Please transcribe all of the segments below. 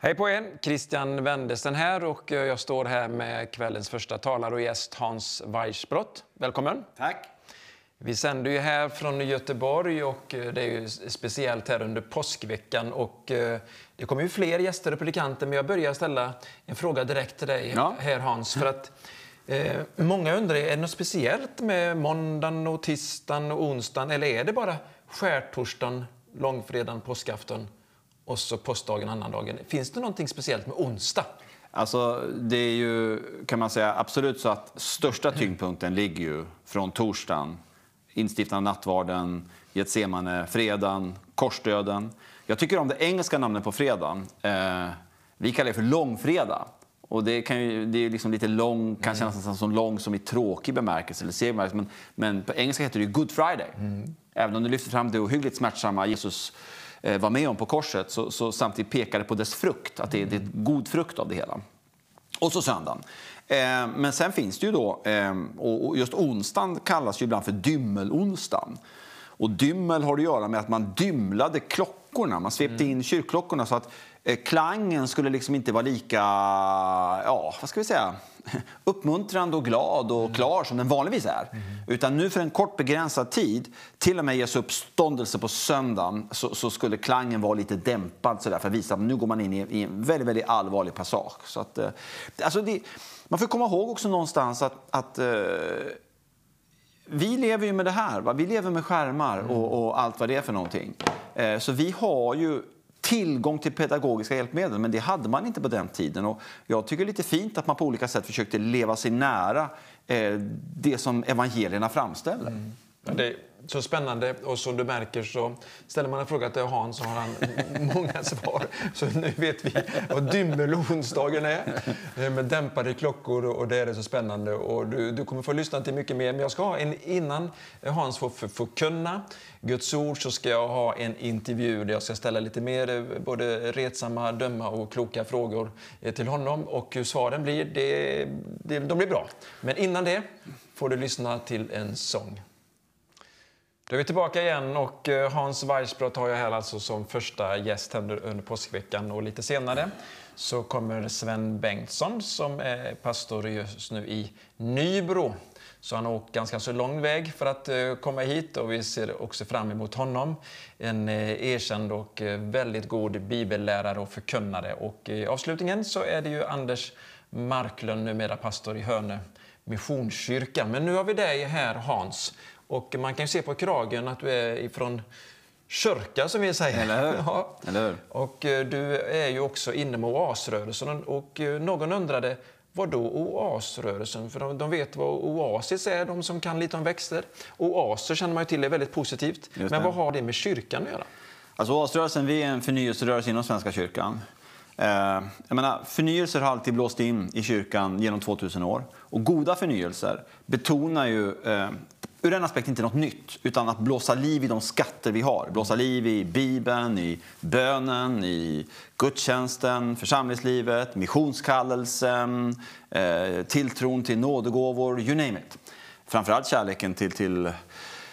Hej på er! Christian Wendesten här och eh, jag står här med kvällens första talare och gäst Hans Weissbrott. Välkommen! Tack! Vi sänder ju här från Göteborg och eh, det är ju speciellt här under påskveckan och eh, det kommer ju fler gäster och predikanter men jag börjar ställa en fråga direkt till dig Ja. här Hans för att eh, många undrar, är det något speciellt med måndagen och tisdagen och onsdagen eller är det bara skärtorsdagen, långfredagen, påskafton och så påskdagen, annandagen? Finns det någonting speciellt med onsdag? Alltså, det är ju, kan man säga, absolut så att största tyngdpunkten ligger ju från torsdagen, instiftandet av nattvarden, Getsemane, fredagen, korsdöden. Jag tycker om det engelska namnet på fredagen. Eh, vi kallar det för långfredag. Och det, kan ju, det är liksom lite lång, kan kännas nästan som lång som i tråkig bemärkelse. Eller seg bemärkelse, men, men på engelska heter det ju Good Friday. Även om det lyfter fram det ohyggligt smärtsamma Jesus var med om på korset så, så samtidigt pekar det på dess frukt, att det är, det är god frukt av det hela. Och så söndagen. Eh, men sen finns det ju då, eh, och just onsdagen kallas ju ibland för dymmelonsdagen. Och dymmel har att göra med att man dymlade klockorna, man svepte in kyrkklockorna så att eh, klangen skulle liksom inte vara lika, ja vad ska vi säga, uppmuntrande och glad och klar som den vanligtvis är. Utan nu för en kort begränsad tid, till och med Jesu uppståndelse på söndagen, så, så skulle klangen vara lite dämpad sådär för att visa att nu går man in i, i en väldigt, väldigt allvarlig passage. Så att, eh, alltså det, man får komma ihåg också någonstans att, att eh, vi lever ju med det här. Va? Vi lever med skärmar och, och allt vad det är för någonting. Eh, så vi har ju tillgång till pedagogiska hjälpmedel, men det hade man inte på den tiden. Och jag tycker det är lite fint att man på olika sätt försökte leva sig nära eh, det som evangelierna framställer. Mm. Det är så spännande och som du märker så ställer man en fråga till Hans så har han många svar. Så nu vet vi vad dymmelonsdagen är eh, med dämpade klockor och det är så spännande. Och du, du kommer få lyssna till mycket mer men jag ska ha en innan Hans får förkunna Guds ord så ska jag ha en intervju där jag ska ställa lite mer eh, både retsamma, döma och kloka frågor eh, till honom och hur svaren blir, det, det, de blir bra. Men innan det får du lyssna till en sång. Då är vi tillbaka igen och eh, Hans Weissbrott har jag här alltså som första gäst under, påskveckan och lite senare så kommer Sven Bengtsson som är pastor just nu i Nybro. Så han har åkt ganska så lång väg för att eh, komma hit och vi ser också fram emot honom. En eh, erkänd och väldigt god bibellärare och förkunnare. Och i avslutningen så är det ju Anders Marklund, numera pastor i Hönö Missionskyrka. Men nu har vi dig här Hans och man kan se på kragen att du är ifrån kyrka som vi säger. Eller hur? Ja. Eller hur? Och eh, du är ju också inne med oasrörelsen och eh, någon undrade vad då oasrörelsen? För de, de vet vad oasis är, de som kan lite om växter. Oaser känner man ju till är väldigt positivt. Men vad har det med kyrkan att göra? Alltså Oasrörelsen, vi är en förnyelserörelse inom Svenska kyrkan. Eh, jag menar, förnyelser har alltid blåst in i kyrkan genom 2000 år. Och goda förnyelser betonar ju eh, ur en aspekt inte något nytt, utan att blåsa liv i de skatter vi har. Blåsa liv i Bibeln, i bönen, i gudstjänsten, församlingslivet, missionskallelsen, eh, tilltron till nådegåvor, you name it. Framförallt kärleken till, till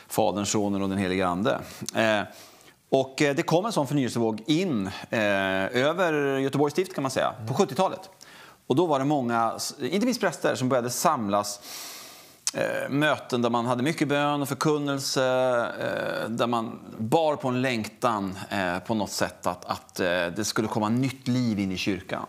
Fadern, Sonen och den helige Ande. Eh, och eh, det kom en sån förnyelsevåg in eh, över Göteborgs stift kan man säga, på 70-talet. Och då var det många, inte minst präster, som började samlas eh, möten där man hade mycket bön och förkunnelse, eh, där man bar på en längtan eh, på något sätt att, att eh, det skulle komma nytt liv in i kyrkan.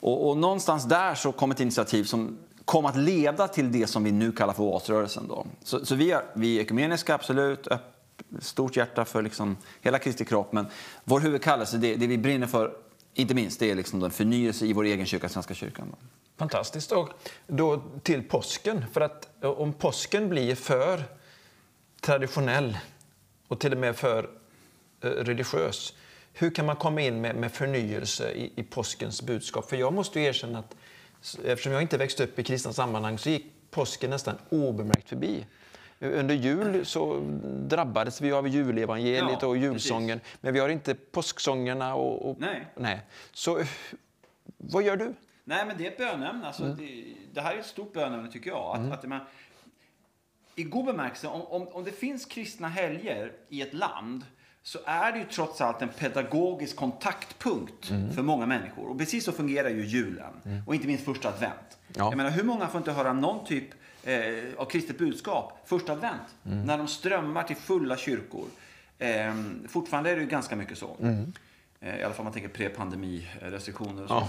Och, och någonstans där så kom ett initiativ som kom att leda till det som vi nu kallar för oasrörelsen. Då. Så, så vi, är, vi är ekumeniska, absolut, öpp, stort hjärta för liksom hela Kristi kropp, men vår huvudkallelse, det, det vi brinner för, inte minst, det är liksom en förnyelse i vår egen kyrka, Svenska kyrkan. Då. Fantastiskt. Och då till påsken. För att eh, om påsken blir för traditionell och till och med för eh, religiös, hur kan man komma in med, med förnyelse i, i påskens budskap? För jag måste ju erkänna att eftersom jag inte växte upp i kristna sammanhang så gick påsken nästan obemärkt förbi. Under jul så drabbades vi av julevangeliet Ja, och julsången, men vi har inte påsksångerna och... och Nej. nej. Så eh, vad gör du? Nej, men det är ett bönämne. Alltså, det, det här är ett stort bönämne, tycker jag. Att, att, man, I god bemärkelse, om, om, om det finns kristna helger i ett land så är det ju trots allt en pedagogisk kontaktpunkt Mm. för många människor. Och precis så fungerar ju julen. Och inte minst första advent. Ja. Jag menar, hur många får inte höra någon typ eh, av kristet budskap första advent? Mm. När de strömmar till fulla kyrkor. Eh, fortfarande är det ju ganska mycket så. Mm. Eh, I alla fall om man tänker pre-pandemi-restriktioner och så.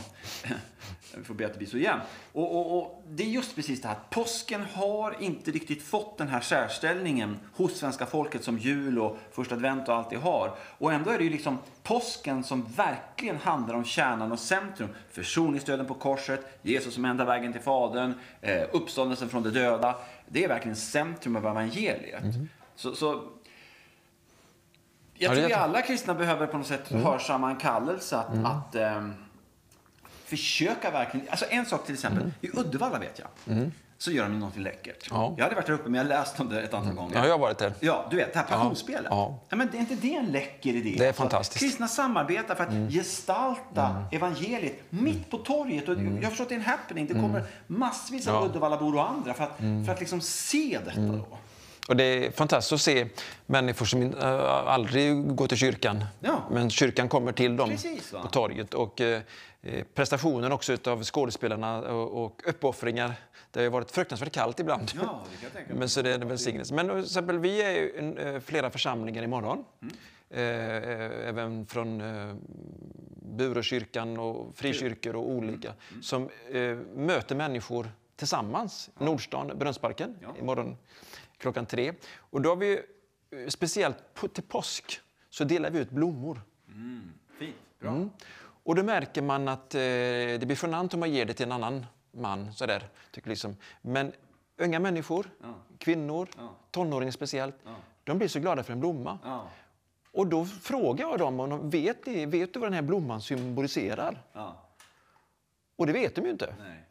Vi får be att det blir så igen. Och, och, och det är just precis det här att påsken har inte riktigt fått den här särställningen hos svenska folket som jul och första advent och allt det har. Och ändå är det ju liksom påsken som verkligen handlar om kärnan och centrum. Försoningsdöden på korset, Jesus som enda vägen till Fadern, eh, uppståndelsen från de döda. Det är verkligen centrum av evangeliet. Så, så jag tror vi alla kristna behöver på något sätt hörsamma en kallelse att, Mm. att ehm, försöka verkligen... Alltså en sak till exempel, i Uddevalla vet jag, så gör de någonting läckert. Mm. Ja. Jag hade varit där uppe men jag läst om det ett antal gånger. Ja, jag har varit där. Ja, du vet, det här passionsspelet. Ja. Ja, men är inte det en läcker idé? Alltså, Det är fantastiskt. Kristna samarbetar för att gestalta evangeliet mitt på torget. Och Jag förstår att det är en happening. Det kommer massvis av Ja. Uddevallabor och andra för att, för att liksom se detta då. Och det är fantastiskt att se människor som äh, aldrig går till kyrkan. Ja. Men kyrkan kommer till dem Precis, på torget. Och eh, eh, prestationen också av skådespelarna och, och uppoffringar. Det har varit fruktansvärt kallt ibland. Ja. Men så det är en välsignelse. Men till exempel, vi är en, eh, flera församlingar imorgon. Mm. Eh, eh, även från eh, och frikyrkor och olika. Mm. Som eh, möter människor tillsammans. Nordstan, Brunnsparken, Ja. imorgon klockan tre. Och då har vi eh, speciellt på, till påsk så delar vi ut blommor. Fint, bra. Mm. Och då märker man att eh, det blir genant om man ger det till en annan man. Sådär, tycker liksom. Men unga människor, Ja. kvinnor, Ja. tonåringar speciellt, Ja. de blir så glada för en blomma. Ja, Och då frågar jag dem om de vet, du vad den här blomman symboliserar? Och det vet de ju inte. nej.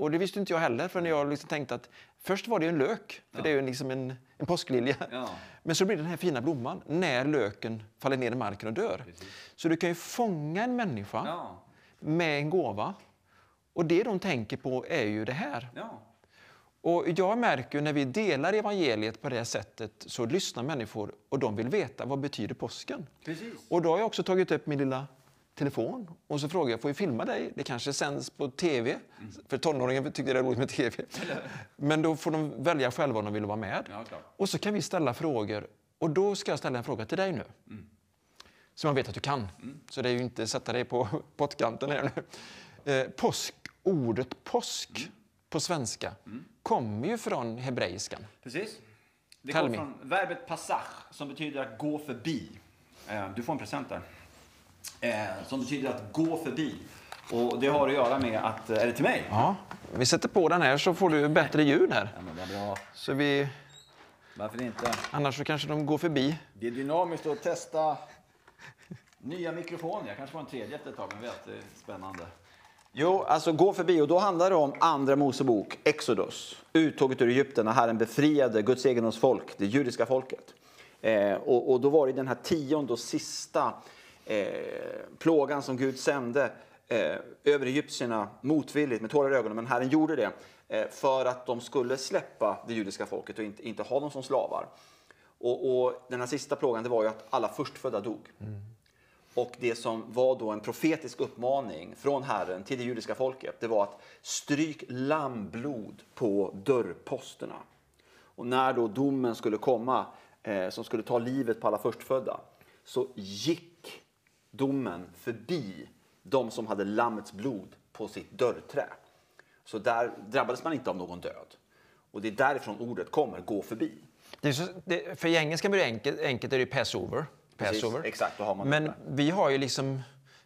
Och det visste inte jag heller för när jag liksom tänkte att först var det en lök, för det är ju liksom en, en påsklilja. Ja. Men så blir det den här fina blomman när löken faller ner i marken och dör. Så du kan ju fånga en människa Ja, med en gåva. Och det de tänker på är ju det här. ja. Och jag märker när vi delar evangeliet på det sättet så lyssnar människor och de vill veta vad betyder påsken. Precis. Och då har jag också tagit upp min lilla telefon och så frågar jag, får vi filma dig? Det kanske sänds på tv, för tonåringen tyckte det är roligt med tv. Men då får de välja själva om de vill vara med. Ja. Och så kan vi ställa frågor. Och då ska jag ställa en fråga till dig nu. Som jag vet att du kan. Så det är ju inte sätta dig på pottkanten här nu. Eh, påsk, ordet påsk på svenska kommer ju från hebreiskan. Precis. Det kommer me. från verbet passage som betyder att gå förbi. Eh, Du får en present där. Eh, Som betyder att gå förbi. Och det har att göra med att... eh, Är det till mig? Ja, vi sätter på den här så får du bättre ljud här. Ja, men vad bra. Så vi, Varför inte? annars så kanske de går förbi. Det är dynamiskt att testa nya mikrofoner. Jag kanske får en tredje efter ett tag, men vet, det är spännande. Jo, alltså gå förbi. Och då handlar det om Andra Mosebok, Exodus. Uttåget ur Egypten när Herren befriade Guds egendomsfolk, det judiska folket. Eh, och, och då var det den här tionde och sista eh, plågan som Gud sände eh, över egyptierna motvilligt med tårar i ögonen. Men Herren gjorde det eh, för att de skulle släppa det judiska folket och inte, inte ha dem som slavar. Och, och den här sista plågan det var ju att alla förstfödda dog. Och det som var då en profetisk uppmaning från Herren till det judiska folket, det var att stryk lammblod på dörrposterna. Och när då domen skulle komma, eh, som skulle ta livet på alla förstfödda, så gick domen förbi de som hade lammets blod på sitt dörrträ. Så där drabbades man inte av någon död. Och det är därifrån ordet kommer, gå förbi. Det så, det, för i engelskan blir det enkelt, enkelt är det ju Passover. Precis, Passover. exakt, då har man Men vi har ju liksom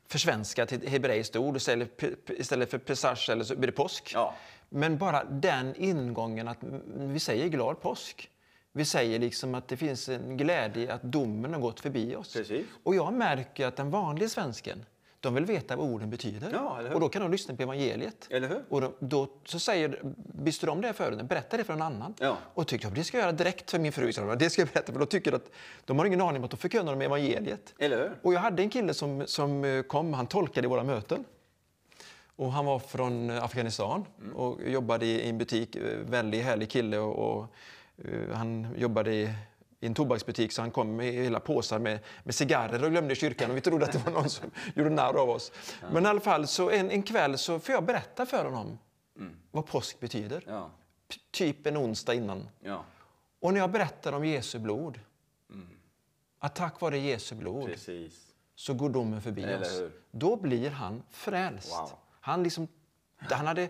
försvenskat ett hebreiskt ord istället, istället för pesach eller så blir det påsk. Ja. Men bara den ingången att vi säger glad påsk. Vi säger liksom att det finns en glädje i att domen har gått förbi oss. Precis. Och jag märker att den vanliga svensken, de vill veta vad orden betyder. Ja, och då kan de lyssna på evangeliet. Eller hur? Och då, då så säger, visste de det förut, berätta det för någon annan. Ja. Och tyckte jag, det ska jag göra direkt för min fru. Det ska jag berätta, för de tycker att de har ingen aning om att de förkunnar de evangeliet. Eller hur? Och jag hade en kille som, som eh, kom, han tolkade i våra möten. Och han var från eh, Afghanistan och jobbade i en butik. eh, Väldigt härlig kille och, och han jobbade i, i en tobaksbutik så han kom med hela påsar med, med cigarrer och glömde i kyrkan och vi trodde att det var någon som gjorde narr av oss. Men i alla fall så en, en kväll så får jag berätta för honom vad påsk betyder. Ja. Typ en onsdag innan. Ja, Och när jag berättar om Jesu blod, att tack vare Jesu blod precis. så går domen förbi Eller oss. hur? Då blir han frälst. Wow. Han, liksom, han hade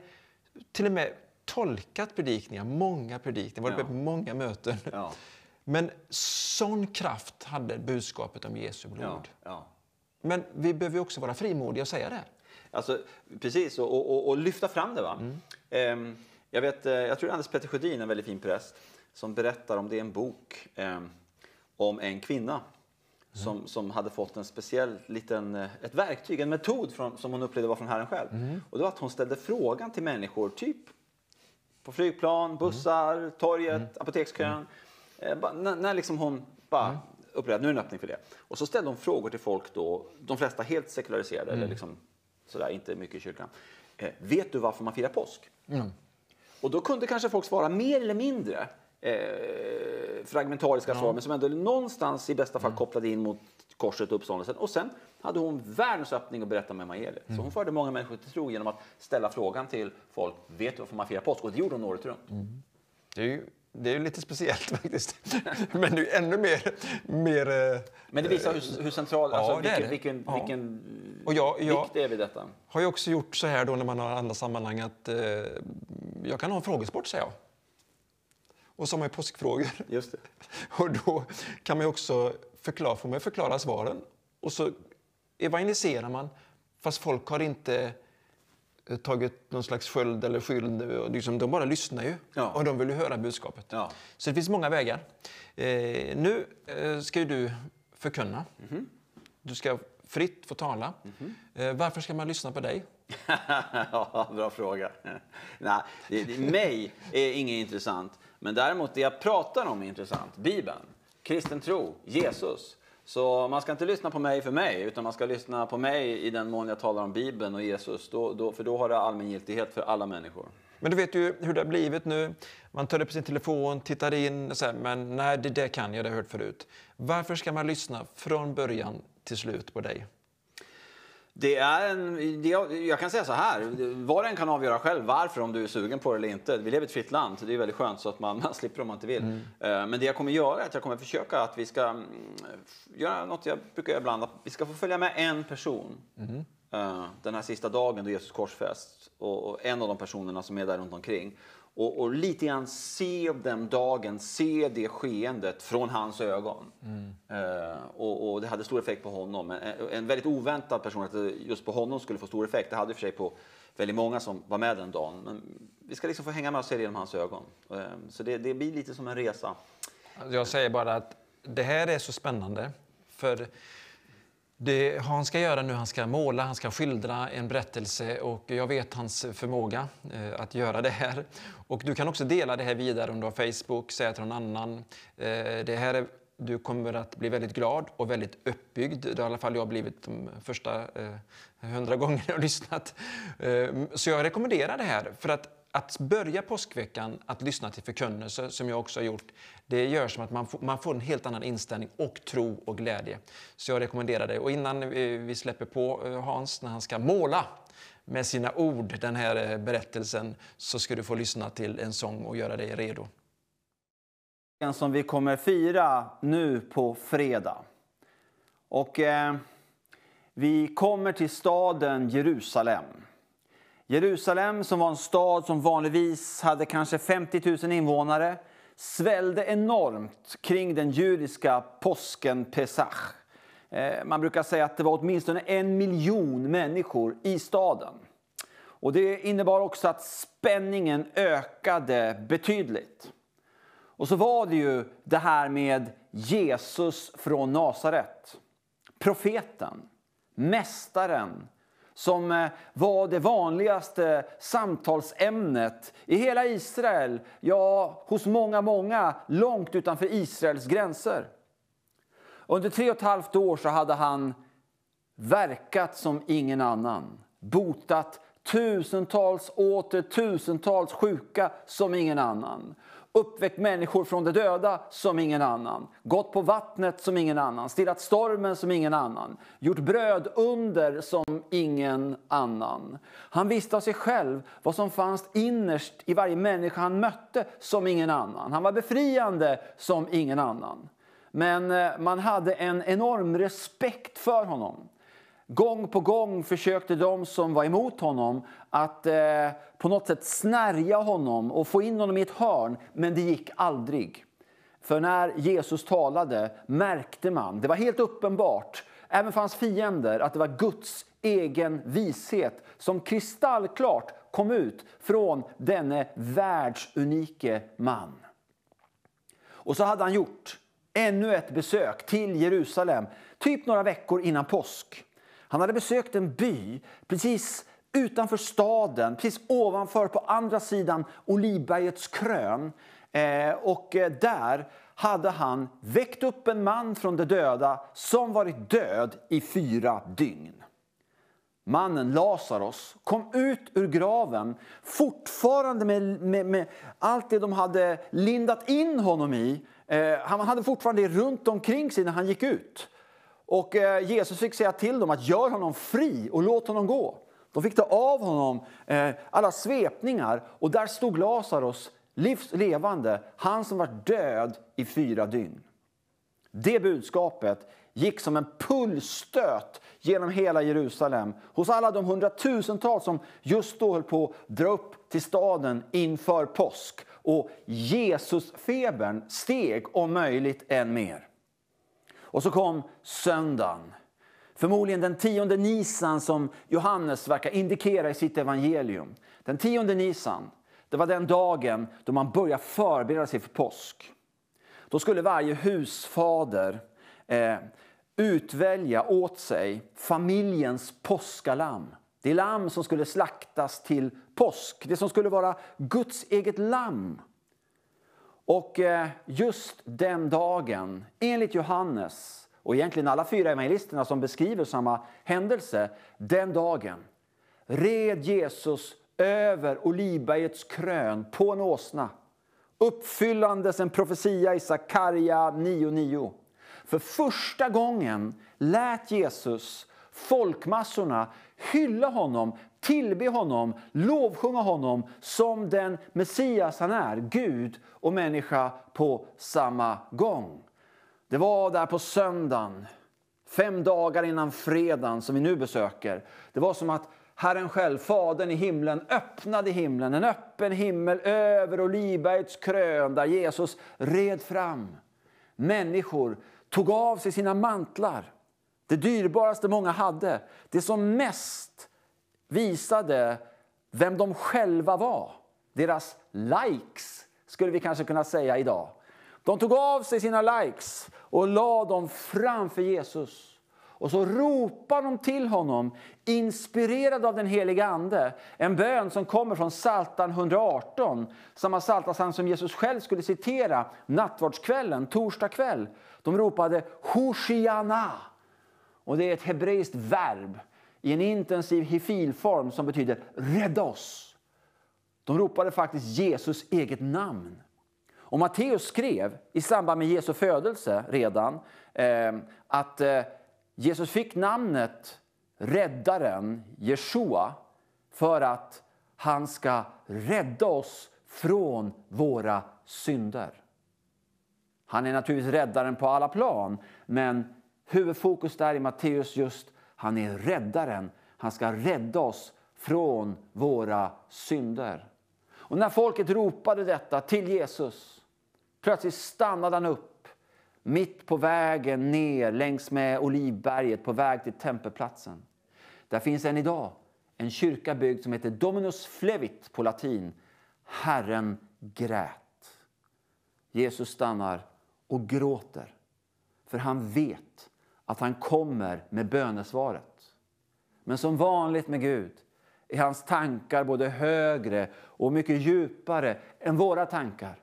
till och med tolkat predikningar, många predikningar, varit Ja. på många möten. Ja. Men sån kraft hade budskapet om Jesu blod. Ja. Men vi behöver ju också vara frimodiga och säga det. Alltså, precis, och, och, och lyfta fram det. Va? Ehm, jag, vet, eh, jag tror Anders Petter Sjödin, en väldigt fin präst, som berättar om det är en bok ehm, om en kvinna som, som hade fått en speciell liten, eh, ett verktyg, en metod från, som hon upplevde var från Herren själv. Och det var att hon ställde frågan till människor, typ på flygplan, bussar, torget, apotekskön. Eh, bara, när, när liksom hon bara upplevde att nu är en öppning för det. Och så ställde hon frågor till folk då, de flesta helt sekulariserade, eller liksom sådär, inte mycket i kyrkan. Eh, vet du varför man firar påsk? Och då kunde kanske folk svara mer eller mindre eh, fragmentariska svar, men som ändå någonstans i bästa fall kopplade in mot korset och uppståndelsen. Och sen hade hon världens öppning att berätta om evangeliet. Så hon förde många människor till tro genom att ställa frågan till folk, vet du varför man firar påsk? Och det gjorde hon året runt. Det är ju, det är lite speciellt faktiskt. Men det är ännu mer... mer eh, Men det visar hur, hur central, Ja, alltså, vilken, vilken, Ja. vilken Och jag- jag- vikt det är vid detta. har ju också gjort så här då när man har andra sammanhang att eh, jag kan ha en frågesport, säger jag. Och så har man ju påskfrågor. Just det. Och då kan man ju också förklara, får man förklara svaren. Och så evangeliserar man, fast folk har inte eh, tagit någon slags sköld eller skyld. Och Liksom, de bara lyssnar ju Ja. och de vill ju höra budskapet. Ja. Så det finns många vägar. Eh, nu eh, ska ju du förkunna. Mhm. Du ska fritt få tala. Eh, varför ska man lyssna på dig? ja, bra fråga. Nej, det, det, mig är inget intressant. Men däremot det jag pratar om är intressant. Bibeln, kristen tro, Jesus. Så man ska inte lyssna på mig för mig, utan man ska lyssna på mig i den mån jag talar om Bibeln och Jesus. Då, då, för då har det allmängiltighet för alla människor. Men du vet ju hur det har blivit nu. Man tar upp sin telefon, tittar in och säger men nej, det där kan jag, det har jag hört förut. Varför ska man lyssna från början till slut på dig? Det är en, det, jag kan säga så här, var och en kan avgöra själv varför om du är sugen på det eller inte. Vi lever i ett fritt land, så det är väldigt skönt så att man, man slipper om man inte vill. Eh, Men det jag kommer göra är att jag kommer försöka att vi ska mm, göra något jag brukar göra ibland, att vi ska få följa med en person eh, den här sista dagen då Jesus korsfäst och, och en av de personerna som är där runt omkring. Och, och lite grann se den dagen, se det skeendet från hans ögon. Eh, och, och det hade stor effekt på honom. En, en väldigt oväntad person, att det just på honom skulle få stor effekt. Det hade i och för sig på väldigt många som var med den dagen. Men vi ska liksom få hänga med och se det genom hans ögon. Eh, så det, det blir lite som en resa. Alltså, Jag säger bara att det här är så spännande. För det han ska göra nu, han ska måla, han ska skildra en berättelse och jag vet hans förmåga eh, att göra det här. Och du kan också dela det här vidare om du har Facebook, säga till någon annan. Eh, det här är, du kommer att bli väldigt glad och väldigt uppbyggd. Det har i alla fall jag blivit de första eh, hundra eh, gångerna jag har lyssnat. Eh, så jag rekommenderar det här för att att börja påskveckan att lyssna till förkunnelse, som jag också har gjort, det gör som att man får, man får en helt annan inställning och tro och glädje. Så jag rekommenderar det. Och innan vi släpper på eh, Hans, när han ska måla med sina ord den här eh, berättelsen, så ska du få lyssna till en sång och göra dig redo. som vi kommer fira nu på fredag. Och eh, vi kommer till staden Jerusalem. Jerusalem som var en stad som vanligtvis hade kanske 50 000 invånare svällde enormt kring den judiska påsken Pesach. Eh, man brukar säga att det var åtminstone en miljon människor i staden. Och det innebar också att spänningen ökade betydligt. Och så var det ju det här med Jesus från Nasaret. Profeten, mästaren, som eh, var det vanligaste samtalsämnet i hela Israel, ja, hos många, många, långt utanför Israels gränser. Under tre och ett halvt år så hade han verkat som ingen annan, botat tusentals åter tusentals sjuka som ingen annan uppväckt människor från de döda som ingen annan, gått på vattnet som ingen annan, stillat stormen som ingen annan, gjort bröd under som ingen annan. Han visste av sig själv vad som fanns innerst i varje människa han mötte som ingen annan. Han var befriande som ingen annan. Men eh, man hade en enorm respekt för honom. Gång på gång försökte de som var emot honom att eh, på något sätt snärja honom och få in honom i ett hörn, men det gick aldrig. För när Jesus talade märkte man, det var helt uppenbart, även för hans fiender, att det var Guds egen vishet som kristallklart kom ut från denne världsunike man. Och så hade han gjort ännu ett besök till Jerusalem, typ några veckor innan påsk. Han hade besökt en by precis utanför staden, precis ovanför på andra sidan Olivbergets krön. Eh, och eh, där hade han väckt upp en man från de döda som varit död i fyra dygn. Mannen Lazarus kom ut ur graven fortfarande med, med, med, allt det de hade lindat in honom i. Eh, han hade fortfarande det runt omkring sig när han gick ut. Och eh, Jesus fick säga till dem att gör honom fri och låt honom gå. De fick ta av honom eh, alla svepningar och där stod Lazarus livs levande, han som var död i fyra dygn. Det budskapet gick som en pulsstöt genom hela Jerusalem hos alla de hundratusentals som just då höll på att dra upp till staden inför påsk. Och Jesusfebern steg om möjligt än mer. Och så kom söndagen. Förmodligen den tionde Nisan som Johannes verkar indikera i sitt evangelium. Den tionde Nisan, det var den dagen då man började förbereda sig för påsk. Då skulle varje husfader eh, utvälja åt sig familjens påskalamm. Det lamm som skulle slaktas till påsk, det som skulle vara Guds eget lamm. Och eh, just den dagen, enligt Johannes och egentligen alla fyra evangelisterna som beskriver samma händelse, den dagen red Jesus över Olivbergets krön på en åsna uppfyllandes en profetia i Sakarja 9.9. För första gången lät Jesus folkmassorna hylla honom, tillbe honom, lovsjunga honom som den Messias han är, Gud och människa på samma gång. Det var där på söndagen, fem dagar innan fredagen som vi nu besöker. Det var som att Herren själv, Fadern i himlen, öppnade himlen. En öppen himmel över Olivbergets krön där Jesus red fram. Människor tog av sig sina mantlar, det dyrbaraste många hade. Det som mest visade vem de själva var. Deras likes, skulle vi kanske kunna säga idag. De tog av sig sina likes och la dem framför Jesus. Och så ropar de till honom, inspirerade av den heliga Ande. En bön som kommer från Psaltaren 118, samma psaltarpsalm som Jesus själv skulle citera nattvardskvällen, torsdag kväll. De ropade Hoshiana. Och det är ett hebreiskt verb i en intensiv hifilform som betyder rädda oss. De ropade faktiskt Jesus eget namn. Och Matteus skrev i samband med Jesu födelse redan eh, att eh, Jesus fick namnet Räddaren, Jeshua, för att han ska rädda oss från våra synder. Han är naturligtvis räddaren på alla plan, men huvudfokus där i Matteus just, han är räddaren. Han ska rädda oss från våra synder. Och när folket ropade detta till Jesus, plötsligt stannade han upp mitt på vägen ner längs med Olivberget på väg till tempelplatsen. Där finns än idag en kyrka byggd som heter Dominus Flevit på latin. Herren grät. Jesus stannar och gråter för han vet att han kommer med bönesvaret. Men som vanligt med Gud är hans tankar både högre och mycket djupare än våra tankar.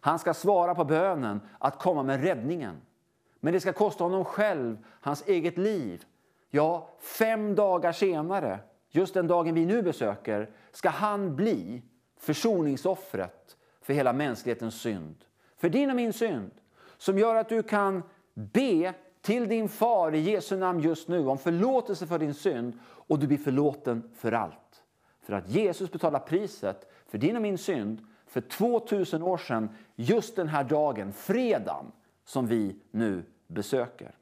Han ska svara på bönen att komma med räddningen. Men det ska kosta honom själv hans eget liv. Ja, fem dagar senare, just den dagen vi nu besöker, ska han bli försoningsoffret för hela mänsklighetens synd. För din och min synd. Som gör att du kan be till din far i Jesu namn just nu om förlåtelse för din synd och du blir förlåten för allt. För att Jesus betalar priset för din och min synd för 2000 år sedan, just den här dagen, fredagen, som vi nu besöker.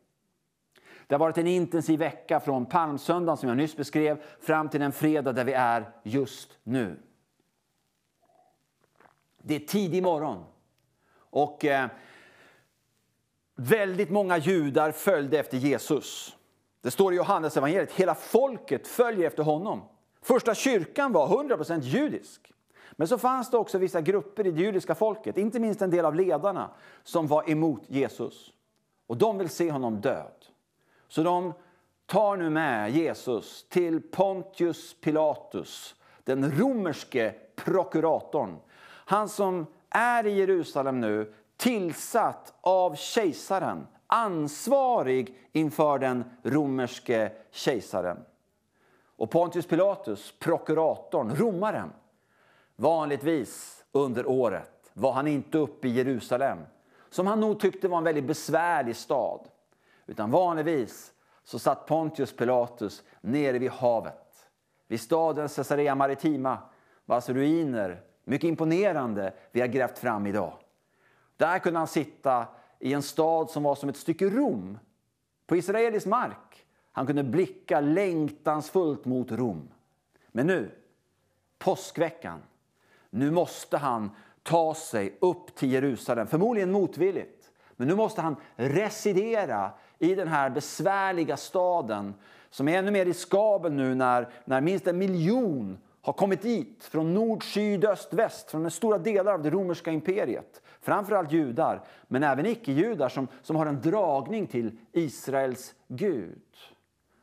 Det har varit en intensiv vecka från palmsöndagen som jag nyss beskrev fram till den fredag där vi är just nu. Det är tidig morgon. Och eh, väldigt många judar följde efter Jesus. Det står i Johannes evangeliet, hela folket följer efter honom. Första kyrkan var 100% judisk. Men så fanns det också vissa grupper i det judiska folket, inte minst en del av ledarna, som var emot Jesus. Och de vill se honom död. Så de tar nu med Jesus till Pontius Pilatus, den romerske prokuratorn. Han som är i Jerusalem nu, tillsatt av kejsaren, ansvarig inför den romerske kejsaren. Och Pontius Pilatus, prokuratorn, romaren, vanligtvis under året var han inte uppe i Jerusalem, som han nog tyckte var en väldigt besvärlig stad. Utan vanligtvis så satt Pontius Pilatus nere vid havet, vid staden Caesarea Maritima, vars ruiner, mycket imponerande, vi har grävt fram idag. Där kunde han sitta i en stad som var som ett stycke Rom, på israelisk mark. Han kunde blicka längtansfullt mot Rom. Men nu, påskveckan, nu måste han ta sig upp till Jerusalem, förmodligen motvilligt. Men nu måste han residera i den här besvärliga staden som är ännu mer riskabel nu när, när minst en miljon har kommit dit från nord, syd, öst, väst, från stora delar av det romerska imperiet. Framförallt judar, men även icke-judar som, som har en dragning till Israels Gud.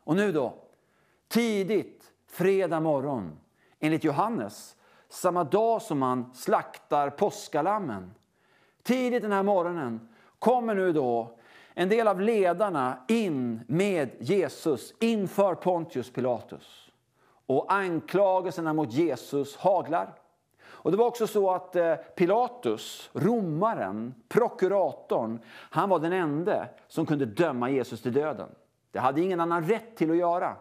Och nu då, tidigt fredag morgon, enligt Johannes, samma dag som man slaktar påskalammen. Tidigt den här morgonen kommer nu då en del av ledarna in med Jesus inför Pontius Pilatus. Och anklagelserna mot Jesus haglar. Och det var också så att eh, Pilatus, romaren, prokuratorn, han var den enda som kunde döma Jesus till döden. Det hade ingen annan rätt till att göra.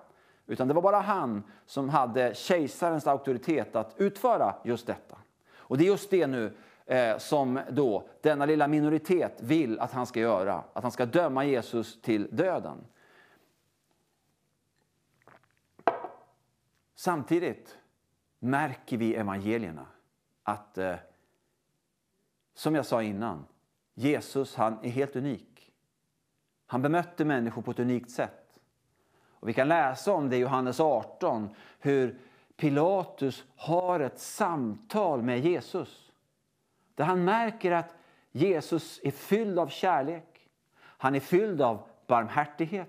Utan det var bara han som hade kejsarens auktoritet att utföra just detta. Och det är just det nu eh, som då denna lilla minoritet vill att han ska göra. Att han ska döma Jesus till döden. Samtidigt märker vi evangelierna att, eh, som jag sa innan, Jesus han är helt unik. Han bemötte människor på ett unikt sätt. Och vi kan läsa om det i Johannes 18, hur Pilatus har ett samtal med Jesus. Där han märker att Jesus är fylld av kärlek. Han är fylld av barmhärtighet.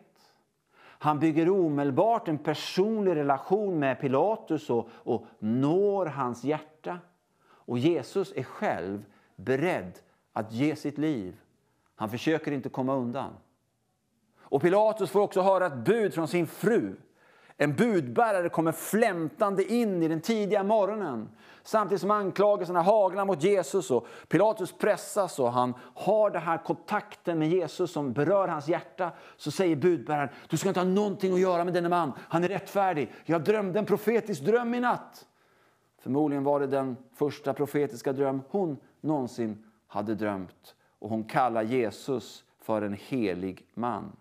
Han bygger omedelbart en personlig relation med Pilatus och, och når hans hjärta. Och Jesus är själv beredd att ge sitt liv. Han försöker inte komma undan. Och Pilatus får också höra ett bud från sin fru. En budbärare kommer flämtande in i den tidiga morgonen samtidigt som anklagelserna haglar mot Jesus. och Pilatus pressas och han har den här kontakten med Jesus som berör hans hjärta. Så säger budbäraren, du ska inte ha någonting att göra med denne man. Han är rättfärdig. Jag drömde en profetisk dröm i natt. Förmodligen var det den första profetiska dröm hon någonsin hade drömt. Och hon kallar Jesus för en helig man.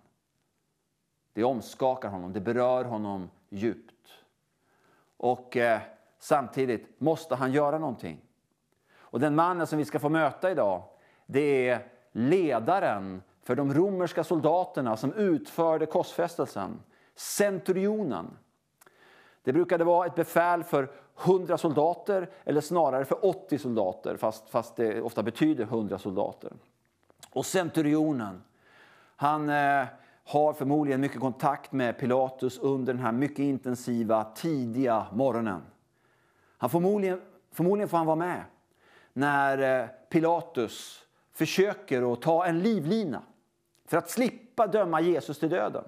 Det omskakar honom, det berör honom djupt. Och eh, samtidigt måste han göra någonting. Och den mannen som vi ska få möta idag, det är ledaren för de romerska soldaterna som utförde korsfästelsen, centurionen. Det brukade vara ett befäl för 100 soldater eller snarare för 80 soldater fast, fast det ofta betyder 100 soldater. Och centurionen, han eh, har förmodligen mycket kontakt med Pilatus under den här mycket intensiva tidiga morgonen. Han förmodligen, förmodligen får han vara med när eh, Pilatus försöker att ta en livlina för att slippa döma Jesus till döden.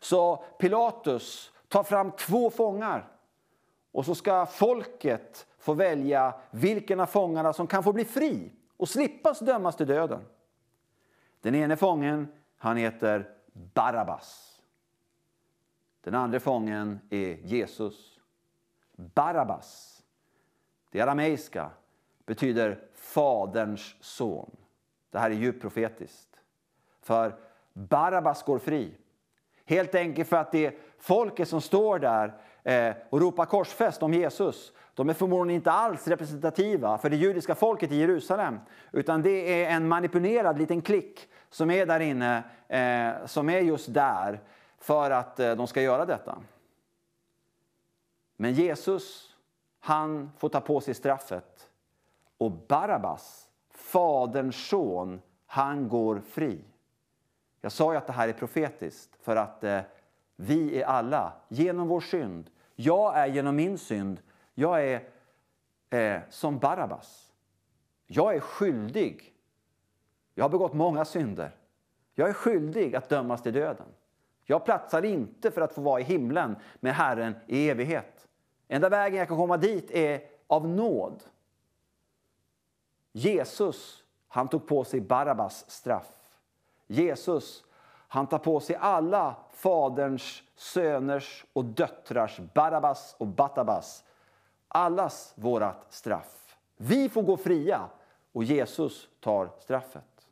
Så Pilatus tar fram två fångar och så ska folket få välja vilken av fångarna som kan få bli fri och slippas dömas till döden. Den ene fången han heter Barabbas. Den andra fången är Jesus. Barabbas, det arameiska, betyder Faderns son. Det här är djupt profetiskt. För Barabbas går fri. Helt enkelt för att det folket som står där Eh, och ropar korsfäst om Jesus, de är förmodligen inte alls representativa för det judiska folket i Jerusalem. Utan det är en manipulerad liten klick som är där inne, eh, som är just där för att eh, de ska göra detta. Men Jesus, han får ta på sig straffet. Och Barabbas, faderns son, han går fri. Jag sa ju att det här är profetiskt för att eh, vi är alla genom vår synd. Jag är genom min synd. Jag är eh, som Barabbas. Jag är skyldig. Jag har begått många synder. Jag är skyldig att dömas till döden. Jag platsar inte för att få vara i himlen med Herren i evighet. Enda vägen jag kan komma dit är av nåd. Jesus, han tog på sig Barabbas straff. Jesus, han tar på sig alla Faderns, Söners och döttrars, Barabbas och Batabas, allas vårat straff. Vi får gå fria och Jesus tar straffet.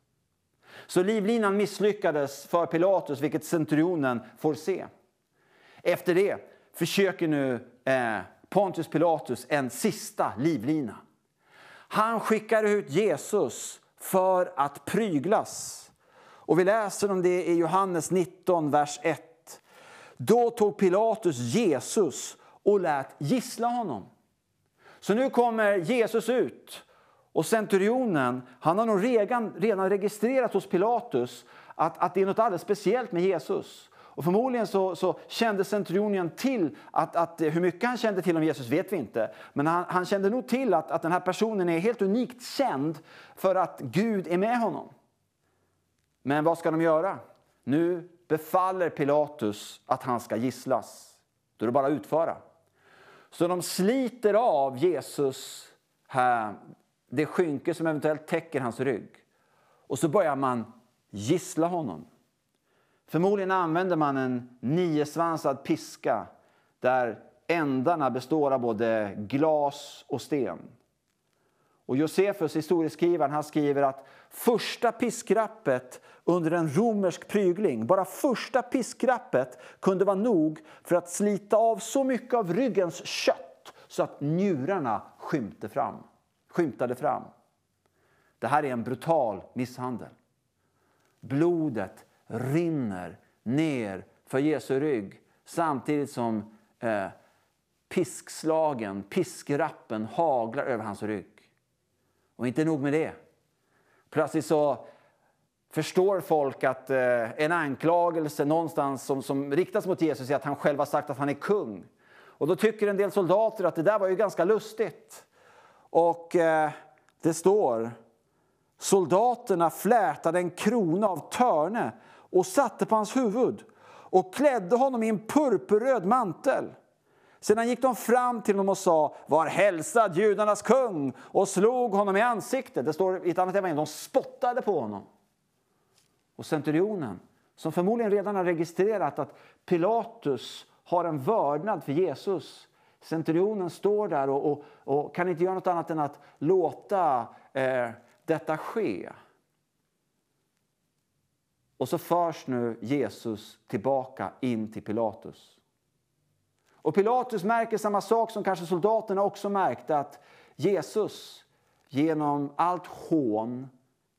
Så livlinan misslyckades för Pilatus, vilket centurionen får se. Efter det försöker nu eh, Pontius Pilatus en sista livlina. Han skickar ut Jesus för att pryglas. Och vi läser om det i Johannes 19, vers 1. Då tog Pilatus Jesus och lät gissla honom. Så nu kommer Jesus ut och centurionen han har nog redan, redan registrerat hos Pilatus att, att det är något alldeles speciellt med Jesus. Och förmodligen så, så kände centurionen till, att, att, hur mycket han kände till om Jesus vet vi inte. Men han, han kände nog till att, att den här personen är helt unikt känd för att Gud är med honom. Men vad ska de göra? Nu befaller Pilatus att han ska gisslas. Då är det bara att utföra. Så de sliter av Jesus här, det skynke som eventuellt täcker hans rygg. Och så börjar man gissla honom. Förmodligen använder man en niosvansad piska där ändarna består av både glas och sten. Och Josefus, historieskrivaren, han skriver att första piskrappet under en romersk prygling, bara första piskrappet kunde vara nog för att slita av så mycket av ryggens kött så att njurarna skymte fram, skymtade fram. Det här är en brutal misshandel. Blodet rinner ner för Jesu rygg samtidigt som eh, piskslagen, piskrappen haglar över hans rygg. Och inte nog med det. Plötsligt så förstår folk att eh, en anklagelse någonstans som, som riktas mot Jesus är att han själv har sagt att han är kung. Och då tycker en del soldater att det där var ju ganska lustigt. Och eh, det står Soldaterna flätade en krona av törne och satte på hans huvud och klädde honom i en purpurröd mantel. Sedan gick de fram till honom och sa Var hälsad judarnas kung och slog honom i ansiktet. Det står i ett annat evangelium, de spottade på honom. Och centurionen, som förmodligen redan har registrerat att Pilatus har en vördnad för Jesus. Centurionen står där och, och, och kan inte göra något annat än att låta eh, detta ske. Och så förs nu Jesus tillbaka in till Pilatus. Och Pilatus märker samma sak som kanske soldaterna också märkte att Jesus genom allt hån,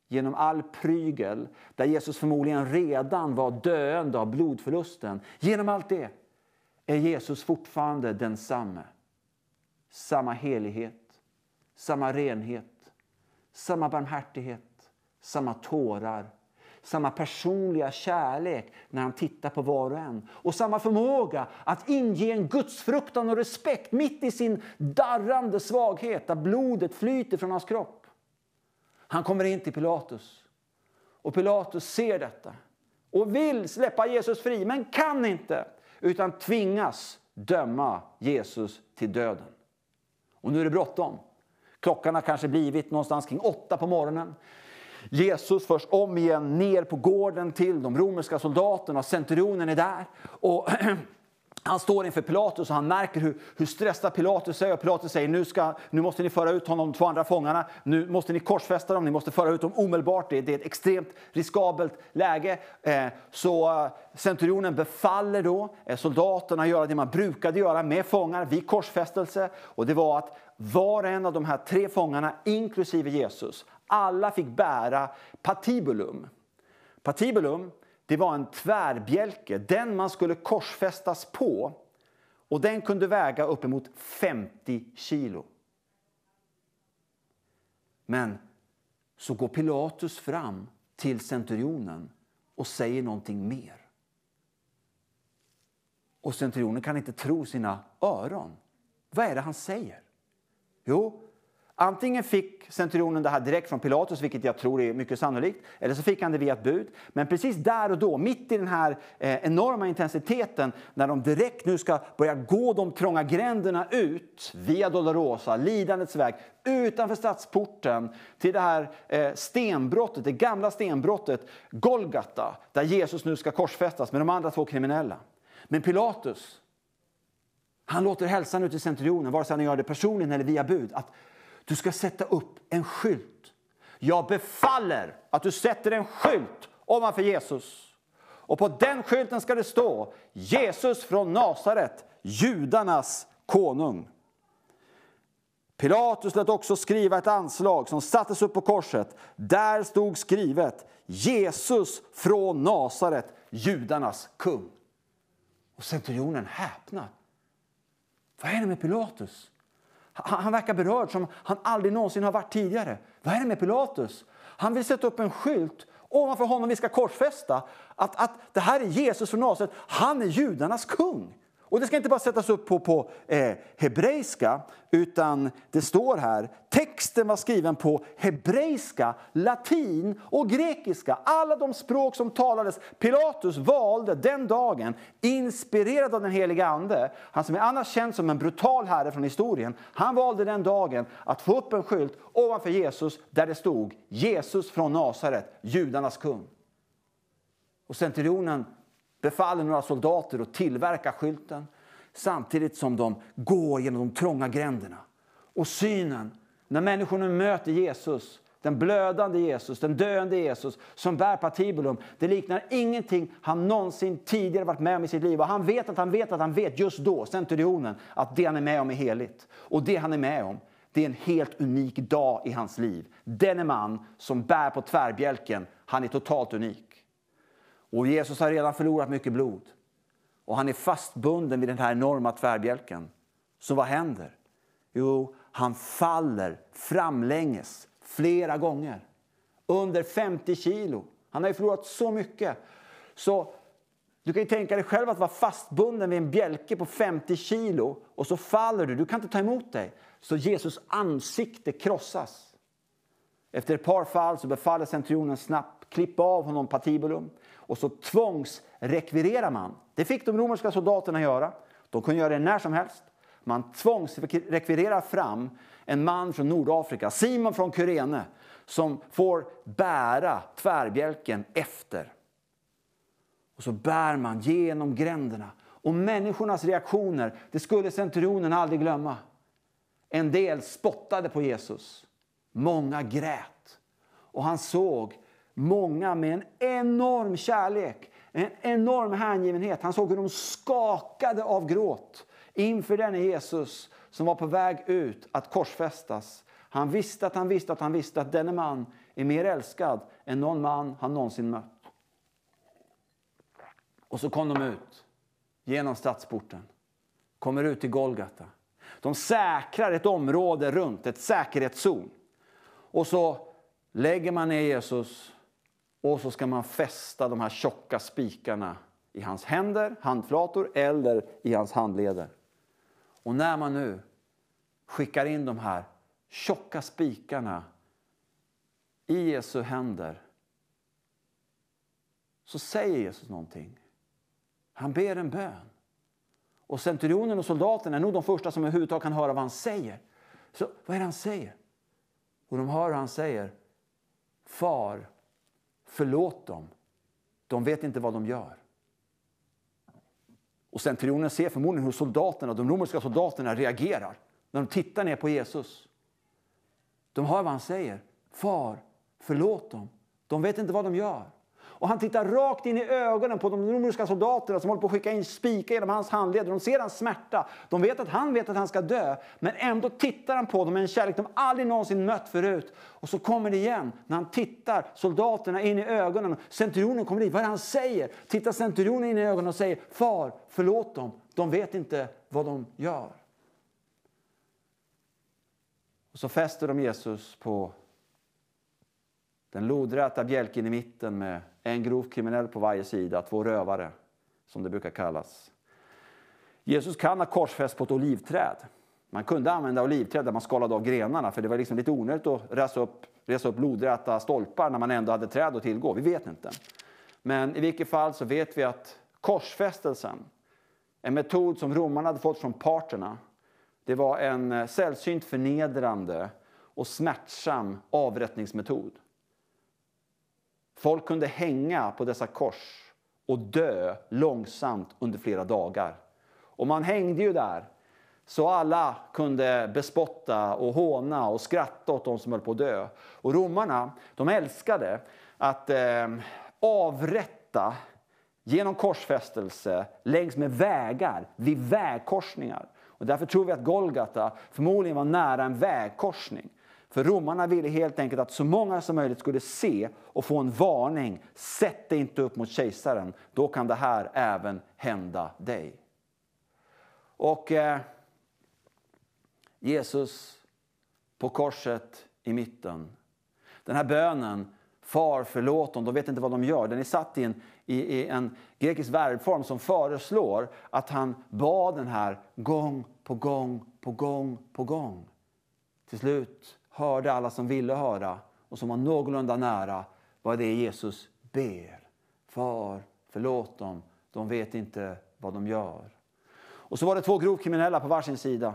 genom all prygel där Jesus förmodligen redan var döende av blodförlusten. Genom allt det är Jesus fortfarande densamme. Samma helighet, samma renhet, samma barmhärtighet, samma tårar samma personliga kärlek när han tittar på var och en. Och samma förmåga att inge en gudsfruktan och respekt mitt i sin darrande svaghet där blodet flyter från hans kropp. Han kommer in till Pilatus och Pilatus ser detta och vill släppa Jesus fri men kan inte utan tvingas döma Jesus till döden. Och nu är det bråttom. Klockan har kanske blivit någonstans kring åtta på morgonen. Jesus förs om igen ner på gården till de romerska soldaterna och centurionen är där. Och Han står inför Pilatus och han märker hur, hur stressad Pilatus är. Och Pilatus säger nu, ska, nu måste ni föra ut honom, de två andra fångarna. Nu måste ni korsfästa dem, ni måste föra ut dem omedelbart. Det, det är ett extremt riskabelt läge. Eh, så eh, centurionen befaller då eh, soldaterna att göra det man brukade göra med fångar vid korsfästelse. Och det var att var och en av de här tre fångarna, inklusive Jesus, alla fick bära patibulum. Patibulum det var en tvärbjälke, den man skulle korsfästas på. Och den kunde väga uppemot 50 kilo. Men så går Pilatus fram till centurionen och säger någonting mer. Och centurionen kan inte tro sina öron. Vad är det han säger? Jo, Antingen fick centurionen det här direkt från Pilatus, vilket jag tror är mycket sannolikt, eller så fick han det via ett bud. Men precis där och då, mitt i den här eh, enorma intensiteten, när de direkt nu ska börja gå de trånga gränderna ut via Dolorosa, lidandets väg, utanför stadsporten till det här eh, stenbrottet, det gamla stenbrottet Golgata, där Jesus nu ska korsfästas med de andra två kriminella. Men Pilatus, han låter hälsan ut till centurionen, vare sig han gör det personligen eller via bud, att du ska sätta upp en skylt. Jag befaller att du sätter en skylt ovanför Jesus. Och på den skylten ska det stå Jesus från Nasaret, judarnas konung. Pilatus lät också skriva ett anslag som sattes upp på korset. Där stod skrivet Jesus från Nasaret, judarnas kung. Och centurionen häpnar. Vad är det med Pilatus? Han, verkar berörd som han aldrig någonsin har varit tidigare. Vad är det med Pilatus? Han vill sätta upp en skylt ovanför honom vi ska korsfästa. Att, att det här är Jesus från Nasaret. Han är judarnas kung. Och det ska inte bara sättas upp på, på eh, hebreiska, utan det står här, texten var skriven på hebreiska, latin och grekiska. Alla de språk som talades. Pilatus valde den dagen, inspirerad av den heliga Ande, han som är annars känd som en brutal herre från historien, han valde den dagen att få upp en skylt ovanför Jesus där det stod Jesus från Nasaret, judarnas kung. Och centurionen befaller några soldater att tillverka skylten samtidigt som de går genom de trånga gränderna. Och synen, när människorna möter Jesus, den blödande Jesus, den döende Jesus som bär patibulum, det liknar ingenting han någonsin tidigare varit med om i sitt liv. Och han vet att han vet att han vet just då, centurionen, att det han är med om är heligt. Och det han är med om, det är en helt unik dag i hans liv. Denne man som bär på tvärbjälken, han är totalt unik. Och Jesus har redan förlorat mycket blod. Och han är fastbunden vid den här enorma tvärbjälken. Så vad händer? Jo, han faller framlänges flera gånger. Under 50 kilo. Han har ju förlorat så mycket. Så du kan ju tänka dig själv att vara fastbunden vid en bjälke på 50 kilo och så faller du. Du kan inte ta emot dig. Så Jesus ansikte krossas. Efter ett par fall så befaller centurionen snabbt klippa av honom patibulum och så tvångsrekvirerar man. Det fick de romerska soldaterna göra. De kunde göra det när som helst. Man tvångsrekvirerar fram en man från Nordafrika, Simon från Kyrene, som får bära tvärbjälken efter. Och så bär man genom gränderna. Och människornas reaktioner, det skulle centurionen aldrig glömma. En del spottade på Jesus. Många grät. Och han såg många med en enorm kärlek, en enorm hängivenhet. Han såg hur de skakade av gråt inför denne Jesus som var på väg ut att korsfästas. Han visste att han visste att han visste att denne man är mer älskad än någon man han någonsin mött. Och så kom de ut genom stadsporten, kommer ut till Golgata. De säkrar ett område runt, ett säkerhetszon. Och så lägger man ner Jesus och så ska man fästa de här tjocka spikarna i hans händer, handflator eller i hans handleder. Och när man nu skickar in de här tjocka spikarna i Jesu händer så säger Jesus någonting. Han ber en bön. Och centurionen och soldaterna är nog de första som överhuvudtaget kan höra vad han säger. Så vad är det han säger? Och de hör hur han säger Far, förlåt dem. De vet inte vad de gör. Och centurionen ser förmodligen hur soldaterna, de romerska soldaterna reagerar när de tittar ner på Jesus. De hör vad han säger. Far, förlåt dem. De vet inte vad de gör. Och han tittar rakt in i ögonen på de romerska soldaterna som håller på att skicka in spikar genom hans handleder. De ser hans smärta. De vet att han vet att han ska dö. Men ändå tittar han på dem med en kärlek de aldrig någonsin mött förut. Och så kommer det igen när han tittar soldaterna in i ögonen. Centurionen kommer dit. Vad är det han säger? Tittar centurionen in i ögonen och säger Far, förlåt dem. De vet inte vad de gör. Och så fäster de Jesus på den lodräta bjälken i mitten med en grovt kriminell på varje sida, två rövare som det brukar kallas. Jesus kan ha korsfäst på ett olivträd. Man kunde använda olivträd där man skalade av grenarna för det var liksom lite onödigt att resa upp, resa upp lodräta stolpar när man ändå hade träd att tillgå. Vi vet inte. Men i vilket fall så vet vi att korsfästelsen, en metod som romarna hade fått från parterna, det var en eh, sällsynt förnedrande och smärtsam avrättningsmetod. Folk kunde hänga på dessa kors och dö långsamt under flera dagar. Och man hängde ju där så alla kunde bespotta och håna och skratta åt de som höll på att dö. Och romarna de älskade att eh, avrätta genom korsfästelse längs med vägar, vid vägkorsningar. Och därför tror vi att Golgata förmodligen var nära en vägkorsning. För romarna ville helt enkelt att så många som möjligt skulle se och få en varning. Sätt dig inte upp mot kejsaren, då kan det här även hända dig. Och eh, Jesus på korset i mitten. Den här bönen, Far förlåt dem, de vet inte vad de gör. Den är satt i en, i, i en grekisk verbform som föreslår att han bad den här gång på gång på gång på gång. Till slut hörde alla som ville höra och som var någorlunda nära vad det är Jesus ber. Far, förlåt dem. De vet inte vad de gör. Och så var det två grovkriminella på varsin sida.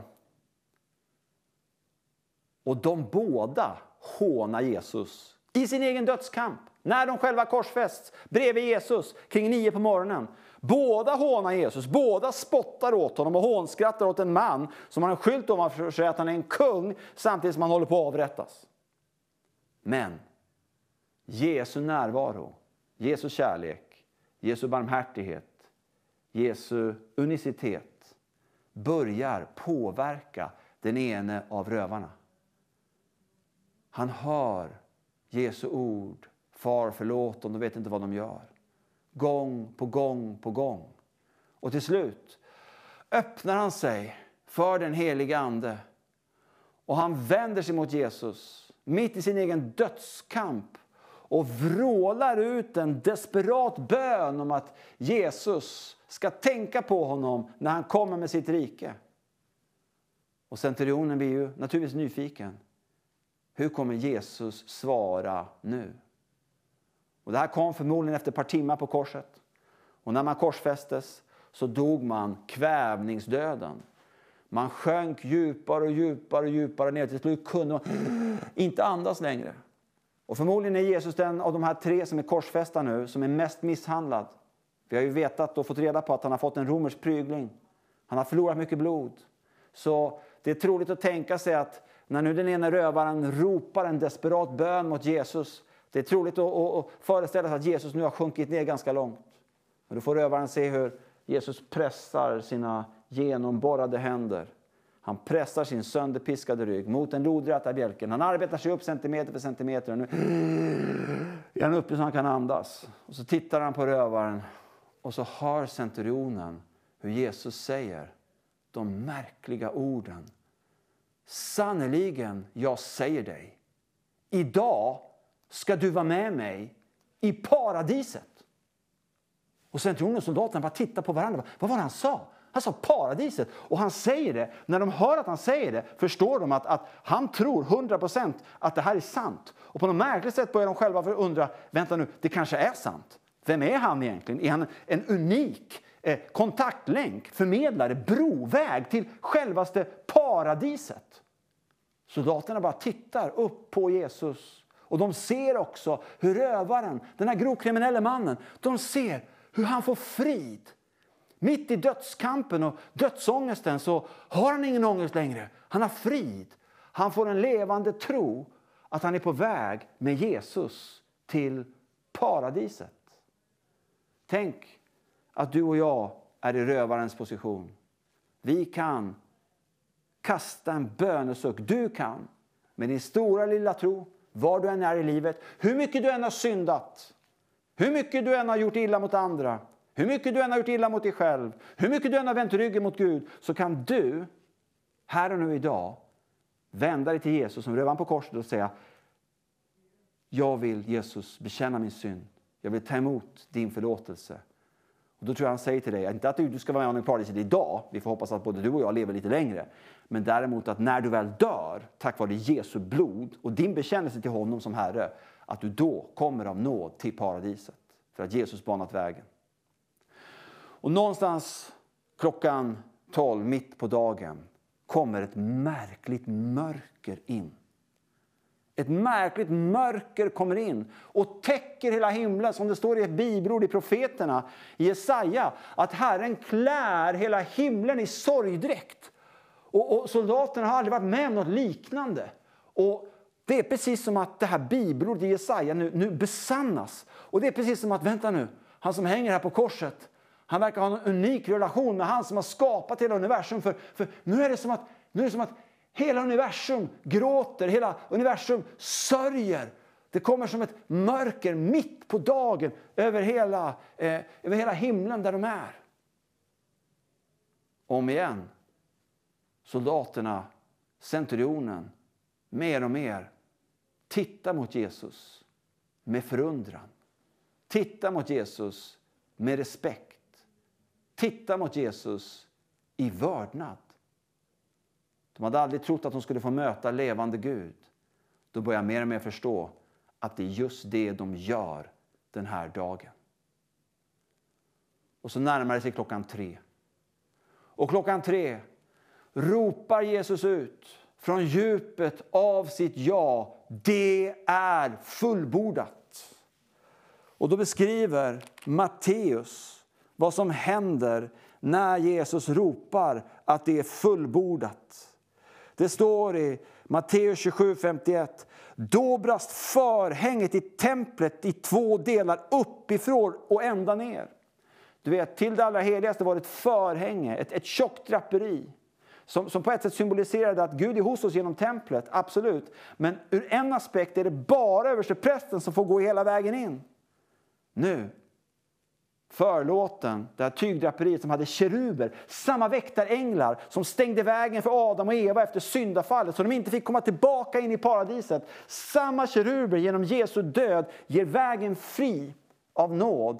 Och de båda hånar Jesus i sin egen dödskamp. När de själva korsfästs bredvid Jesus kring nio på morgonen. Båda hånar Jesus, båda spottar åt honom och hånskrattar åt en man som har en skylt ovanför sig att han är en kung samtidigt som han håller på att avrättas. Men Jesu närvaro, Jesu kärlek, Jesu barmhärtighet, Jesu unicitet börjar påverka den ene av rövarna. Han hör Jesu ord. Far, förlåt dem, de vet inte vad de gör. Gång på gång på gång. Och till slut öppnar han sig för den helige Ande. Och han vänder sig mot Jesus mitt i sin egen dödskamp och vrålar ut en desperat bön om att Jesus ska tänka på honom när han kommer med sitt rike. Och centurionen blir ju naturligtvis nyfiken. Hur kommer Jesus svara nu? Och det här kom förmodligen efter ett par timmar på korset. Och när man korsfästes så dog man kvävningsdöden. Man sjönk djupare och djupare och djupare ner. Till slut kunde man inte andas längre. Och förmodligen är Jesus den av de här tre som är korsfästa nu som är mest misshandlad. Vi har ju vetat och fått reda på att han har fått en romersk prygling. Han har förlorat mycket blod. Så det är troligt att tänka sig att när nu den ena rövaren ropar en desperat bön mot Jesus. Det är troligt att, att, föreställa sig att Jesus nu har sjunkit ner ganska långt. Men då får rövaren se hur Jesus pressar sina genomborrade händer. Han pressar sin sönderpiskade rygg mot den lodräta bjälken. Han arbetar sig upp centimeter för centimeter. Och nu är han uppe så han kan andas. Och så tittar han på rövaren och så hör centurionen hur Jesus säger de märkliga orden Sannerligen, jag säger dig, idag ska du vara med mig i paradiset. Och centurionen och soldaterna bara tittar på varandra. Vad var det han sa? Han sa paradiset. Och han säger det. När de hör att han säger det förstår de att, att han tror 100% att det här är sant. Och på något märkligt sätt börjar de själva undra, vänta nu, det kanske är sant. Vem är han egentligen? Är han en unik eh, kontaktlänk, förmedlare, broväg till självaste paradiset. Soldaterna bara tittar upp på Jesus. Och de ser också hur rövaren, den här grovkriminelle mannen, de ser hur han får frid. Mitt i dödskampen och dödsångesten så har han ingen ångest längre. Han har frid. Han får en levande tro att han är på väg med Jesus till paradiset. Tänk att du och jag är i rövarens position. Vi kan kasta en bönesuck. Du kan med din stora lilla tro, var du än är i livet, hur mycket du än har syndat, hur mycket du än har gjort illa mot andra, hur mycket du än har gjort illa mot dig själv, hur mycket du än har vänt ryggen mot Gud, så kan du här och nu idag vända dig till Jesus som rövan på korset och säga Jag vill Jesus bekänna min synd. Jag vill ta emot din förlåtelse. Och då tror jag han säger till dig, inte att du ska vara med honom i paradiset idag, vi får hoppas att både du och jag lever lite längre, men däremot att när du väl dör, tack vare Jesu blod och din bekännelse till honom som Herre, att du då kommer av nåd till paradiset. För att Jesus banat vägen. Och någonstans klockan 12, mitt på dagen, kommer ett märkligt mörker in. Ett märkligt mörker kommer in och täcker hela himlen. Som det står i ett bibelord i profeterna, i Jesaja, att Herren klär hela himlen i sorgdräkt. Och, och soldaterna har aldrig varit med om något liknande. Och det är precis som att det här bibelordet i Jesaja nu, nu besannas. Och det är precis som att, vänta nu, han som hänger här på korset, han verkar ha en unik relation med han som har skapat hela universum. För, för nu, är det som att, nu är det som att hela universum gråter, hela universum sörjer. Det kommer som ett mörker mitt på dagen över hela, eh, över hela himlen där de är. Om igen, soldaterna, centurionen, mer och mer tittar mot Jesus med förundran. Titta mot Jesus med respekt. Titta mot Jesus i vördnad. De hade aldrig trott att de skulle få möta levande Gud. Då börjar jag mer och mer förstå att det är just det de gör den här dagen. Och så närmar det sig klockan tre. Och klockan tre ropar Jesus ut från djupet av sitt ja. Det är fullbordat. Och då beskriver Matteus vad som händer när Jesus ropar att det är fullbordat. Det står i Matteus 27.51. Då brast förhänget i templet i två delar uppifrån och ända ner. Du vet, till det allra heligaste var det ett förhänge, ett, ett tjockt draperi. Som, som på ett sätt symboliserade att Gud är hos oss genom templet, absolut. Men ur en aspekt är det bara översteprästen som får gå hela vägen in. Nu förlåten, det här tygdraperiet som hade keruber, samma väktaränglar som stängde vägen för Adam och Eva efter syndafallet så de inte fick komma tillbaka in i paradiset. Samma keruber genom Jesu död ger vägen fri av nåd.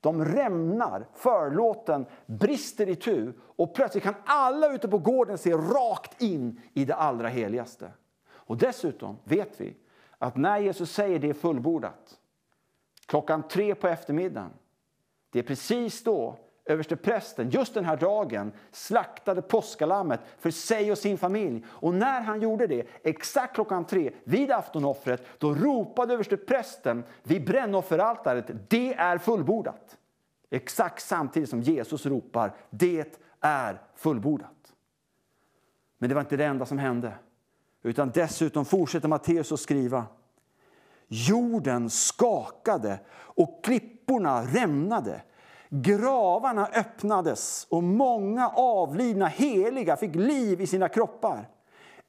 De rämnar, förlåten brister i tu och plötsligt kan alla ute på gården se rakt in i det allra heligaste. Och dessutom vet vi att när Jesus säger det är fullbordat, klockan tre på eftermiddagen det är precis då översteprästen, just den här dagen, slaktade påskalammet för sig och sin familj. Och när han gjorde det, exakt klockan tre, vid aftonoffret, då ropade översteprästen vid brännofferaltaret, det är fullbordat. Exakt samtidigt som Jesus ropar, det är fullbordat. Men det var inte det enda som hände. Utan dessutom fortsätter Matteus att skriva. Jorden skakade och klipporna rämnade. Gravarna öppnades och många avlidna heliga fick liv i sina kroppar.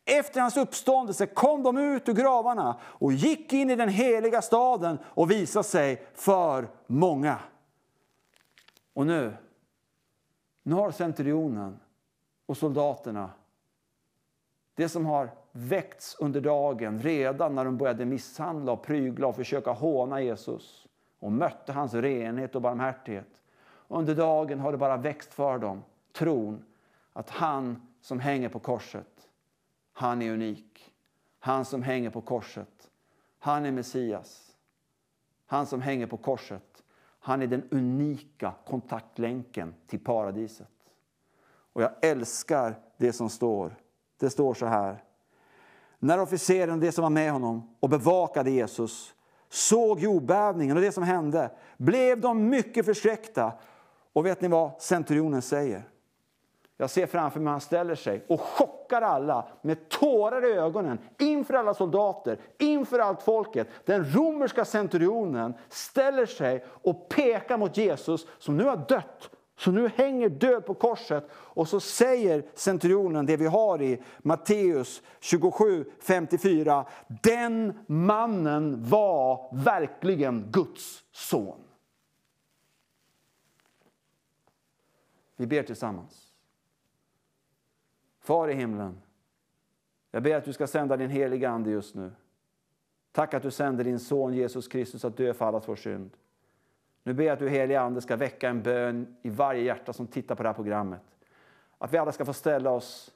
Efter hans uppståndelse kom de ut ur gravarna och gick in i den heliga staden och visade sig för många. Och nu, nu har centurionen och soldaterna det som har väckts under dagen redan när de började misshandla och prygla och försöka håna Jesus och mötte hans renhet och barmhärtighet. Under dagen har det bara växt för dem, tron att han som hänger på korset, han är unik. Han som hänger på korset, han är Messias. Han som hänger på korset, han är den unika kontaktlänken till paradiset. Och jag älskar det som står. Det står så här. när officeren och de som var med honom och bevakade Jesus såg jordbävningen och det som hände blev de mycket förskräckta. Och vet ni vad centurionen säger? Jag ser framför mig hur han ställer sig och chockar alla med tårar i ögonen inför alla soldater, inför allt folket. Den romerska centurionen ställer sig och pekar mot Jesus som nu har dött, så nu hänger död på korset. Och så säger centurionen det vi har i Matteus 27, 54. Den mannen var verkligen Guds son. Vi ber tillsammans. Far i himlen, jag ber att du ska sända din heliga Ande just nu. Tack att du sänder din son Jesus Kristus att dö för allas vår synd. Nu ber jag att du helige Ande ska väcka en bön i varje hjärta som tittar på det här programmet. Att vi alla ska få ställa oss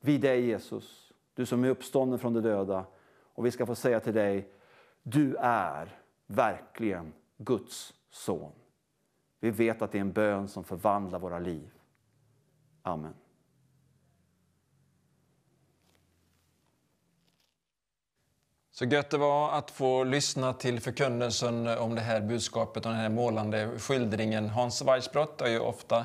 vid dig Jesus, du som är uppstånden från de döda. Och vi ska få säga till dig, du är verkligen Guds son. Vi vet att det är en bön som förvandlar våra liv. Amen. Så gött det var att få lyssna till förkunnelsen om det här budskapet och den här målande skildringen. Hans Weissbrott är ju ofta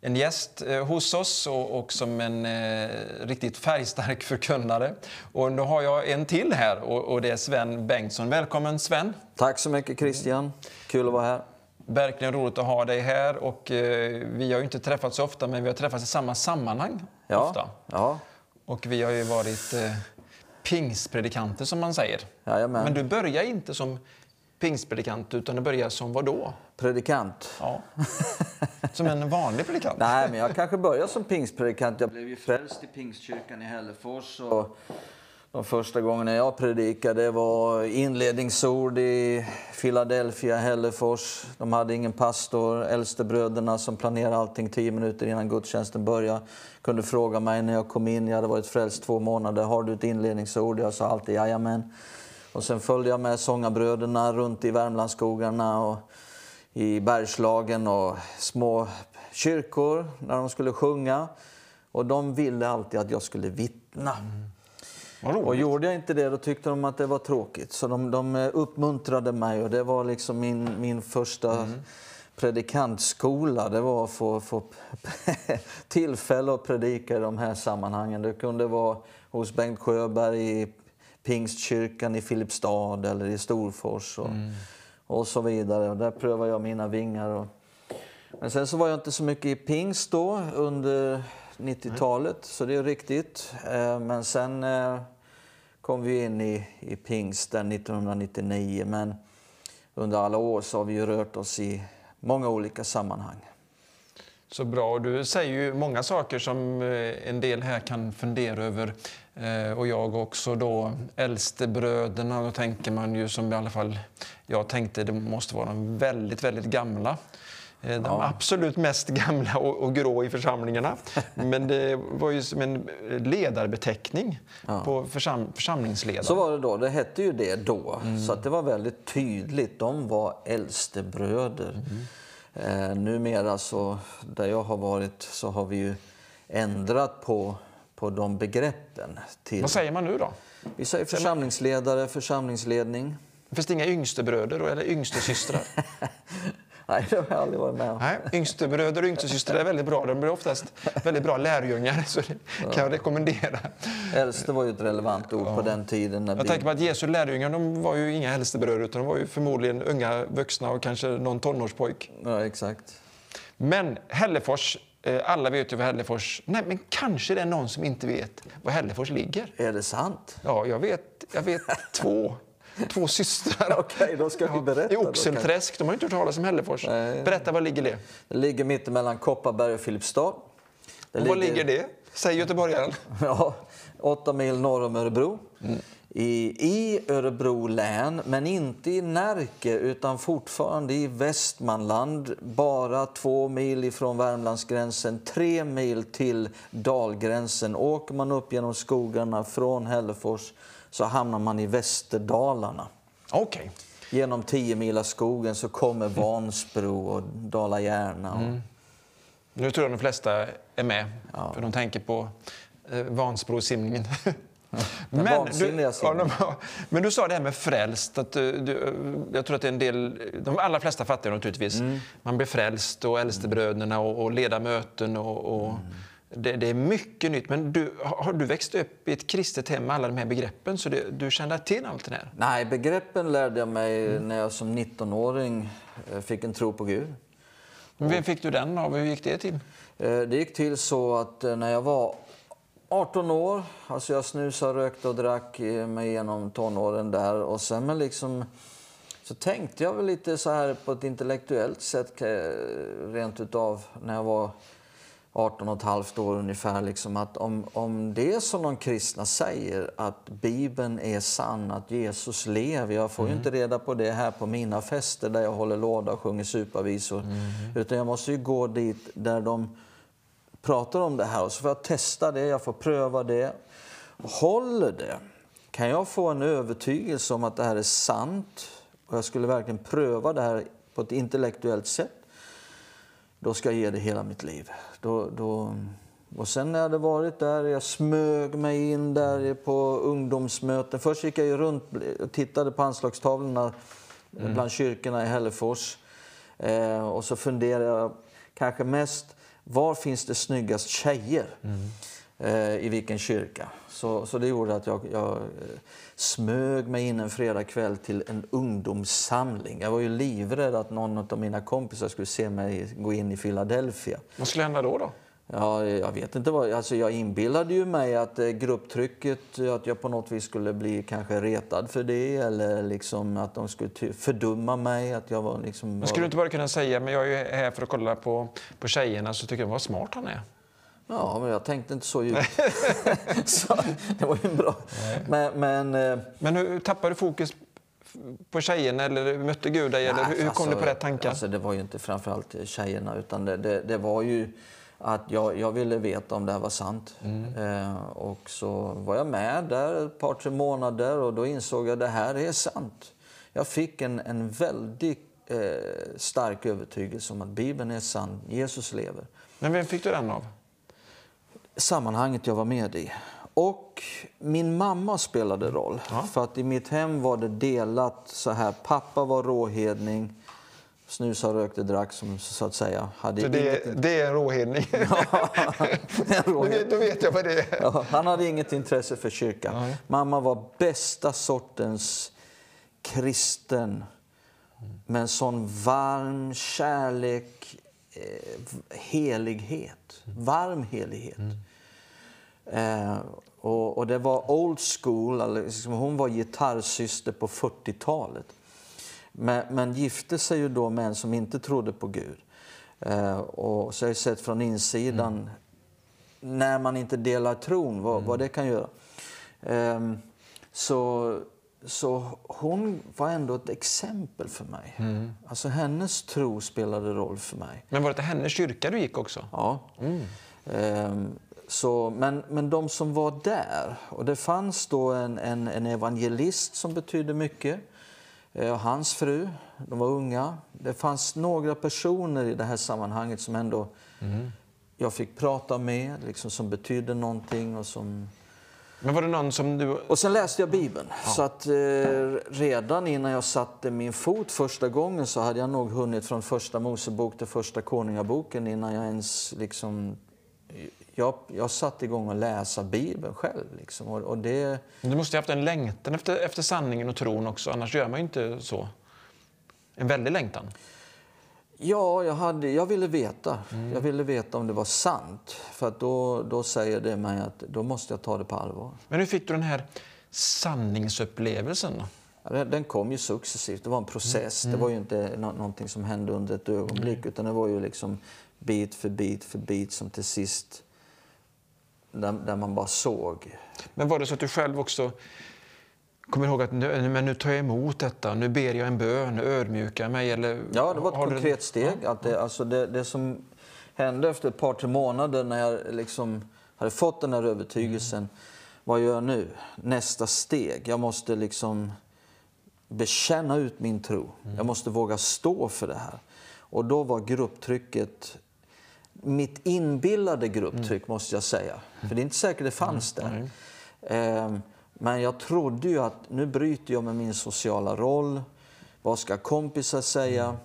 en gäst eh, hos oss och, och som en eh, riktigt färgstark förkunnare. Och nu har jag en till här och, och det är Sven Bengtsson. Välkommen Sven! Tack så mycket Christian, kul att vara här. Verkligen roligt att ha dig här och eh, vi har ju inte träffats så ofta men vi har träffats i samma sammanhang Ja, ofta. ja, Och vi har ju varit eh, pingstpredikanter som man säger. Jajamän. Men du börjar inte som pingstpredikant utan du börjar som vad då? predikant. Ja. Som en vanlig predikant? Nej, men jag kanske började som pingstpredikant. Jag blev ju frälst i pingstkyrkan i Hällefors. Och de första gångerna jag predikade var inledningsord i Philadelphia, Hällefors. De hade ingen pastor. Äldstebröderna som planerade allting tio minuter innan gudstjänsten började kunde fråga mig när jag kom in. Jag hade varit frälst två månader. Har du ett inledningsord? Jag sa alltid jajamän. Och sen följde jag med sångarbröderna runt i Värmlandsskogarna och i Bergslagen och små kyrkor när de skulle sjunga. Och de ville alltid att jag skulle vittna. Mm. Och gjorde jag inte det då tyckte de att det var tråkigt. Så de, de eh, uppmuntrade mig och det var liksom min, min första predikantskola. Det var att få, få tillfälle att predika i de här sammanhangen. Det kunde vara hos Bengt Sjöberg i Pingstkyrkan i Filipstad eller i Storfors och, och så vidare. Och där prövade jag mina vingar. Och, men sen så var jag inte så mycket i pingst då under 90-talet, så det är riktigt. Eh, Men sen eh, kom vi in i, i pingsten 1999. Men under alla år så har vi ju rört oss i många olika sammanhang. Så bra. Du säger ju många saker som eh, en del här kan fundera över. Och jag också då. Äldstebröderna, då tänker man ju som i alla fall jag tänkte, det måste vara de väldigt, väldigt gamla. Eh, De absolut mest gamla och, och grå i församlingarna. Men det var ju som en ledarbeteckning på försam, församlingsledare. Så var det då. Det hette ju det då. Så att det var väldigt tydligt. De var äldstebröder. Eh, numera, så, där jag har varit, så har vi ju ändrat på, på de begreppen. Till, Vad säger man nu då? vi säger församlingsledare, församlingsledning. Finns det inga yngstebröder då, eller yngstesystrar? Nej, det har jag aldrig varit med om. Nej, yngstebröder och yngstesystrar är väldigt bra. De blir oftast väldigt bra lärjungar, så det kan jag rekommendera. Äldste var ju ett relevant ord på den tiden. När Jag tänker på att Jesu lärjungar de var ju inga äldstebröder utan de var ju förmodligen unga vuxna och kanske någon tonårspojk. Ja, exakt. Men Hällefors, eh, alla vet ju vad Hällefors... Nej, men kanske det är någon som inte vet var Hällefors ligger. Är det sant? Ja, jag vet, jag vet två, två systrar. Okej, då ska vi berätta I Oxelträsk, de har inte hört talas om Hällefors. Berätta, var ligger det? Det ligger mitt mellan Kopparberg och Filipstad. Det Och var ligger det? Säg göteborgaren. Ja, åtta mil norr om Örebro. I, I Örebro län, men inte i Närke utan fortfarande i Västmanland. Bara två mil ifrån Värmlandsgränsen, tre mil till dalgränsen. Åker man upp genom skogarna från Hällefors så hamnar man i Västerdalarna. Okej. Genom tio mila skogen så kommer Vansbro och Dala-Järna. och- Nu tror jag de flesta är med, för de tänker på eh, Vansbrosimningen. Den Men du, ja, men du sa det här med frälst. Att du, du, jag tror att det är en del, de allra flesta fattar det naturligtvis. Mm. Man blir frälst och äldstebröderna och, och leda möten. Och, och Mm. Det, det är mycket nytt. Men du, har du växt upp i ett kristet hem med alla de här begreppen så det, du känner till allt det här? Nej, begreppen lärde jag mig när jag som 19-åring eh, fick en tro på Gud. Men vem fick du den av? Hur gick det till? Eh, Det gick till så att eh, när jag var 18 år, alltså jag snusade, rökte och drack mig igenom tonåren där och sen men liksom så tänkte jag väl lite så här på ett intellektuellt sätt rent utav när jag var 18 och ett halvt år ungefär liksom att om, om det är som de kristna säger att Bibeln är sann, att Jesus lever. Jag får ju inte reda på det här på mina fester där jag håller låda och sjunger supervisor. Utan jag måste ju gå dit där de pratar om det här och så får jag testa det, jag får pröva det. Håller det? Kan jag få en övertygelse om att det här är sant och jag skulle verkligen pröva det här på ett intellektuellt sätt då ska jag ge det hela mitt liv. Då, då, och sen när jag hade varit där, jag smög mig in där på ungdomsmöten. Först gick jag runt och tittade på anslagstavlorna bland kyrkorna i Hällefors. Eh, och så funderade jag kanske mest, var finns det snyggast tjejer? Eh, I vilken kyrka? Så, så det gjorde att jag, jag eh, smög mig in en fredagkväll till en ungdomssamling. Jag var ju livrädd att någon av mina kompisar skulle se mig gå in i Philadelphia. Vad skulle hända då? då? Ja, jag vet inte vad, alltså jag inbillade ju mig att eh, grupptrycket, att jag på något vis skulle bli kanske retad för det eller liksom att de skulle fördumma mig, att jag var liksom... Men skulle du inte bara kunna säga, men jag är ju här för att kolla på, på tjejerna, så tycker jag vad smart han är. Ja, men jag tänkte inte så djupt. så, det var ju bra. Men, men eh, Men hur tappade du fokus på tjejerna eller mötte Gud dig? Eller hur, kom du på rätt tankar? Alltså, det var ju inte framförallt tjejerna, utan det, det, det var ju att jag, jag ville veta om det här var sant. Mm. Eh, och så var jag med där ett par, tre månader och då insåg jag att det här är sant. Jag fick en, en väldigt eh, stark övertygelse om att Bibeln är sann, Jesus lever. Men vem fick du den av? Sammanhanget jag var med i. Och min mamma spelade roll. För att i mitt hem var det delat så här. Pappa var råhedning, snusade, rökte, drack som så att säga. Hade Så inget... det, det är en råhedning. En då, råhed- vet, då vet jag vad det är. Ja, han hade inget intresse för kyrkan. Mamma var bästa sortens kristen med en sån varm kärlek, eh, helighet. Varm helighet. Eh, och, och det var old school. liksom, Hon var gitarrsyster på 40-talet. Men, men gifte sig ju då med en som inte trodde på Gud. Eh, och så har jag sett från insidan när man inte delar tron, vad, vad det kan göra. Ehm, så, så hon var ändå ett exempel för mig. Alltså hennes tro spelade roll för mig. Men var det till hennes kyrka du gick också? Ja. Ehm, så, men, men de som var där, och det fanns då en, en, en evangelist som betydde mycket. eh, Och hans fru, de var unga. Det fanns några personer i det här sammanhanget som ändå jag fick prata med, liksom, som betydde någonting. Och, som... Men var det någon som du... och sen läste jag Bibeln. Så att eh, redan innan jag satte min fot första gången så hade jag nog hunnit från första Mosebok till första Konungaboken innan jag ens liksom... Jag, jag satte igång att läsa Bibeln själv. Liksom. Och, och det, Du måste ju haft en längtan efter, efter sanningen och tron också, annars gör man ju inte så. En väldig längtan. Ja, jag, hade, jag ville veta. Jag ville veta om det var sant. För att då, då säger det mig att då måste jag ta det på allvar. Men hur fick du den här sanningsupplevelsen? Ja, Den, kom ju successivt. Det var en process. Det var ju inte nå- någonting som hände under ett ögonblick. Utan det var ju liksom bit för bit för bit som till sist... Där, där man bara såg. Men var det så att du själv också kommer ihåg att nu, men nu tar jag emot detta, nu ber jag en bön, ödmjukar mig? Eller, Ja, det var ett har du- konkret steg. Att det, alltså det, det som hände efter ett par, tre månader när jag liksom hade fått den här övertygelsen. Vad gör jag nu? Nästa steg. Jag måste liksom bekänna ut min tro. Jag måste våga stå för det här. Och då var grupptrycket mitt inbillade grupptryck, måste jag säga. För det är inte säkert det fanns där. Ehm, men jag trodde ju att nu bryter jag med min sociala roll. Vad ska kompisar säga?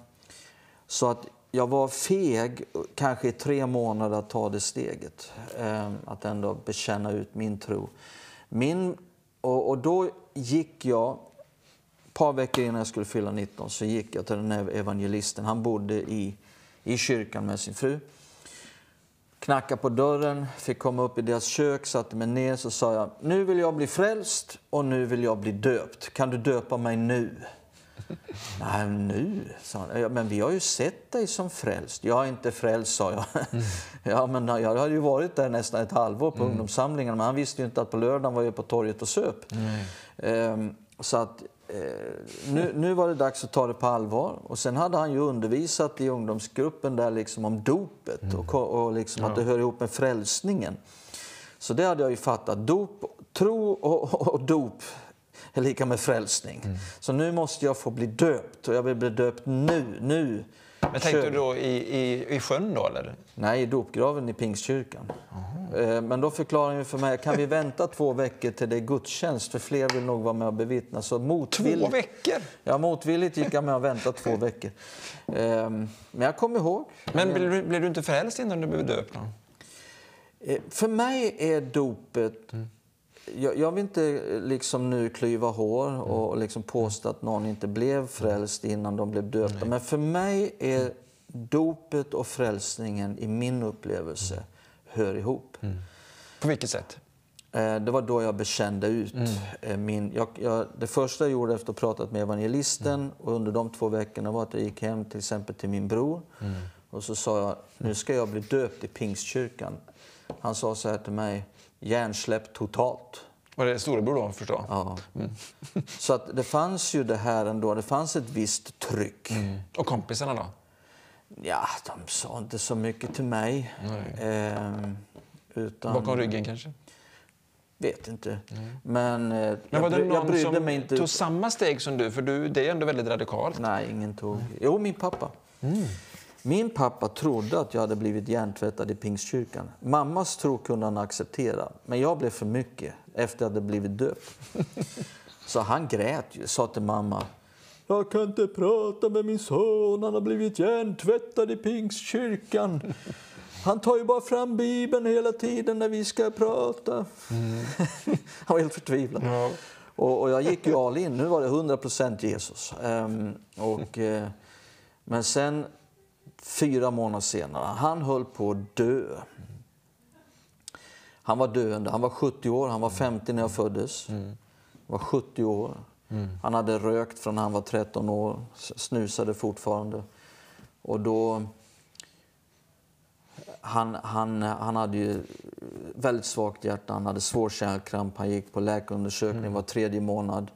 Så att jag var feg, kanske i tre månader, att ta det steget. Ehm, att ändå bekänna ut min tro. Min, och, och då gick jag, ett par veckor innan jag skulle fylla 19, så gick jag till den här evangelisten. Han bodde i, i kyrkan med sin fru. Knackade på dörren, fick komma upp i deras kök, satte mig ner så sa jag nu vill jag bli frälst och nu vill jag bli döpt. Kan du döpa mig nu? Nej, nu, sa han. Ja, men vi har ju sett dig som frälst. Jag är inte frälst, sa jag. ja, men jag hade ju varit där nästan ett halvår på ungdomssamlingen, men han visste ju inte att på lördagen var jag på torget och söp. Ehm, så att nu, nu var det dags att ta det på allvar. Och sen hade han ju undervisat i ungdomsgruppen där liksom om dopet och, ko- och liksom att det hör ihop med frälsningen. Så det hade jag ju fattat. Dop, tro och, och, och dop är lika med frälsning. Så nu måste jag få bli döpt och jag vill bli döpt nu. nu. Men tänkte du då i, i, i sjön då eller? Nej, i dopgraven i Pingstkyrkan. Eh, Men då förklarar han för mig, kan vi vänta två veckor till det är gudstjänst? För fler vill nog vara med och bevittna. Så motvilligt, Två veckor? Ja, motvilligt gick jag med och väntade två veckor. Eh, Men jag kommer ihåg. Men blev du, blev du inte frälst innan du blev döpt? Eh, För mig är dopet... Jag, jag vill inte eh, liksom nu klyva hår och liksom påstå att någon inte blev frälst innan de blev döpta. Men för mig är dopet och frälsningen i min upplevelse hör ihop. På vilket sätt? Eh, Det var då jag bekände ut eh, min... Jag, jag, det första jag gjorde efter att ha pratat med evangelisten och under de två veckorna var att jag gick hem till exempel till min bror och så sa jag, nu ska jag bli döpt i Pingstkyrkan. Han sa så här till mig, hjärnsläpp totalt. Var det storebror då förstå? Ja. Så att det fanns ju det här ändå, det fanns ett visst tryck. Och kompisarna då? Ja, de sa inte så mycket till mig. Ehm, utan, Bakom ryggen kanske? Vet inte. Men, eh, Men jag, var det bry, jag någon brydde som mig inte. tog samma steg som du? För du, det är ändå väldigt radikalt. Nej, ingen tog. Jo, min pappa. Min pappa trodde att jag hade blivit hjärntvättad i Pingstkyrkan. Mammas tro kunde han acceptera, men jag blev för mycket efter att jag hade blivit döpt. Så han grät ju, sa till mamma. Jag kan inte prata med min son, han har blivit hjärntvättad i Pingstkyrkan. Han tar ju bara fram Bibeln hela tiden när vi ska prata. han var helt förtvivlad. Ja. Och, och jag gick ju all in. Nu var det 100% Jesus. Ehm, och, eh, men sen, fyra månader senare, han höll på att dö. Han var döende. Han var 70 år. Han var 50 när jag föddes. Han var 70 år. Han hade rökt från han var 13 år. Snusade fortfarande. Och då... Han, han, han hade ju väldigt svagt hjärta, han hade svår kärlkramp, han gick på läkarundersökning var tredje månad.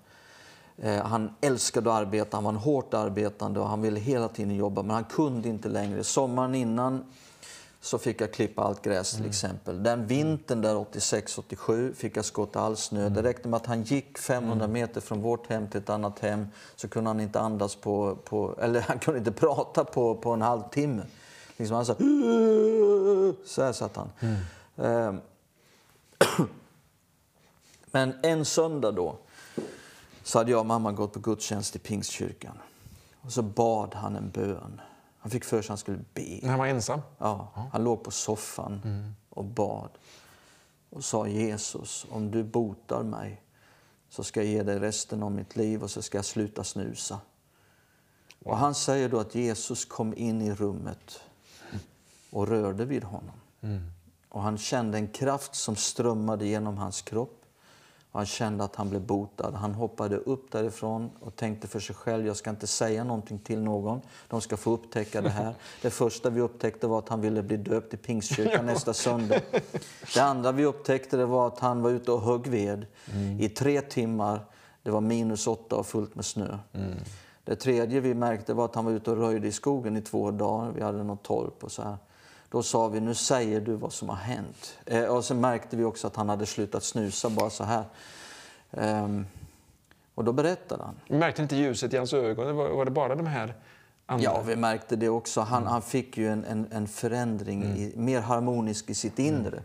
Eh, han älskade att arbeta, han var en hårt arbetande och han ville hela tiden jobba men han kunde inte längre. Sommaren innan så fick jag klippa allt gräs till exempel. Den vintern där 86-87 fick jag skotta all snö. Det räckte med att han gick 500 meter från vårt hem till ett annat hem så kunde han inte andas på, på eller han kunde inte prata på, på en halvtimme. Liksom han sa så här satt han. Ehm, Men en söndag då så hade jag och mamma gått på gudstjänst i Pingstkyrkan. Och så bad han en bön. Han fick för sig att han skulle be. När han var ensam? Ja, han låg på soffan och bad och sa Jesus, om du botar mig så ska jag ge dig resten av mitt liv och så ska jag sluta snusa. Och han säger då att Jesus kom in i rummet och rörde vid honom. Och han kände en kraft som strömmade genom hans kropp. Han kände att han blev botad. Han hoppade upp därifrån och tänkte för sig själv, jag ska inte säga någonting till någon. De ska få upptäcka det här. Det första vi upptäckte var att han ville bli döpt i Pingstkyrkan nästa söndag. Det andra vi upptäckte det var att han var ute och högg ved i tre timmar. Det var minus åtta och fullt med snö. Det tredje vi märkte var att han var ute och röjde i skogen i två dagar. Vi hade något torp och så här. Då sa vi, nu säger du vad som har hänt. Eh, och sen märkte vi också att han hade slutat snusa bara så här. Ehm, och då berättade han. Vi märkte inte ljuset i hans ögon? Var, var det bara de här andra? Ja, vi märkte det också. Han, han fick ju en, en, en förändring, i, mer harmonisk i sitt inre.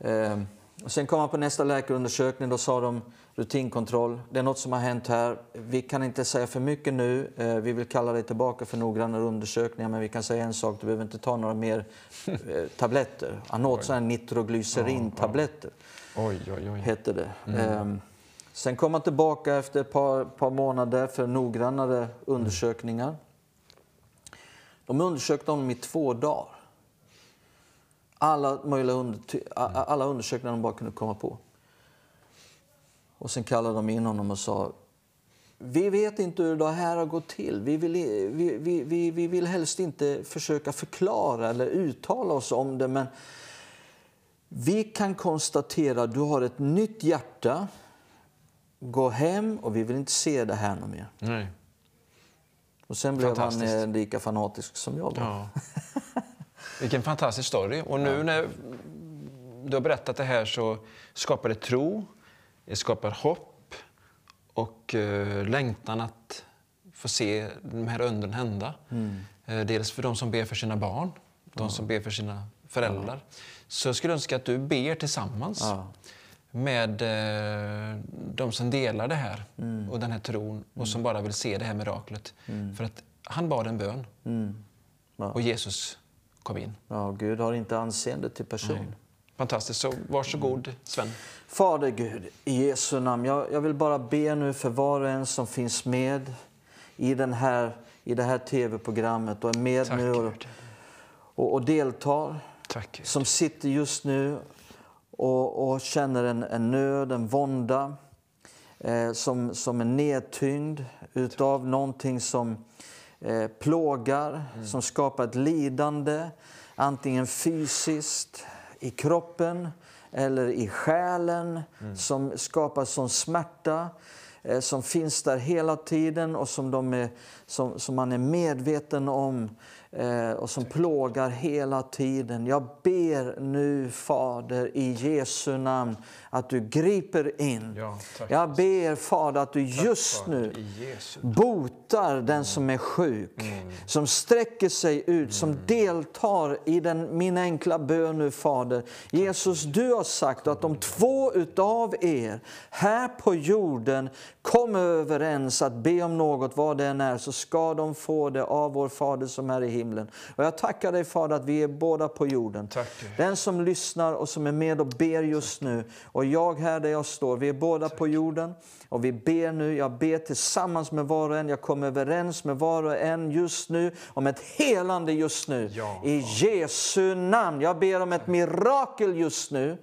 Ehm, Och sen kom han på nästa läkarundersökning. Då sa de rutinkontroll. Det är något som har hänt här. Vi kan inte säga för mycket nu. Eh, Vi vill kalla dig tillbaka för noggrannare undersökningar. Men vi kan säga en sak. Du behöver inte ta några mer eh, tabletter. Han åt sådana här nitroglycerin-tabletter. Oj, oj, oj. Hette det. Ehm, Sen kom han tillbaka efter ett par, par månader för noggrannare undersökningar. De undersökte honom i två dagar. Alla möjliga under, alla undersökningar de bara kunde komma på. Och sen kallade de in honom och sa vi vet inte hur det här har gått till. Vi vill, vi, vi, vi, vi vill helst inte försöka förklara eller uttala oss om det. Men vi kan konstatera att du har ett nytt hjärta. Gå hem och vi vill inte se det här något mer. Nej. Och sen blev han eh, lika fanatisk som jag. Ja. Vilken fantastisk story. Och nu när du har berättat det här så skapar det tro, skapar hopp och eh, längtan att få se de här undren hända. Eh, dels för de som ber för sina barn, de som ber för sina föräldrar. Så jag skulle önska att du ber tillsammans med eh, de som delar det här och den här tron och som bara vill se det här miraklet. För att han bad en bön Ja. och Jesus kom in. Ja, Gud har inte anseende till person. Fantastiskt. Så varsågod, Sven. Fader Gud, i Jesu namn. Jag, jag vill bara be nu för var och en som finns med i, den här, i det här tv-programmet och är med Tack, nu och, och, och deltar. Tack. Som sitter just nu och, och känner en, en nöd, en vånda. Eh, som, som är nedtyngd utav någonting som eh, plågar, som skapar ett lidande. Antingen fysiskt, i kroppen eller i själen. Som skapar sån smärta eh, som finns där hela tiden och som, de är, som, som man är medveten om och som plågar hela tiden. Jag ber nu, Fader, i Jesu namn att du griper in. Ja, tack, Jag ber, Fader, att du just Fader, nu botar den som är sjuk, som sträcker sig ut, som deltar i den, min enkla bön nu, Fader. Jesus, du har sagt att om två utav er här på jorden kommer överens att be om något, vad det än är, så ska de få det av vår Fader som är i himlen. Och jag tackar dig, Fader, att vi är båda på jorden. Tack. Den som lyssnar och som är med och ber just nu och jag här där jag står, vi är båda på jorden och vi ber nu, jag ber tillsammans med var och en, jag kommer överens med var och en just nu om ett helande just nu. Ja, I Jesu namn. Jag ber om ett mirakel just nu.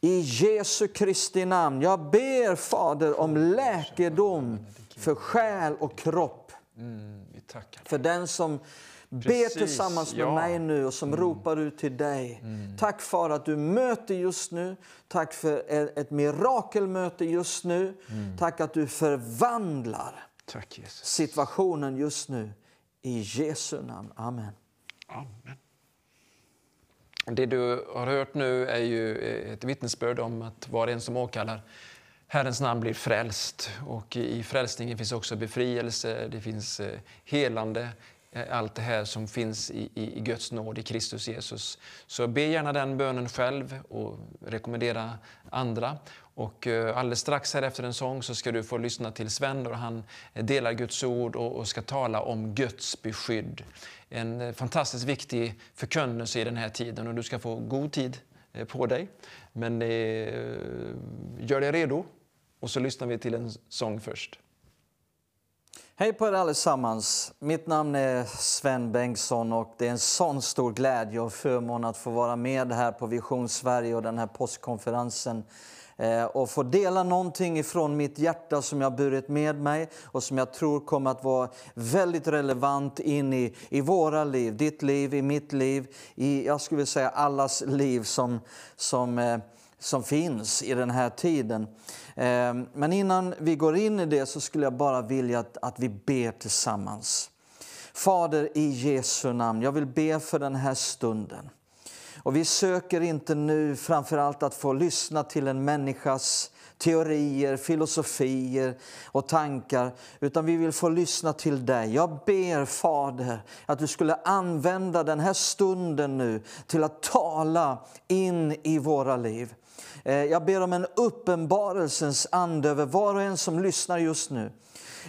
I Jesu Kristi namn. Jag ber Fader om läkedom för själ och kropp. Mm, vi tackar. För den som ber Precis, tillsammans med ja. Mm. mig nu och som ropar ut till dig. Tack för att du möter just nu. Tack för ett, mirakelmöte just nu. Mm. Tack att du förvandlar Tack, situationen just nu. I Jesu namn. Amen. Amen. Det du har hört nu är ju ett vittnesbörd om att var en som åkallar Herrens namn blir frälst. Och i frälsningen finns också befrielse, det finns eh, helande, eh, allt det här som finns i, i, Guds nåd i Kristus Jesus. Så be gärna den bönen själv och rekommendera andra. Och eh, alldeles strax här efter en sång så ska du få lyssna till Sven och han delar Guds ord och, ska tala om Guds beskydd. En fantastiskt viktig förkunnelse i den här tiden och du ska få god tid på dig. Men eh, gör dig redo och så lyssnar vi till en sång först. Hej på er allesammans. Mitt namn är Sven Bengtsson och det är en sån stor glädje och förmån att få vara med här på Vision Sverige och den här postkonferensen eh, och få dela någonting ifrån mitt hjärta som jag burit med mig och som jag tror kommer att vara väldigt relevant in i, i våra liv, ditt liv, i mitt liv, i jag skulle vilja säga allas liv som, som eh, som finns i den här tiden. Eh, men innan vi går in i det så skulle jag bara vilja att, att vi ber tillsammans. Fader, i Jesu namn, jag vill be för den här stunden. Och vi söker inte nu framför allt att få lyssna till en människas teorier, filosofier och tankar, utan vi vill få lyssna till dig. Jag ber Fader att du skulle använda den här stunden nu till att tala in i våra liv. Eh, jag ber om en uppenbarelsens ande över var och en som lyssnar just nu.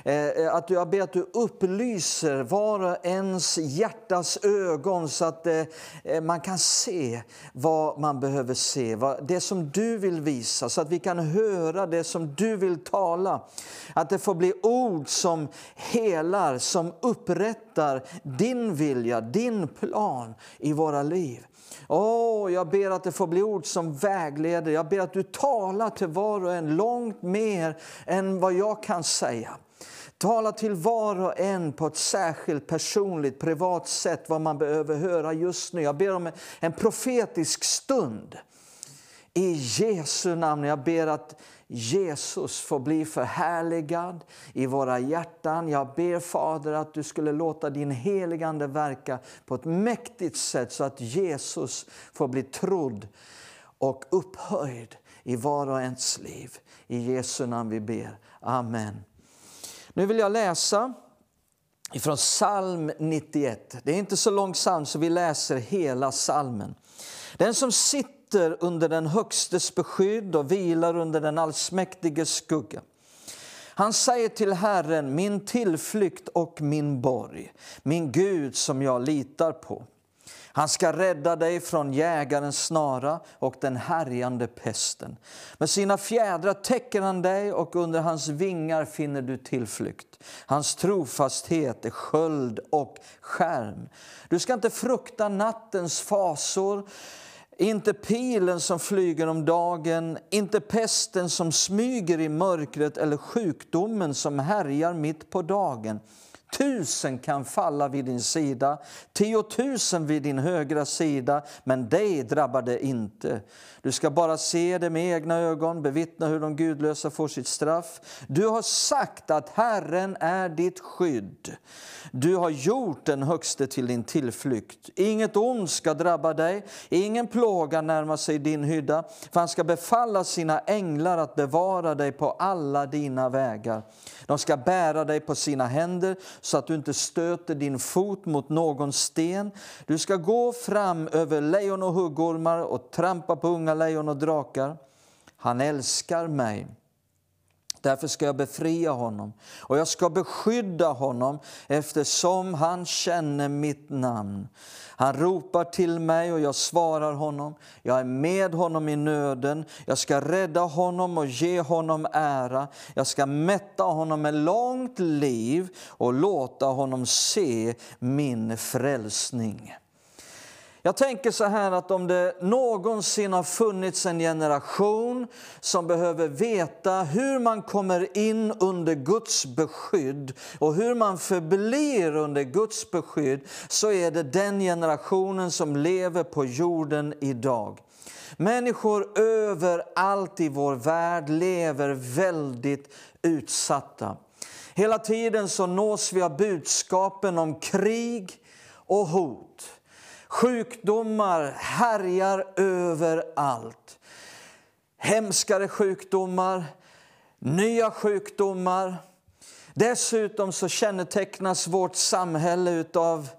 Eh, eh, att jag ber att du upplyser var och ens hjärtas ögon så att man kan se vad man behöver se. Det som du vill visa, så att vi kan höra det som du vill tala. Att det får bli ord som helar, som upprättar din vilja, din plan i våra liv. Oh, jag ber att det får bli ord som vägleder. Jag ber att du talar till var och en långt mer än vad jag kan säga. Tala till var och en på ett särskilt personligt, privat sätt vad man behöver höra just nu. Jag ber om en profetisk stund. I Jesu namn. Jag ber att Jesus får bli förhärligad i våra hjärtan. Jag ber Fader att du skulle låta din heligande verka på ett mäktigt sätt så att Jesus får bli trodd och upphöjd i var och ens liv. I Jesu namn vi ber. Amen. Nu vill jag läsa ifrån psalm 91. Det är inte så lång psalm så vi läser hela psalmen. Den som sitter under den Högstes beskydd och vilar under den allsmäktiges skugga. Han säger till Herren, min tillflykt och min borg, min Gud som jag litar på. Han ska rädda dig från jägarens snara och den härjande pesten. Med sina fjädrar täcker han dig och under hans vingar finner du tillflykt. Hans trofasthet är sköld och skärm. Du ska inte frukta nattens fasor, inte pilen som flyger om dagen, inte pesten som smyger i mörkret eller sjukdomen som härjar mitt på dagen. Tusen kan falla vid din sida, tiotusen vid din högra sida, men dig drabbar det inte. Du ska bara se det med egna ögon, bevittna hur de gudlösa får sitt straff. Du har sagt att Herren är ditt skydd. Du har gjort den högste till din tillflykt. Inget ont ska drabba dig, ingen plåga närmar sig din hydda, för han ska befalla sina änglar att bevara dig på alla dina vägar. De ska bära dig på sina händer så att du inte stöter din fot mot någon sten. Du ska gå fram över lejon och huggormar och trampa på unga lejon och drakar. Han älskar mig. Därför ska jag befria honom och jag ska beskydda honom eftersom han känner mitt namn. Han ropar till mig och jag svarar honom. Jag är med honom i nöden. Jag ska rädda honom och ge honom ära. Jag ska mätta honom med långt liv och låta honom se min frälsning. Jag tänker så här att om det någonsin har funnits en generation som behöver veta hur man kommer in under Guds beskydd och hur man förblir under Guds beskydd så är det den generationen som lever på jorden idag. Människor överallt i vår värld lever väldigt utsatta. Hela tiden så nås vi av budskapen om krig och hot. Sjukdomar härjar överallt. Hemskare sjukdomar, nya sjukdomar. Dessutom så kännetecknas vårt samhälle av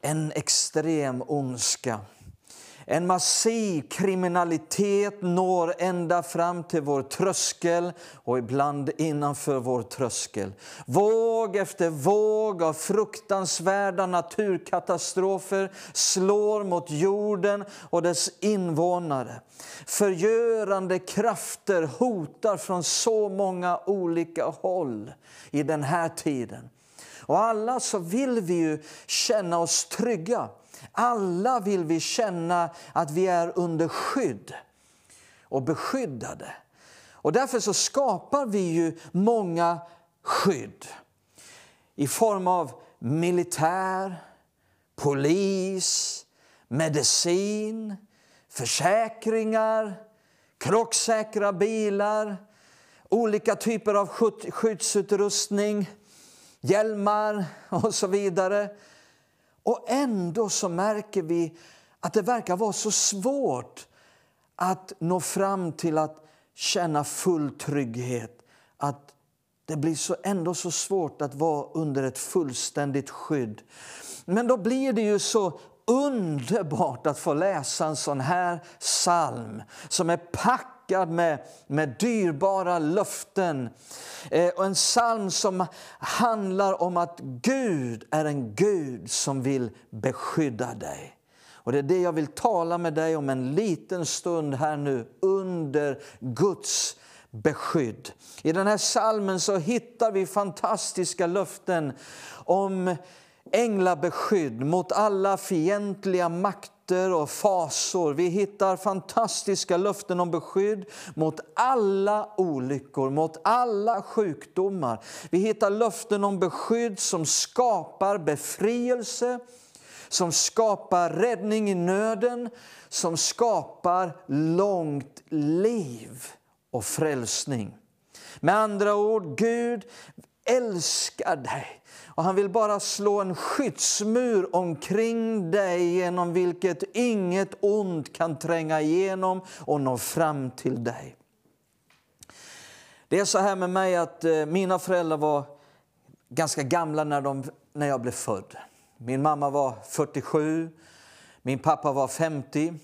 en extrem ondska. En massiv kriminalitet når ända fram till vår tröskel och ibland innanför vår tröskel. Våg efter våg av fruktansvärda naturkatastrofer slår mot jorden och dess invånare. Förgörande krafter hotar från så många olika håll i den här tiden. Och alla så vill vi ju känna oss trygga. Alla vill vi känna att vi är under skydd och beskyddade. Och därför så skapar vi ju många skydd i form av militär, polis, medicin, försäkringar, krocksäkra bilar, olika typer av skyddsutrustning, hjälmar och så vidare. Och ändå så märker vi att det verkar vara så svårt att nå fram till att känna full trygghet. Att det blir så, ändå så svårt att vara under ett fullständigt skydd. Men då blir det ju så underbart att få läsa en sån här psalm som är packad med, med dyrbara löften. Eh, och en psalm som handlar om att Gud är en Gud som vill beskydda dig. Och Det är det jag vill tala med dig om en liten stund här nu under Guds beskydd. I den här salmen så hittar vi fantastiska löften om änglabeskydd mot alla fientliga makter och fasor. Vi hittar fantastiska löften om beskydd mot alla olyckor, mot alla sjukdomar. Vi hittar löften om beskydd som skapar befrielse, som skapar räddning i nöden, som skapar långt liv och frälsning. Med andra ord, Gud älskar dig och han vill bara slå en skyddsmur omkring dig genom vilket inget ont kan tränga igenom och nå fram till dig. Det är så här med mig att eh, mina föräldrar var ganska gamla när, de, när jag blev född. Min mamma var 47, min pappa var 50.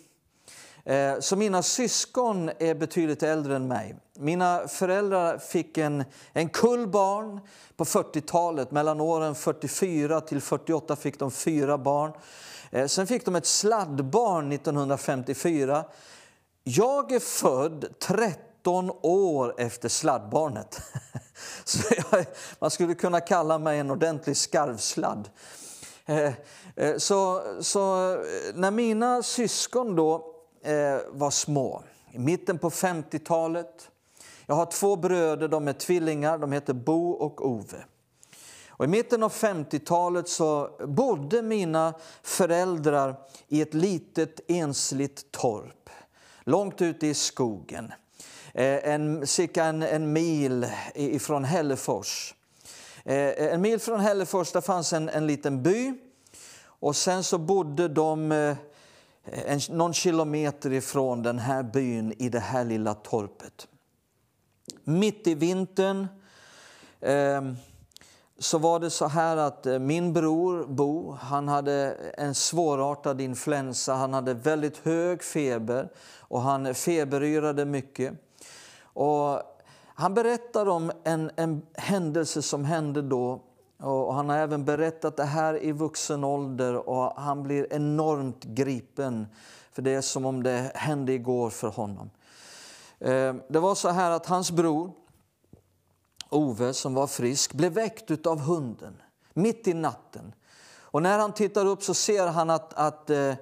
Eh, så mina syskon är betydligt äldre än mig. Mina föräldrar fick en, en kull barn på 40-talet. Mellan åren 44 till 48 fick de fyra barn. Eh, sen fick de ett sladdbarn 1954. Jag är född 13 år efter sladdbarnet. Så jag, man skulle kunna kalla mig en ordentlig skarvsladd. Eh, så, så när mina syskon då Eh, var små, i mitten på 50-talet jag har två bröder, de är tvillingar, de heter Bo och Ove. Och I mitten av 50-talet så bodde mina föräldrar i ett litet ensligt torp långt ute i skogen, eh, en, cirka en, en mil ifrån Hällefors. Eh, en mil från Hällefors där fanns en, en liten by och sen så bodde de en, någon kilometer ifrån den här byn i det här lilla torpet. Mitt i vintern eh, så var det så här att eh, min bror Bo han hade en svårartad influensa. Han hade väldigt hög feber och han feberyrade mycket. Och han berättar om en, en händelse som hände då och han har även berättat det här i vuxen ålder och han blir enormt gripen. För det är som om det hände igår för honom. Eh, det var så här att hans bror Ove, som var frisk, blev väckt av hunden mitt i natten. Och när han tittar upp så ser han att, att, eh,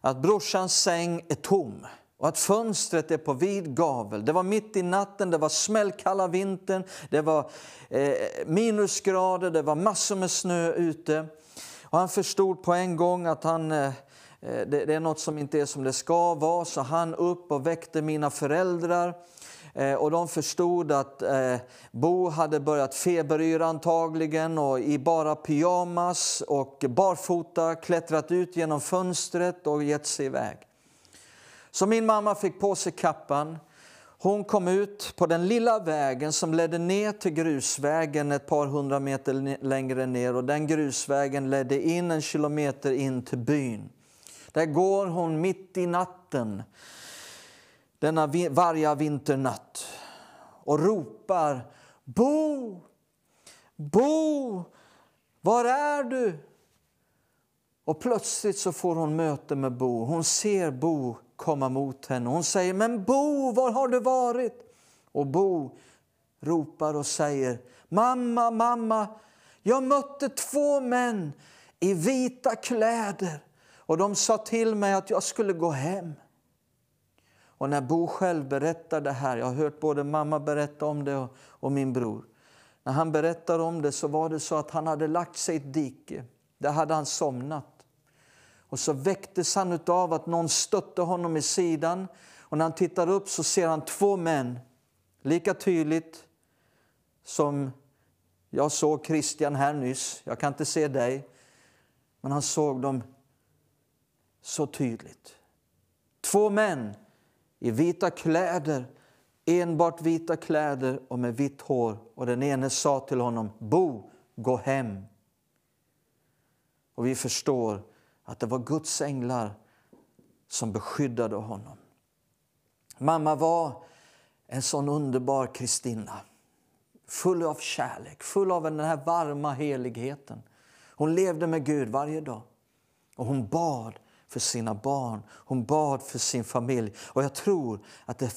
att brorsans säng är tom och att fönstret är på vid gavel. Det var mitt i natten, det var smällkalla vintern, det var eh, minusgrader, det var massor med snö ute. Och han förstod på en gång att han eh, eh, det, det är något som inte är som det ska vara, så han upp och väckte mina föräldrar. Eh, och de förstod att eh, Bo hade börjat feberyra antagligen och i bara pyjamas och barfota klättrat ut genom fönstret och gett sig iväg. Så min mamma fick på sig kappan. Hon kom ut på den lilla vägen som ledde ner till grusvägen ett par hundra meter längre ner och den grusvägen ledde in en kilometer in till byn. Där går hon mitt i natten, denna varje vinternatt och ropar Bo! Bo! Var är du? Och plötsligt så får hon möte med Bo. Hon ser Bo komma mot henne. Hon säger, men Bo, var har du varit? Och Bo ropar och säger, mamma, mamma, jag mötte två män i vita kläder och de sa till mig att jag skulle gå hem. Och när Bo själv berättar det här, jag har hört både mamma berätta om det och, och min bror. När han berättar om det så var det så att han hade lagt sig i ett dike. Där hade han somnat. Och så väcktes han av att någon stötte honom i sidan. Och när han tittar upp så ser han två män, lika tydligt som jag såg Christian här nyss. Jag kan inte se dig. Men han såg dem så tydligt. Två män i vita kläder enbart vita kläder och med vitt hår. Och den ene sa till honom, Bo, gå hem. Och vi förstår att det var Guds änglar som beskyddade honom. Mamma var en sån underbar Kristina. Full av kärlek, full av den här varma heligheten. Hon levde med Gud varje dag. Och hon bad för sina barn, hon bad för sin familj. Och jag tror att det,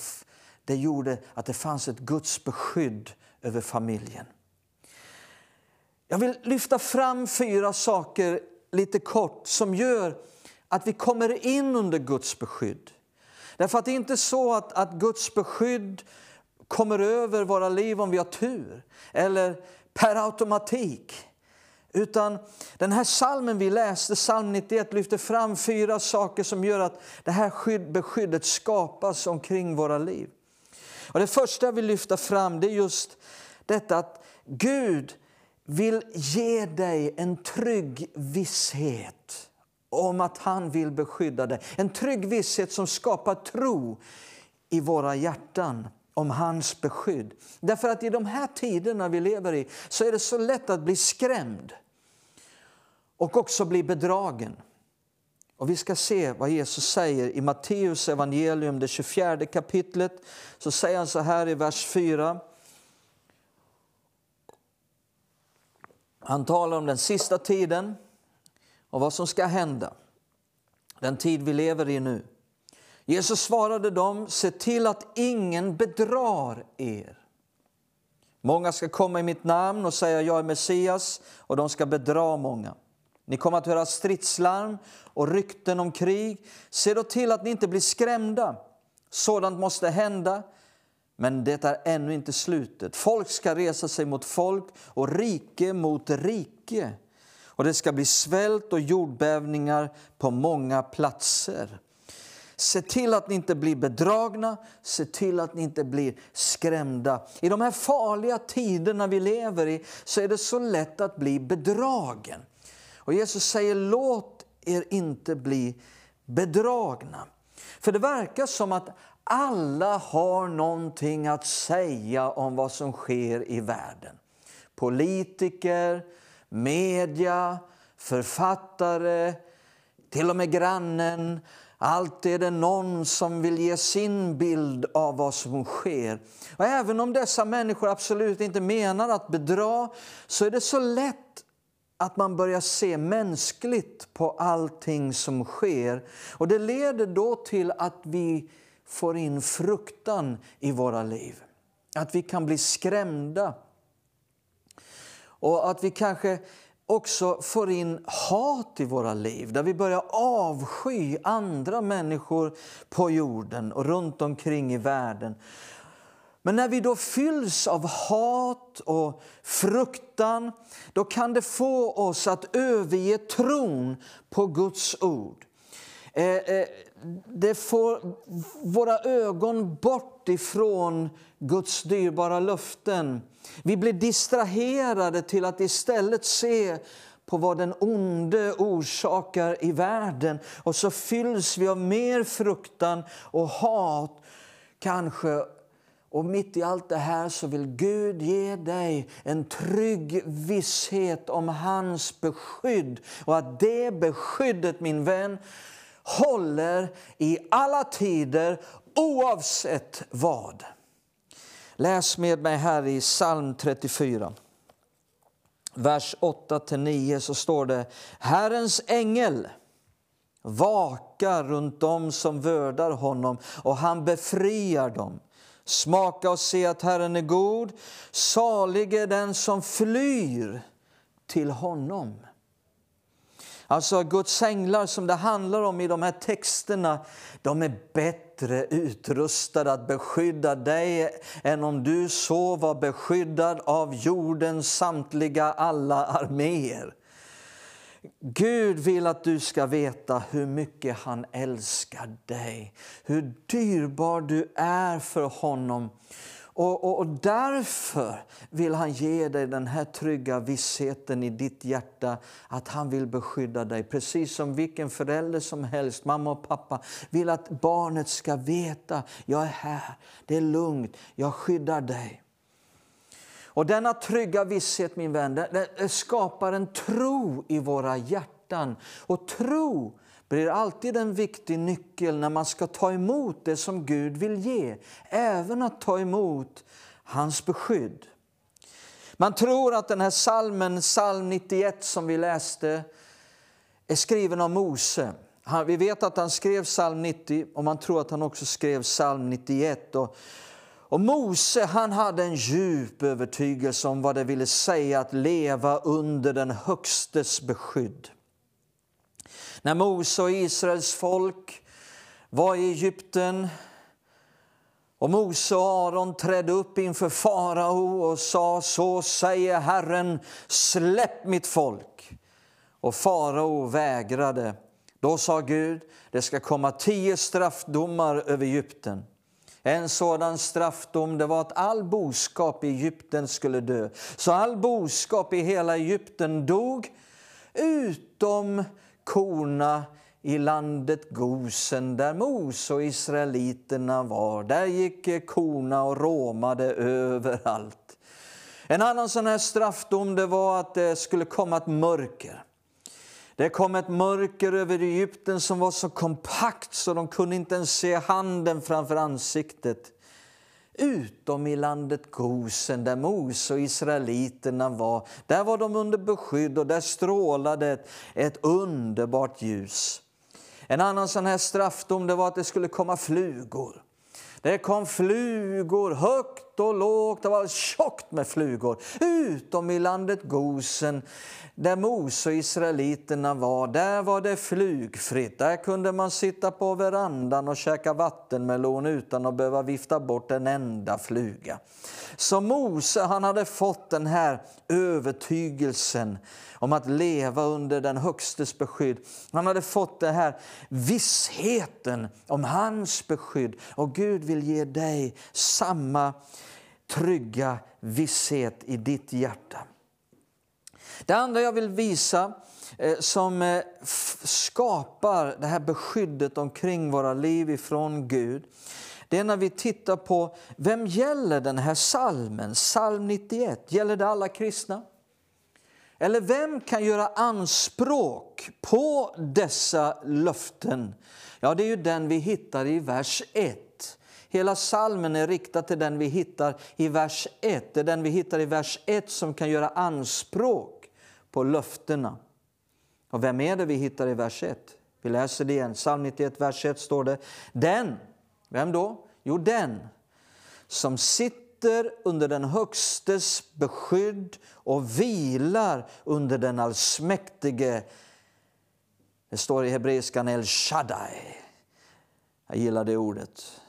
det gjorde att det fanns ett Guds beskydd över familjen. Jag vill lyfta fram fyra saker lite kort som gör att vi kommer in under Guds beskydd. Därför att det är inte så att, att Guds beskydd kommer över våra liv om vi har tur eller per automatik. Utan den här salmen vi läste, psalm 91, lyfter fram fyra saker som gör att det här skydd, beskyddet skapas omkring våra liv. Och det första jag vill lyfta fram det är just detta att Gud vill ge dig en trygg visshet om att han vill beskydda dig. En trygg visshet som skapar tro i våra hjärtan om hans beskydd. Därför att i de här tiderna vi lever i så är det så lätt att bli skrämd och också bli bedragen. Och Vi ska se vad Jesus säger i Matteus evangelium, det 24 kapitlet. Så säger han så här i vers 4. Han talar om den sista tiden och vad som ska hända. Den tid vi lever i nu. Jesus svarade dem, se till att ingen bedrar er. Många ska komma i mitt namn och säga jag är Messias och de ska bedra många. Ni kommer att höra stridslarm och rykten om krig. Se då till att ni inte blir skrämda. Sådant måste hända, men det är ännu inte slutet. Folk ska resa sig mot folk och rike mot rike. Och det ska bli svält och jordbävningar på många platser. Se till att ni inte blir bedragna, se till att ni inte blir skrämda. I de här farliga tiderna vi lever i så är det så lätt att bli bedragen. Och Jesus säger låt er inte bli bedragna. För det verkar som att alla har någonting att säga om vad som sker i världen. Politiker, media, författare, till och med grannen. Alltid är det någon som vill ge sin bild av vad som sker. Och även om dessa människor absolut inte menar att bedra så är det så lätt att man börjar se mänskligt på allting som sker. Och Det leder då till att vi får in fruktan i våra liv. Att vi kan bli skrämda. Och att vi kanske också får in hat i våra liv där vi börjar avsky andra människor på jorden och runt omkring i världen. Men när vi då fylls av hat och fruktan då kan det få oss att överge tron på Guds ord. Eh, eh, det får våra ögon bort ifrån Guds dyrbara löften. Vi blir distraherade till att istället se på vad den onde orsakar i världen. Och så fylls vi av mer fruktan och hat, kanske och mitt i allt det här så vill Gud ge dig en trygg visshet om hans beskydd. Och att det beskyddet, min vän, håller i alla tider oavsett vad. Läs med mig här i psalm 34. Vers 8-9 så står det Herrens ängel vakar runt dem som vördar honom och han befriar dem. Smaka och se att Herren är god. Salig är den som flyr till honom. Alltså Guds änglar som det handlar om i de här texterna, de är bättre utrustade att beskydda dig än om du så var beskyddad av jordens samtliga alla arméer. Gud vill att du ska veta hur mycket han älskar dig, hur dyrbar du är för honom och, och, och, därför vill han ge dig den här trygga vissheten i ditt hjärta att han vill beskydda dig. Precis som vilken förälder som helst, mamma och pappa, vill att barnet ska veta jag är här, det är lugnt, jag skyddar dig. Och denna trygga visshet, min vän, det skapar en tro i våra hjärtan. Och tro blir alltid en viktig nyckel när man ska ta emot det som Gud vill ge. Även att ta emot hans beskydd. Man tror att den här salmen, psalm 91 som vi läste, är skriven av Mose. vi vet att han skrev psalm 90 och man tror att han också skrev psalm 91. Och, och Mose han hade en djup övertygelse om vad det ville säga att leva under den Högstes beskydd. När Mose och Israels folk var i Egypten och Mose och Aron trädde upp inför farao och sa så säger Herren, släpp mitt folk. Och farao vägrade. Då sa Gud, det ska komma tio straffdomar över Egypten. En sådan straffdom det var att all boskap i Egypten skulle dö. Så all boskap i hela Egypten dog utom korna i landet Gosen där Mose och israeliterna var. Där gick korna och råmade överallt. En annan sån här straffdom det var att det skulle komma ett mörker. Det kom ett mörker över Egypten som var så kompakt så de kunde inte ens se handen framför ansiktet. Utom i landet Gosen, där Mose och israeliterna var. Där var de under beskydd och där strålade ett, ett underbart ljus. En annan sån här straffdom det var att det skulle komma flugor. Det kom flugor högt och lågt, det var tjockt med flugor. Utom i landet Gosen, där Mose och israeliterna var, där var det flugfritt. Där kunde man sitta på verandan och käka vattenmelon utan att behöva vifta bort en enda fluga. Så Mose han hade fått den här övertygelsen om att leva under den Högstes beskydd. Han hade fått den här vissheten om hans beskydd. Och Gud vill ge dig samma trygga visshet i ditt hjärta. Det andra jag vill visa eh, som eh, skapar det här beskyddet omkring våra liv ifrån Gud det är när vi tittar på vem gäller den här salmen, psalm 91. Gäller det alla kristna? Eller vem kan göra anspråk på dessa löften? Ja, det är ju den vi hittar i vers 1. Hela salmen är riktad till den vi hittar i vers 1. Det är den vi hittar i vers 1 som kan göra anspråk på löftena. Och vem är det vi hittar i vers 1? Vi läser det igen. Psalm 91, vers 1 står det. Den, vem då? Jo, den som sitter under den Högstes beskydd och vilar under den allsmäktige. Det står i hebreiskan El Shaddai. Jag gillar det ordet.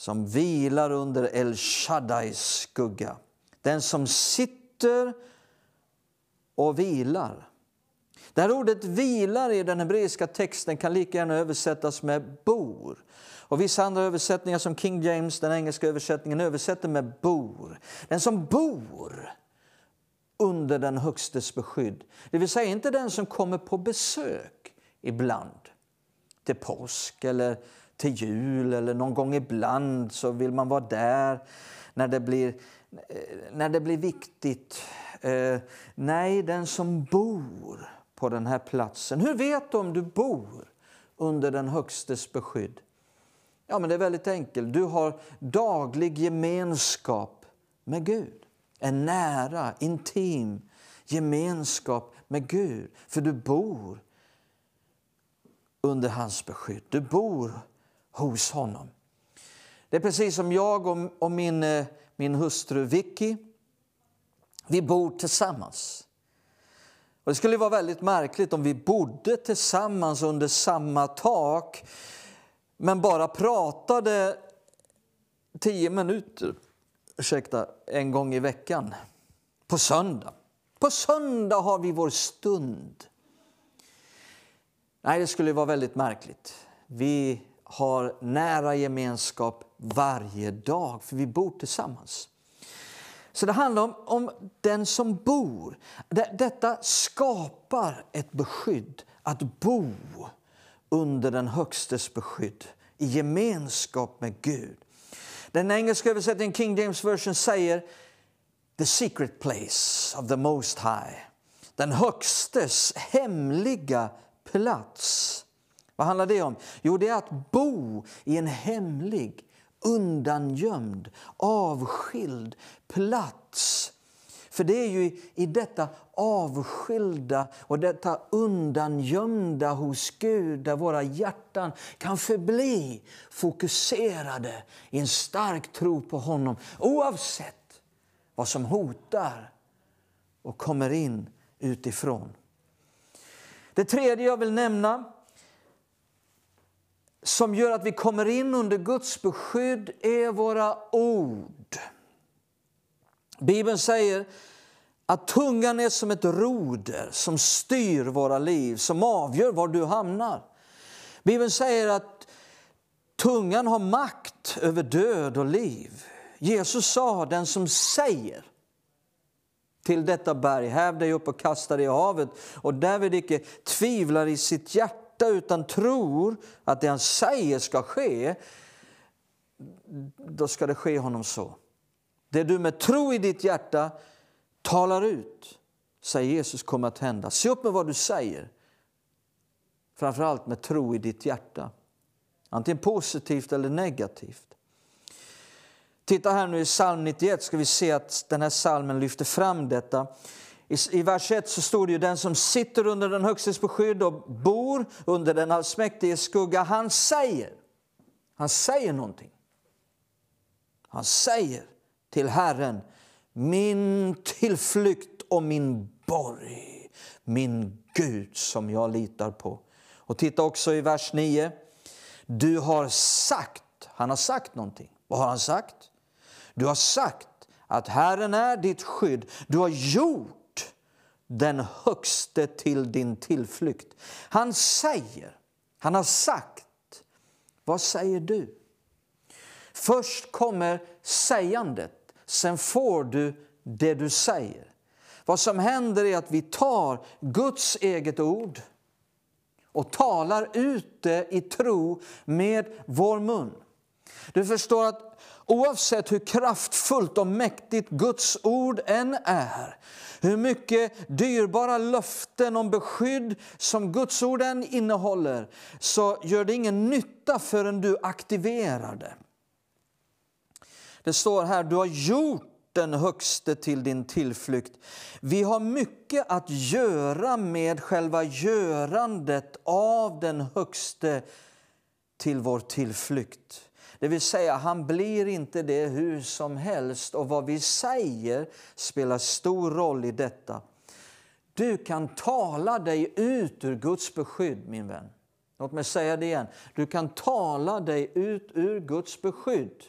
Som vilar under El Shaddais skugga. Den som sitter och vilar. Det här ordet vilar i den hebreiska texten kan lika gärna översättas med bor. Och vissa andra översättningar som King James, den engelska översättningen, översätter med bor. Den som bor under den högstes beskydd. Det vill säga inte den som kommer på besök ibland. Till påsk eller till jul eller någon gång ibland så vill man vara där när det blir, eh, när det blir viktigt. Eh, nej, den som bor på den här platsen. Hur vet du om du bor under den högstes beskydd? Ja, men det är väldigt enkelt. Du har daglig gemenskap med Gud. En nära, intim gemenskap med Gud. För du bor under hans beskydd. Du bor hos honom. Det är precis som jag och min, eh, min hustru Vicky. Vi bor tillsammans. Och det skulle vara väldigt märkligt om vi bodde tillsammans under samma tak men bara pratade tio minuter ursäkta, en gång i veckan, på söndag. På söndag har vi vår stund. Nej, det skulle vara väldigt märkligt. Vi har nära gemenskap varje dag, för vi bor tillsammans. Så det handlar om, om den som bor. Detta skapar ett beskydd, att bo under den Högstes beskydd i gemenskap med Gud. Den engelska översättningen, King James version, säger the secret place of the most high. Den Högstes hemliga plats. Vad handlar det om? Jo, det är att bo i en hemlig, undangömd, avskild plats. För det är ju i detta avskilda och detta undangömda hos Gud där våra hjärtan kan förbli fokuserade i en stark tro på honom oavsett vad som hotar och kommer in utifrån. Det tredje jag vill nämna som gör att vi kommer in under Guds beskydd är våra ord. Bibeln säger att tungan är som ett roder som styr våra liv, som avgör var du hamnar. Bibeln säger att tungan har makt över död och liv. Jesus sa, den som säger till detta berg, häv dig upp och kasta dig i havet och därvid icke tvivlar i sitt hjärta utan tror att det han säger ska ske, då ska det ske honom så. Det du med tro i ditt hjärta talar ut, säger Jesus, kommer att hända. Se upp med vad du säger. Framförallt med tro i ditt hjärta. Antingen positivt eller negativt. Titta här nu i psalm 91 ska vi se att den här psalmen lyfter fram detta. I, I vers 1 så står det ju den som sitter under den högstes beskydd och bor under den allsmäktiges skugga, han säger, han säger någonting. Han säger till Herren, min tillflykt och min borg, min Gud som jag litar på. Och titta också i vers 9. Du har sagt, han har sagt någonting. Vad har han sagt? Du har sagt att Herren är ditt skydd. Du har gjort den högste till din tillflykt. Han säger, han har sagt. Vad säger du? Först kommer sägandet sen får du det du säger. Vad som händer är att vi tar Guds eget ord och talar ut det i tro med vår mun. Du förstår att oavsett hur kraftfullt och mäktigt Guds ord än är hur mycket dyrbara löften om beskydd som Guds ord än innehåller så gör det ingen nytta förrän du aktiverar det. Det står här, du har gjort den högste till din tillflykt. Vi har mycket att göra med själva görandet av den högste till vår tillflykt. Det vill säga, han blir inte det hur som helst och vad vi säger spelar stor roll i detta. Du kan tala dig ut ur Guds beskydd, min vän. Låt mig säga det igen. Du kan tala dig ut ur Guds beskydd.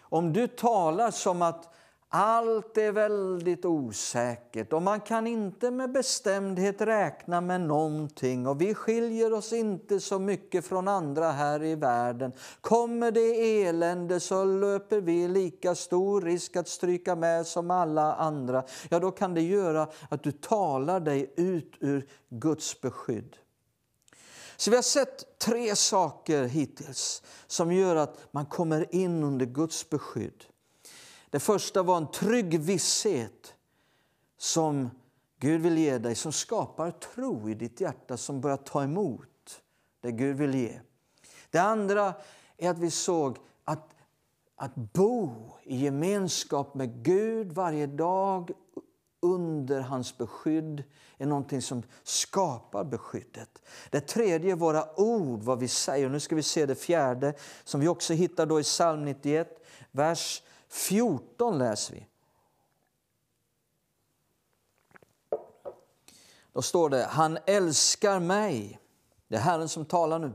Om du talar som att allt är väldigt osäkert och man kan inte med bestämdhet räkna med någonting och vi skiljer oss inte så mycket från andra här i världen. Kommer det elände så löper vi lika stor risk att stryka med som alla andra. Ja, då kan det göra att du talar dig ut ur Guds beskydd. Så vi har sett tre saker hittills som gör att man kommer in under Guds beskydd. Det första var en trygg visshet som Gud vill ge dig, som skapar tro i ditt hjärta, som börjar ta emot det Gud vill ge. Det andra är att vi såg att, att bo i gemenskap med Gud varje dag under hans beskydd är någonting som skapar beskyddet. Det tredje är våra ord, vad vi säger. Nu ska vi se det fjärde som vi också hittar då i psalm 91, vers 14 läser vi. Då står det, han älskar mig. Det är Herren som talar nu.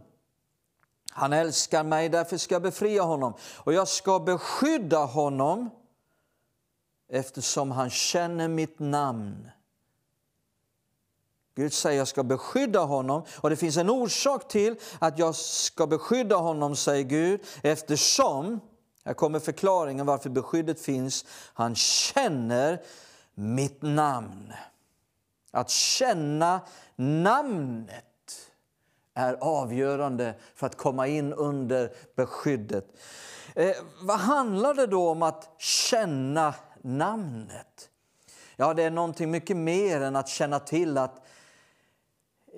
Han älskar mig, därför ska jag befria honom och jag ska beskydda honom eftersom han känner mitt namn. Gud säger jag ska beskydda honom och det finns en orsak till att jag ska beskydda honom, säger Gud, eftersom, här kommer förklaringen varför beskyddet finns, han känner mitt namn. Att känna namnet är avgörande för att komma in under beskyddet. Eh, vad handlar det då om att känna namnet? Ja, det är någonting mycket mer än att känna till att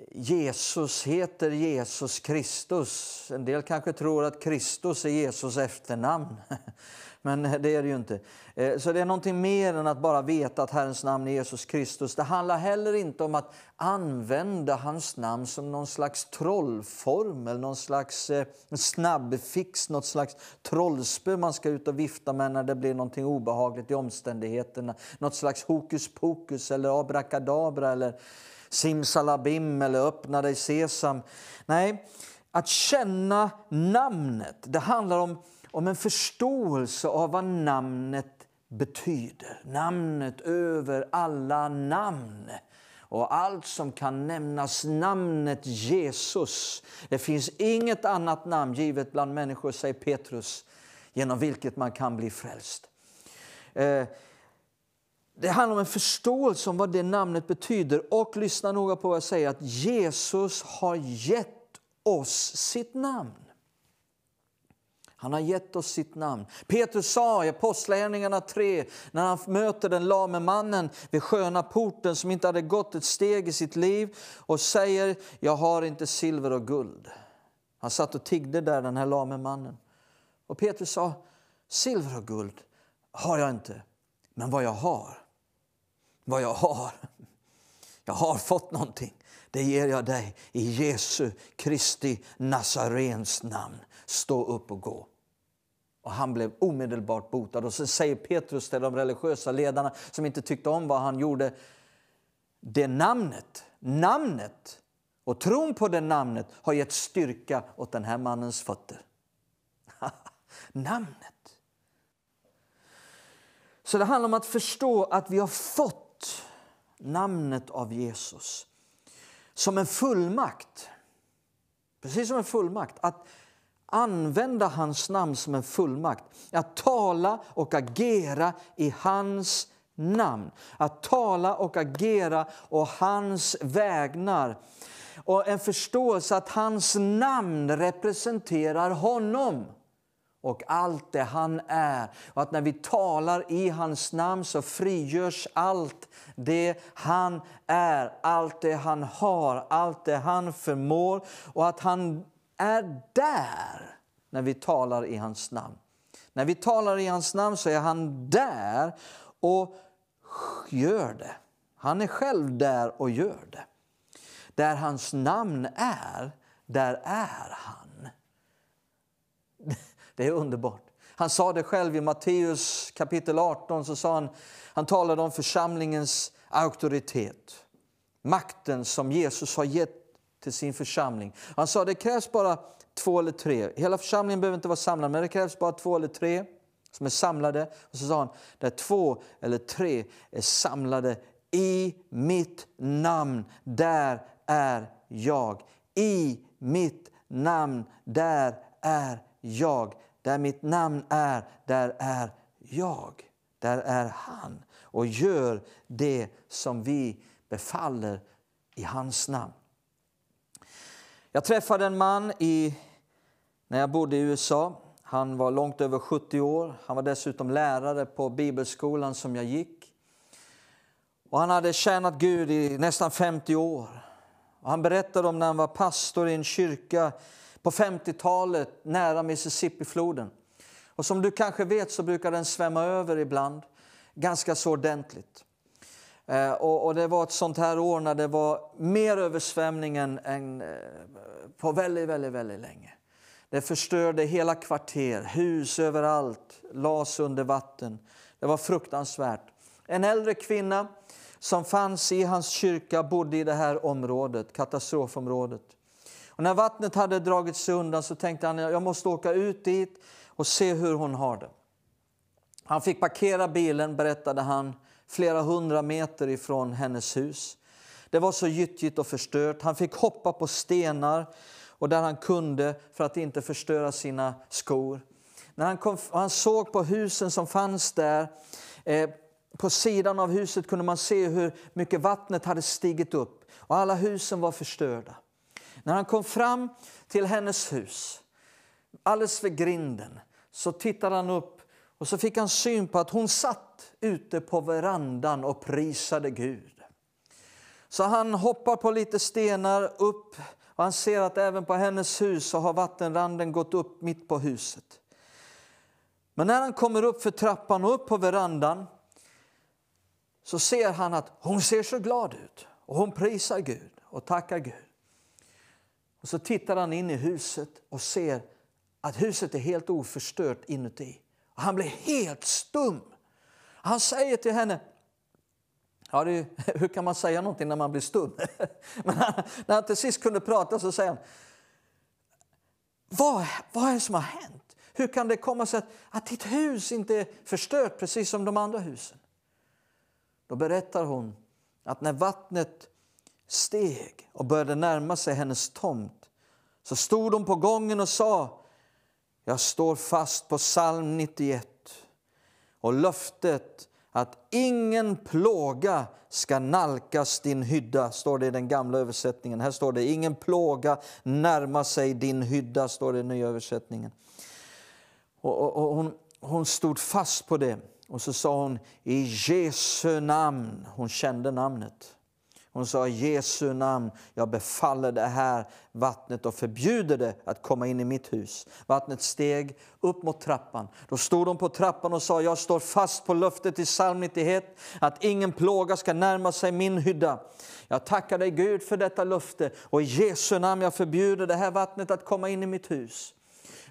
Jesus heter Jesus Kristus. En del kanske tror att Kristus är Jesus efternamn. Men det är det ju inte. Eh, så det är någonting mer än att bara veta att Herrens namn är Jesus Kristus. Det handlar heller inte om att använda hans namn som någon slags trollformel, någon slags eh, snabbfix, något slags trollspö man ska ut och vifta med när det blir någonting obehagligt i omständigheterna. Något slags hokus pokus eller abrakadabra eller simsalabim eller öppna dig sesam. Nej, att känna namnet, det handlar om om en förståelse av vad namnet betyder. Namnet över alla namn och allt som kan nämnas, namnet Jesus. Det finns inget annat namn givet bland människor, säger Petrus, genom vilket man kan bli frälst. Eh, det handlar om en förståelse om vad det namnet betyder. Och lyssna noga på vad jag säger, att Jesus har gett oss sitt namn. Han har gett oss sitt namn. Petrus sa i Apostlagärningarna 3, när han möter den lame mannen vid sköna porten som inte hade gått ett steg i sitt liv och säger, jag har inte silver och guld. Han satt och tiggde där, den här lame mannen. Och Petrus sa, silver och guld har jag inte, men vad jag har, vad jag har, jag har fått någonting. Det ger jag dig i Jesu Kristi Nazarens namn. Stå upp och gå. Och han blev omedelbart botad. Och så säger Petrus till de religiösa ledarna som inte tyckte om vad han gjorde. Det namnet, namnet och tron på det namnet har gett styrka åt den här mannens fötter. namnet. Så det handlar om att förstå att vi har fått namnet av Jesus som en fullmakt. Precis som en fullmakt. Att använda hans namn som en fullmakt. Att tala och agera i hans namn. Att tala och agera och hans vägnar. Och en förståelse att hans namn representerar honom och allt det han är. Och att när vi talar i hans namn så frigörs allt det han är, allt det han har, allt det han förmår. Och att han är där när vi talar i hans namn. När vi talar i hans namn så är han där och gör det. Han är själv där och gör det. Där hans namn är, där är han. Det är underbart. Han sa det själv i Matteus kapitel 18. Så sa han, han talade om församlingens auktoritet. Makten som Jesus har gett till sin församling. Han sa det krävs bara två eller tre. Hela församlingen behöver inte vara samlad, men det krävs bara två eller tre som är samlade. Och så sa han, där två eller tre är samlade i mitt namn, där är jag. I mitt namn, där är jag. Där mitt namn är, där är jag. Där är han och gör det som vi befaller i hans namn. Jag träffade en man i, när jag bodde i USA. Han var långt över 70 år. Han var dessutom lärare på bibelskolan som jag gick. Och han hade tjänat Gud i nästan 50 år. Och han berättade om när han var pastor i en kyrka på 50-talet nära Mississippifloden. Och som du kanske vet så brukar den svämma över ibland, ganska så ordentligt. Eh, och, och, det var ett sånt här år när det var mer översvämning än, än eh, på väldigt, väldigt, väldigt länge. Det förstörde hela kvarter, hus överallt las under vatten. Det var fruktansvärt. En äldre kvinna som fanns i hans kyrka bodde i det här området, katastrofområdet. Och när vattnet hade dragit sig undan så tänkte han jag måste åka ut dit och se hur hon har det. Han fick parkera bilen, berättade han, flera hundra meter ifrån hennes hus. Det var så gyttjigt och förstört. Han fick hoppa på stenar och där han kunde för att inte förstöra sina skor. När han, kom, han såg på husen som fanns där, eh, på sidan av huset kunde man se hur mycket vattnet hade stigit upp och alla husen var förstörda. När han kom fram till hennes hus, alldeles vid grinden, så tittade han upp och så fick han syn på att hon satt ute på verandan och prisade Gud. Så han hoppar på lite stenar upp och han ser att även på hennes hus så har vattenranden gått upp mitt på huset. Men när han kommer upp för trappan och upp på verandan så ser han att hon ser så glad ut och hon prisar Gud och tackar Gud. Och så tittar han in i huset och ser att huset är helt oförstört inuti. Och han blir helt stum. Han säger till henne, ja, det, hur kan man säga någonting när man blir stum? Men när han till sist kunde prata så säger han, vad, vad är det som har hänt? Hur kan det komma sig att, att ditt hus inte är förstört precis som de andra husen? Då berättar hon att när vattnet steg och började närma sig hennes tomt så stod hon på gången och sa Jag står fast på psalm 91 och löftet att ingen plåga ska nalkas din hydda, står det i den gamla översättningen. Här står det ingen plåga närma sig din hydda, står det i den nya översättningen. Och, och, och hon, hon stod fast på det. Och så sa hon i Jesu namn. Hon kände namnet. Hon sa i Jesu namn, jag befaller det här vattnet och förbjuder det att komma in i mitt hus. Vattnet steg upp mot trappan. Då stod hon på trappan och sa, jag står fast på löftet i psalm 91 att ingen plåga ska närma sig min hydda. Jag tackar dig Gud för detta löfte och i Jesu namn jag förbjuder det här vattnet att komma in i mitt hus.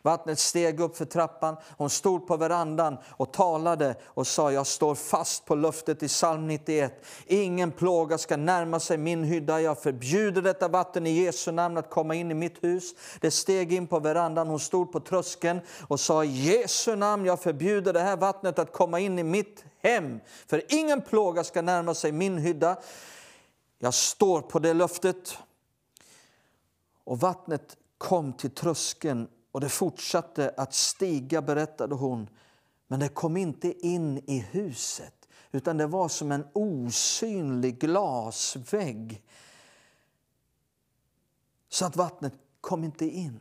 Vattnet steg upp för trappan. Hon stod på verandan och talade och sa jag står fast på löftet i psalm 91. Ingen plåga ska närma sig min hydda. Jag förbjuder detta vatten i Jesu namn att komma in i mitt hus. Det steg in på verandan. Hon stod på tröskeln och sa i Jesu namn jag förbjuder det här vattnet att komma in i mitt hem. För ingen plåga ska närma sig min hydda. Jag står på det löftet. Och vattnet kom till tröskeln och det fortsatte att stiga, berättade hon. Men det kom inte in i huset, utan det var som en osynlig glasvägg. Så att vattnet kom inte in.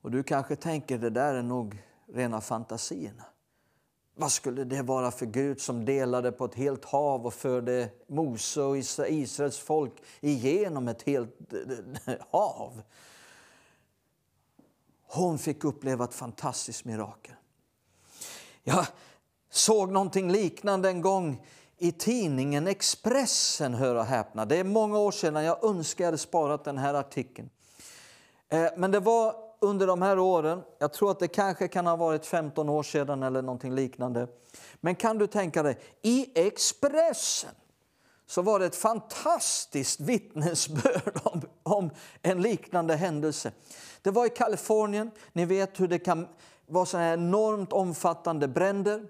Och du kanske tänker, det där är nog rena fantasierna. Vad skulle det vara för Gud som delade på ett helt hav och förde Mose och Israels folk igenom ett helt eh, eh, hav? Hon fick uppleva ett fantastiskt mirakel. Jag såg någonting liknande en gång i tidningen Expressen, hör och häpna. Det är många år sedan, jag önskar jag hade sparat den här artikeln. Eh, men det var under de här åren, jag tror att det kanske kan ha varit 15 år sedan eller någonting liknande. Men kan du tänka dig, i Expressen så var det ett fantastiskt vittnesbörd om, om en liknande händelse. Det var i Kalifornien. Ni vet hur det kan vara så här enormt omfattande bränder.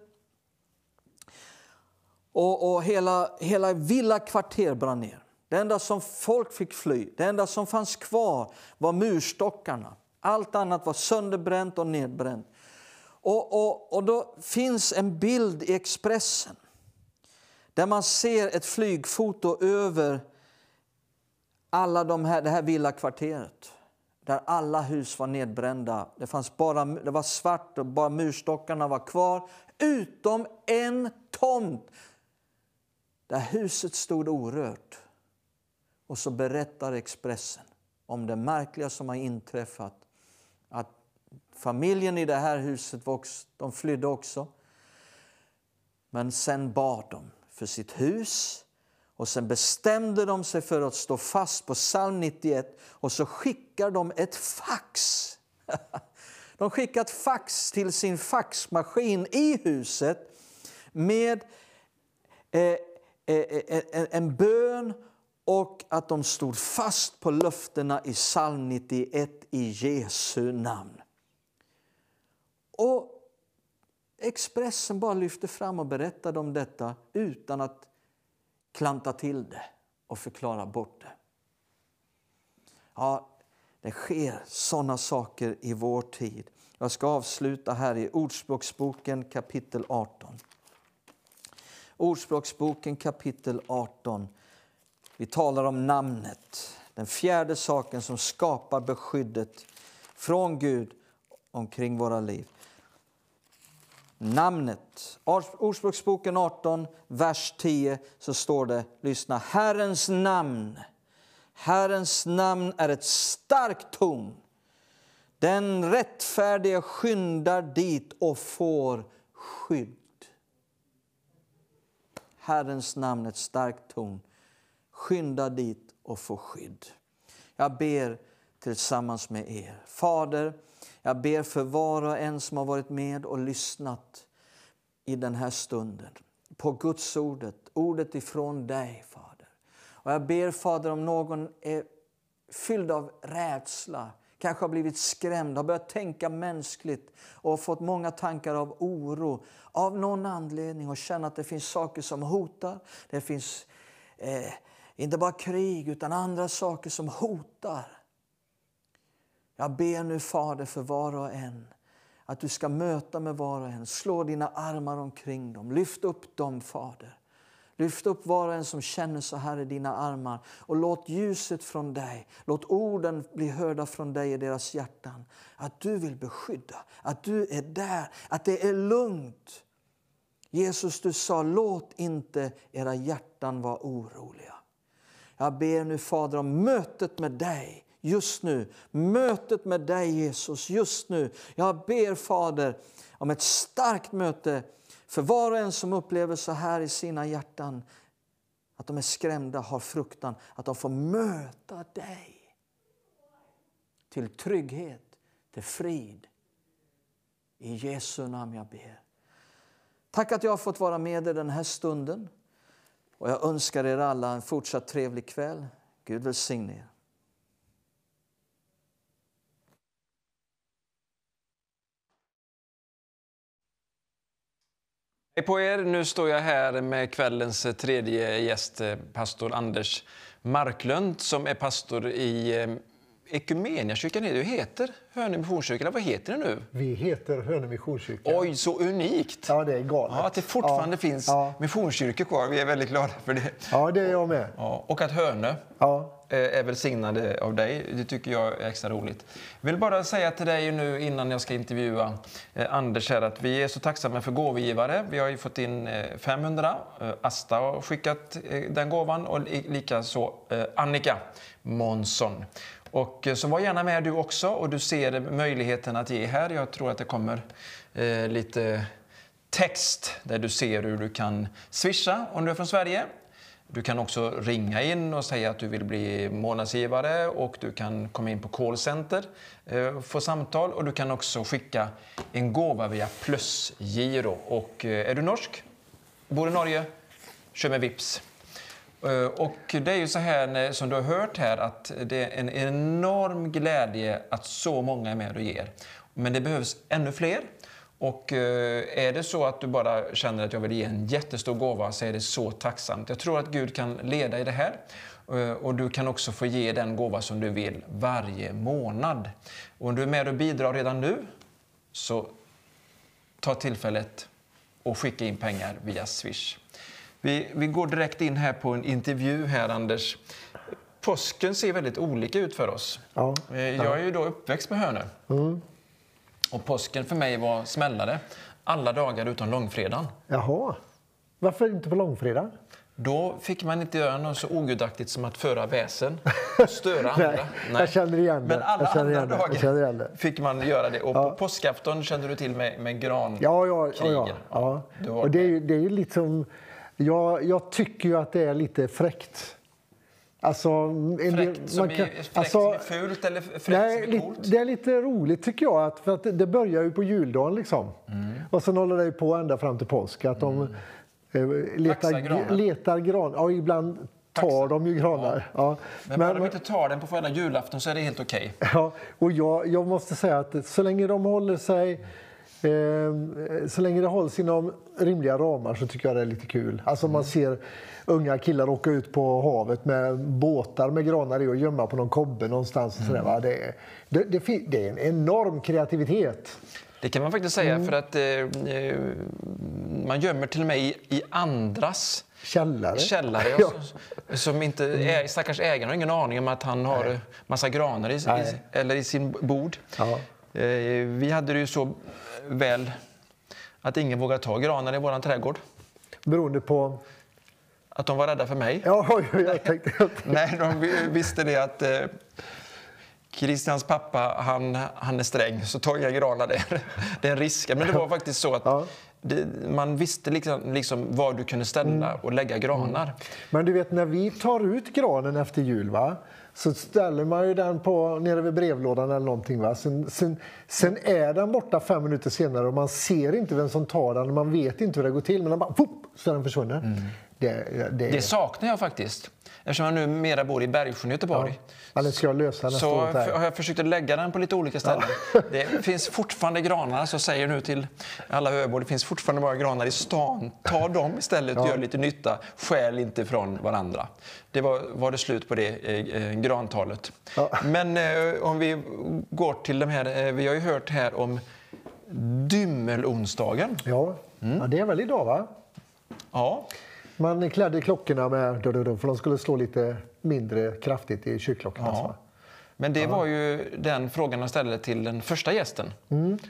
Och, och hela, hela villakvarter brann ner. Det enda som folk fick fly, det enda som fanns kvar var murstockarna. Allt annat var sönderbränt och nedbränt. Och, och, och då finns en bild i Expressen där man ser ett flygfoto över alla de här, det här villakvarteret där alla hus var nedbrända. Det, fanns bara, det var svart och bara murstockarna var kvar, utom en tomt där huset stod orört. Och så berättar Expressen om det märkliga som har inträffat. Att familjen i det här huset var också, de flydde också. Men sen bad de för sitt hus och sen bestämde de sig för att stå fast på psalm 91 och så skickar de ett fax. De skickar ett fax till sin faxmaskin i huset med eh, eh, eh, en bön och att de stod fast på löftena i psalm 91 i Jesu namn. Och Expressen bara lyfte fram och berättade om detta utan att klanta till det och förklara bort det. Ja, det sker sådana saker i vår tid. Jag ska avsluta här i Ordspråksboken kapitel 18. Ordspråksboken kapitel 18. Vi talar om namnet, den fjärde saken som skapar beskyddet från Gud omkring våra liv. Namnet. Ordspråksboken 18, vers 10, så står det, lyssna, Herrens namn. Herrens namn är ett starkt torn. Den rättfärdige skyndar dit och får skydd. Herrens namn är ett starkt torn. Skynda dit och få skydd. Jag ber tillsammans med er. Fader, jag ber för var och en som har varit med och lyssnat i den här stunden på Guds ordet, ordet ifrån dig, Fader. Och jag ber, Fader, om någon är fylld av rädsla, kanske har blivit skrämd, har börjat tänka mänskligt och fått många tankar av oro av någon anledning och känner att det finns saker som hotar. Det finns eh, inte bara krig, utan andra saker som hotar. Jag ber nu, Fader, för var och en att du ska möta med var och en. Slå dina armar omkring dem. Lyft upp dem, Fader. Lyft upp var och en som känner så här i dina armar och låt ljuset från dig, låt orden bli hörda från dig i deras hjärtan. Att du vill beskydda, att du är där, att det är lugnt. Jesus, du sa låt inte era hjärtan vara oroliga. Jag ber nu Fader om mötet med dig just nu. Mötet med dig Jesus just nu. Jag ber Fader om ett starkt möte för var och en som upplever så här i sina hjärtan att de är skrämda, har fruktan, att de får möta dig till trygghet, till frid. I Jesu namn jag ber. Tack att jag har fått vara med er den här stunden. Och jag önskar er alla en fortsatt trevlig kväll. Gud välsigne er. Hej på er! Nu står jag här med kvällens tredje gäst, pastor Anders Marklund som är pastor i eh, Ekumeniakyrkan. Det heter Hönö Missionskyrka, vad heter det nu? Vi heter Hönö Missionskyrka. Oj, så unikt! Ja, det är galet. Ja, att det fortfarande ja. finns ja. missionskyrkor kvar. Vi är väldigt glada för det. Ja, det är jag med. Ja, och att Hönö ja. Eh, är välsignade av dig, det tycker jag är extra roligt. Jag vill bara säga till dig nu innan jag ska intervjua eh, Anders här att vi är så tacksamma för gåvogivare. Vi har ju fått in eh, 500. Asta har skickat den gåvan och likaså Annika Månsson. Och så var gärna med du också och du ser möjligheten att ge här. Jag tror att det kommer lite text där du ser hur du kan swisha om du är från Sverige. Du kan också ringa in och säga att du vill bli månadsgivare och du kan komma in på callcenter och få samtal och du kan också skicka en gåva via plusgiro. Och eh, är du norsk, bor i Norge, kör med Vips. Eh, och det är ju så här som du har hört här att det är en enorm glädje att så många är med och ger. Men det behövs ännu fler. Och är det så att du bara känner att jag vill ge en jättestor gåva så är det så tacksamt. Jag tror att Gud kan leda i det här. Och du kan också få ge den gåva som du vill varje månad. Och om du är med och bidrar redan nu så ta tillfället och skicka in pengar via Swish. Vi, vi går direkt in här på en intervju här, Anders. Påsken ser väldigt olika ut för oss. Ja, Jag är ju då uppväxt med Hönö. Mm. Och påsken för mig var smällare. Alla dagar utom långfredagen. Jaha. Varför inte på långfredag? Då fick man inte göra något så ogudaktigt som att föra väsen och störa andra. Nej, jag känner igen det. Men alla andra dagar det. fick man göra det. Och Ja. på påskafton kände du till med, med gran. Ja, ja, ja. ja, ja. Och det är ju, det är ju liksom... Jag, jag tycker ju att det är lite fräckt. Alltså, Fräckt som, i, fräckt som i fult eller fräckt Nej, som li- coolt? det är lite roligt tycker jag. Att, för att det- börjar ju på juldagen liksom. Mm. Och sen håller det ju på ända fram till påsk. Att de eh, letar, granar. letar gran. Ja, ibland tar de ju granar. Ja. Men, bara de inte tar den på förra julafton så är det helt okej. Ja, och jag, jag måste säga att så länge de håller sig så länge det hålls inom rimliga ramar så tycker jag det är lite kul. Alltså man ser unga killar åka ut på havet med båtar med granar i och gömma på någon kobbe någonstans. Och sådär, va? Det, är, det, det, det är en enorm kreativitet. Det kan man faktiskt säga, för att eh, eh, man gömmer till och med i, i andras Källare. källare. Ja. som, som inte, ä, stackars ägaren har ingen aning om att han har eh, massa granar i, i, Nej. eller i sin bod. Ja. Eh, vi hade det ju så väl att ingen vågade ta granar i vår trädgård. Beroende på... Att de var rädda för mig. Ja, jag tänkte... Nej, de vi- visste det att eh, Christians pappa, han, han är sträng, så ta inga granar där. Det är en risk. Men det var faktiskt så att Ja. det, man visste liksom, liksom var du kunde ställa och lägga granar. Men du vet, när vi tar ut granen efter jul va? Så ställer man ju den på, nere vid brevlådan eller någonting. Va? Sen, sen, sen är den borta fem minuter senare och man ser inte vem som tar den och man vet inte hur det går till. Men den bara, pop, så är den försvunnen. Mm. Det, det, Det saknar jag faktiskt. Eftersom jag nu mera bor i Bergsjön i Göteborg. ja, den ska jag lösa Så har jag försökt att lägga den på lite olika ställen. Det finns fortfarande granar, så jag säger nu till alla öbor, det finns fortfarande bara granar i stan. Ta dem istället och gör lite nytta. Stjäl inte från varandra. Det var, var det slut på det eh, eh, grantalet. Ja. Men eh, om vi går till de här, eh, vi har ju hört här om dymmelonsdagen. Ja. ja, det är väl idag va? Ja, Man klädde klockorna med, för de skulle slå lite mindre kraftigt i kyrkklockan. Ja. Men det var ju den frågan jag ställde till den första gästen,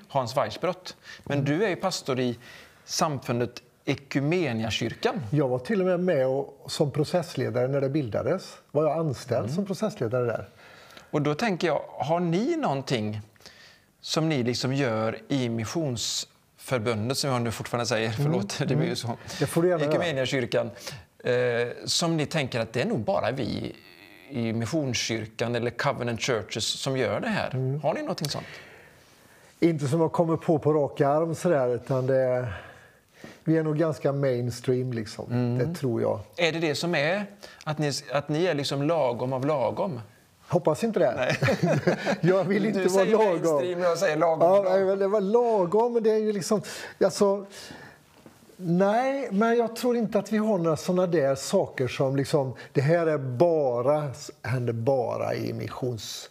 Hans Weissbrott. Men du är ju pastor i samfundet Ekumeniakyrkan. Jag var till och med med och, som processledare när det bildades. Var jag anställd som processledare där. Och då tänker jag, har ni någonting som ni liksom gör i missionsförbundet, som jag nu fortfarande säger, förlåt, det blir ju så. Gärna göra. Ekumeniakyrkan, eh, som ni tänker att det är nog bara vi i Missionskyrkan eller Covenant Churches som gör det här. Mm. Har ni någonting sånt? Inte som jag kommer på på rak arm sådär, utan det, vi är nog ganska mainstream liksom. Det tror jag. Är det det som är att ni, att ni är liksom lagom av lagom? Hoppas inte det. jag vill inte du vara säger lagom. mainstream och jag säger lagom. Ja, nej, det var lagom, men det är ju liksom... Alltså, nej, men jag tror inte att vi har några såna där saker som liksom... Det här är bara, händer bara i missions...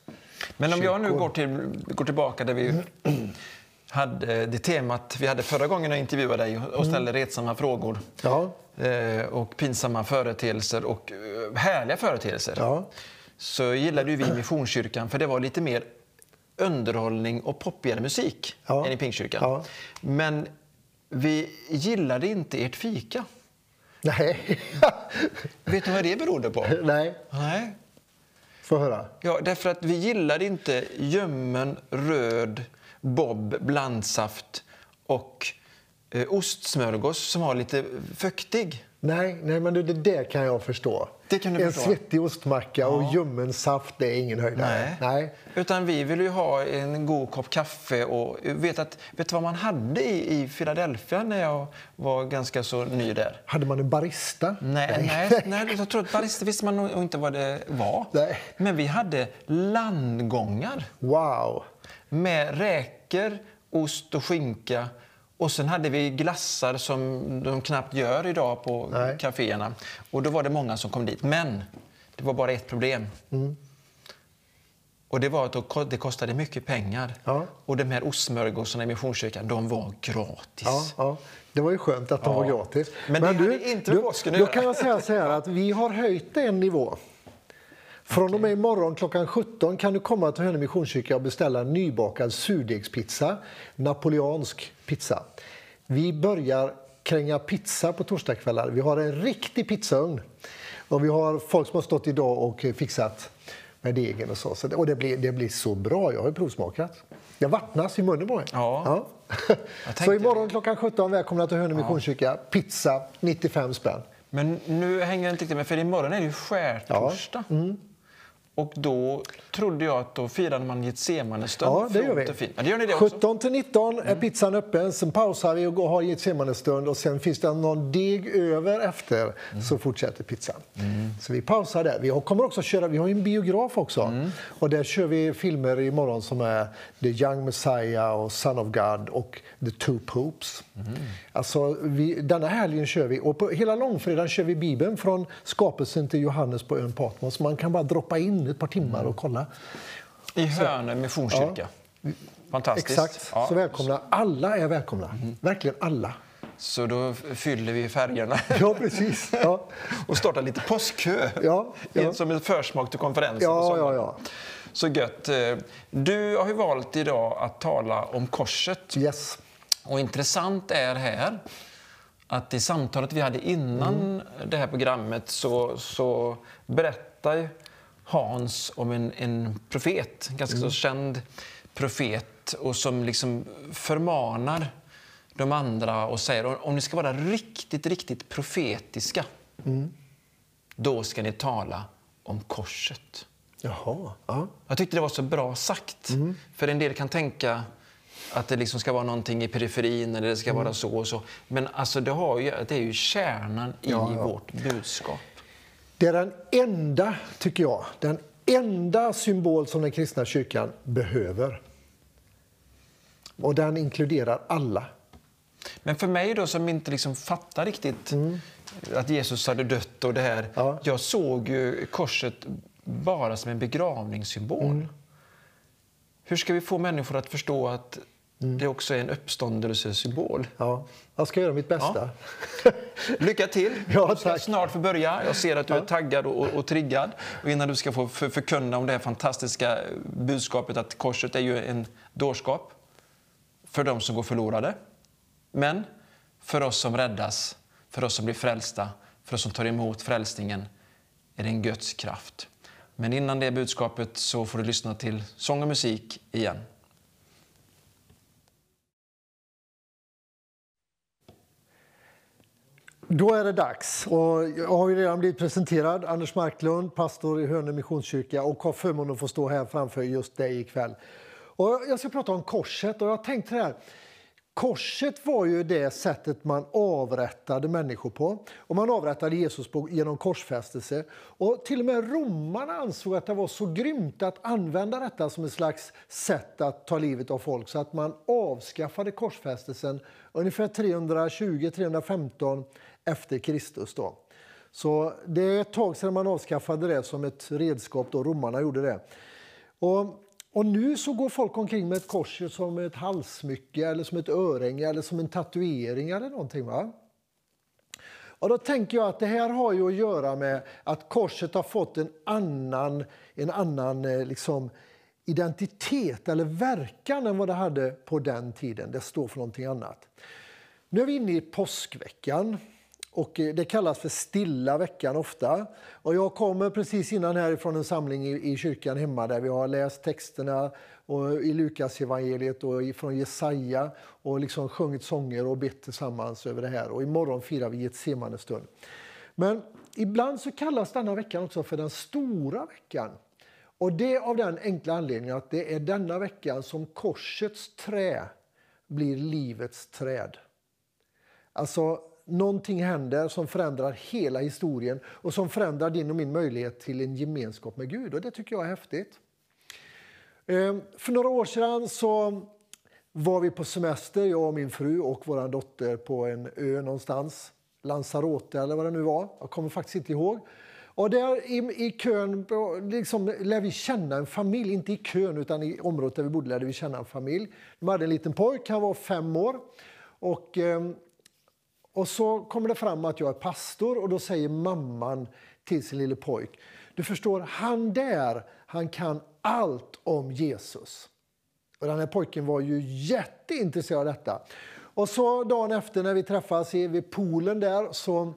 Men om jag nu går, till, går tillbaka där vi hade det temat vi hade förra gången jag intervjuade dig och ställde retsamma frågor. Ja. Eh, och pinsamma företeelser och eh, härliga företeelser. Ja. Så gillade ju vi Missionskyrkan för det var lite mer underhållning och poppigare musik Ja. än i Pingstkyrkan. Ja. Men vi gillade inte ert fika. Nej. Vet du vad det berodde på? nej, Nej. få höra. Ja, därför att vi gillade inte ljummen, röd, bob, blandsaft och eh, ostsmörgås som var lite fuktig. Nej, nej men det, det kan jag förstå. En svettig ostmacka och ljummen saft, det är ingen höjdare. Nej. Utan vi ville ju ha en god kopp kaffe och vet, att, vet du vad man hade i, i Philadelphia när jag var ganska så ny där? Hade man en barista? Nej, nej. nej, jag tror att barista visste man nog inte vad det var. Nej. Men vi hade landgångar. Wow. med räkor, ost och skinka. Och sen hade vi glassar som de knappt gör idag på Nej. kaféerna. Och då var det många som kom dit. Men det var bara ett problem. Mm. Och det var att det kostade mycket pengar. Ja. Och de här ostsmörgåsarna i Missionskyrkan, de var gratis. Ja, ja. Det var ju skönt att de Ja. var gratis. Men det hade inte med påsken Då kan jag säga så här att vi har höjt en nivå. Från och med imorgon klockan 17 kan du komma till Hönö Missionskyrka och beställa en nybakad surdegspizza, napoleansk pizza. Vi börjar kränga pizza på torsdagskvällar. Vi har en riktig pizzaugn. Och vi har folk som har stått idag och fixat med degen och så. så och det blir, det blir så bra. Jag har ju provsmakat. Det vattnas i munnen på mig. Ja. så tänkte- imorgon klockan 17, välkomna till Hönö Missionskyrka. Pizza, 95 spänn. Men nu hänger det inte riktigt med, för imorgon är det ju skärtorsdag. Och då trodde jag att då firade man Getsemane-stund. Ja, det gör vi. Ja, det gör ni det också? 17 till 19 är pizzan öppen, sen pausar vi och har Getsemane-stund och sen finns det någon deg över efter så fortsätter pizzan. Så vi pausar där. Vi kommer också köra, vi har en biograf också och där kör vi filmer imorgon som är The Young Messiah och Son of God och The Two Popes. Alltså, vi, denna helgen kör vi och på hela långfredagen kör vi Bibeln från skapelsen till Johannes på ön Patmos. Man kan bara droppa in ett par timmar och kolla. I Hönö missionskyrka. Fantastiskt. Exakt. Ja. Så välkomna. Alla är välkomna. Verkligen alla. Så då fyller vi färgerna Ja, precis. Ja, och startar lite påskkö. Ja, ja. Som en försmak till konferensen. ja, sommaren. ja. Så gött. Eh, Du har ju valt idag att tala om korset. ja. Yes. Och intressant är här att i samtalet vi hade innan Mm. det här programmet så, så berättar Hans om en, en profet, ganska Mm. så känd profet och som liksom förmanar de andra och säger om, om ni ska vara riktigt, riktigt profetiska Mm. då ska ni tala om korset. Jaha. Ja. Jag tyckte det var så bra sagt. Mm. För en del kan tänka att det liksom ska vara någonting i periferin eller det ska Mm. vara så och så. Men alltså det, har ju, det är ju kärnan i Ja, ja. vårt budskap. Det är den enda, tycker jag, den enda symbol som den kristna kyrkan behöver. Och den inkluderar alla. Men för mig då som inte liksom fattar riktigt att Jesus hade dött och det här. Mm. Ja. Jag såg ju korset bara som en begravningssymbol. Mm. Hur ska vi få människor att förstå att Mm. det också är en uppståndelsesymbol? Ja. Jag ska göra mitt bästa. Lycka till! Ja, du ska snart få börja. Jag ser att du är taggad och, och, triggad. Och innan du ska få för, förkunna om det här fantastiska budskapet att korset är ju en dårskap för de som går förlorade. Men för oss som räddas, för oss som blir frälsta, för oss som tar emot frälsningen är det en Guds kraft. Men innan det budskapet så får du lyssna till sång och musik igen. Då är det dags. Och jag har ju redan blivit presenterad. Anders Marklund, pastor i Hönö Missionskyrka och har förmånen att få stå här framför just dig ikväll. Och jag ska prata om korset och jag tänkte det här. Korset var ju det sättet man avrättade människor på. Och man avrättade Jesus på, genom korsfästelse. Och till och med romarna ansåg att det var så grymt att använda detta som ett slags sätt att ta livet av folk så att man avskaffade korsfästelsen ungefär 320-315 efter Kristus. Då. Så det är ett tag sedan man avskaffade det som ett redskap. Då. Romarna gjorde det. Och, och nu så går folk omkring med ett kors som ett halssmycke eller som ett örhänge eller som en tatuering eller någonting. Va? Och då tänker jag att det här har ju att göra med att korset har fått en annan, en annan eh, liksom, identitet eller verkan än vad det hade på den tiden. Det står för någonting annat. Nu är vi inne i påskveckan. Och eh, det kallas för stilla veckan ofta. Och jag kommer precis innan härifrån en samling i, i kyrkan hemma där vi har läst texterna och i Lukas evangeliet och från Jesaja och liksom sjungit sånger och bett tillsammans över det här. Och imorgon firar vi Getsemane stund. Men ibland så kallas denna veckan också för den stora veckan. Och det av den enkla anledningen att det är denna veckan som korsets trä blir livets träd. Alltså, någonting händer som förändrar hela historien och som förändrar din och min möjlighet till en gemenskap med Gud. Och Det tycker jag är häftigt. Ehm, för några år sedan så var vi på semester, jag och min fru och vår dotter på en ö någonstans. Lanzarote eller vad det nu var. Jag kommer faktiskt inte ihåg. Och där i, i kön liksom, lär vi känna en familj, inte i kön utan i området där vi bodde lärde vi känna en familj. De hade en liten pojk, han var fem år. Och, ehm, och så kommer det fram att jag är pastor och då säger mamman till sin lille pojk. Du förstår, han där, han kan allt om Jesus. Och den här pojken var ju jätteintresserad av detta. Och så dagen efter när vi träffas vid poolen där så,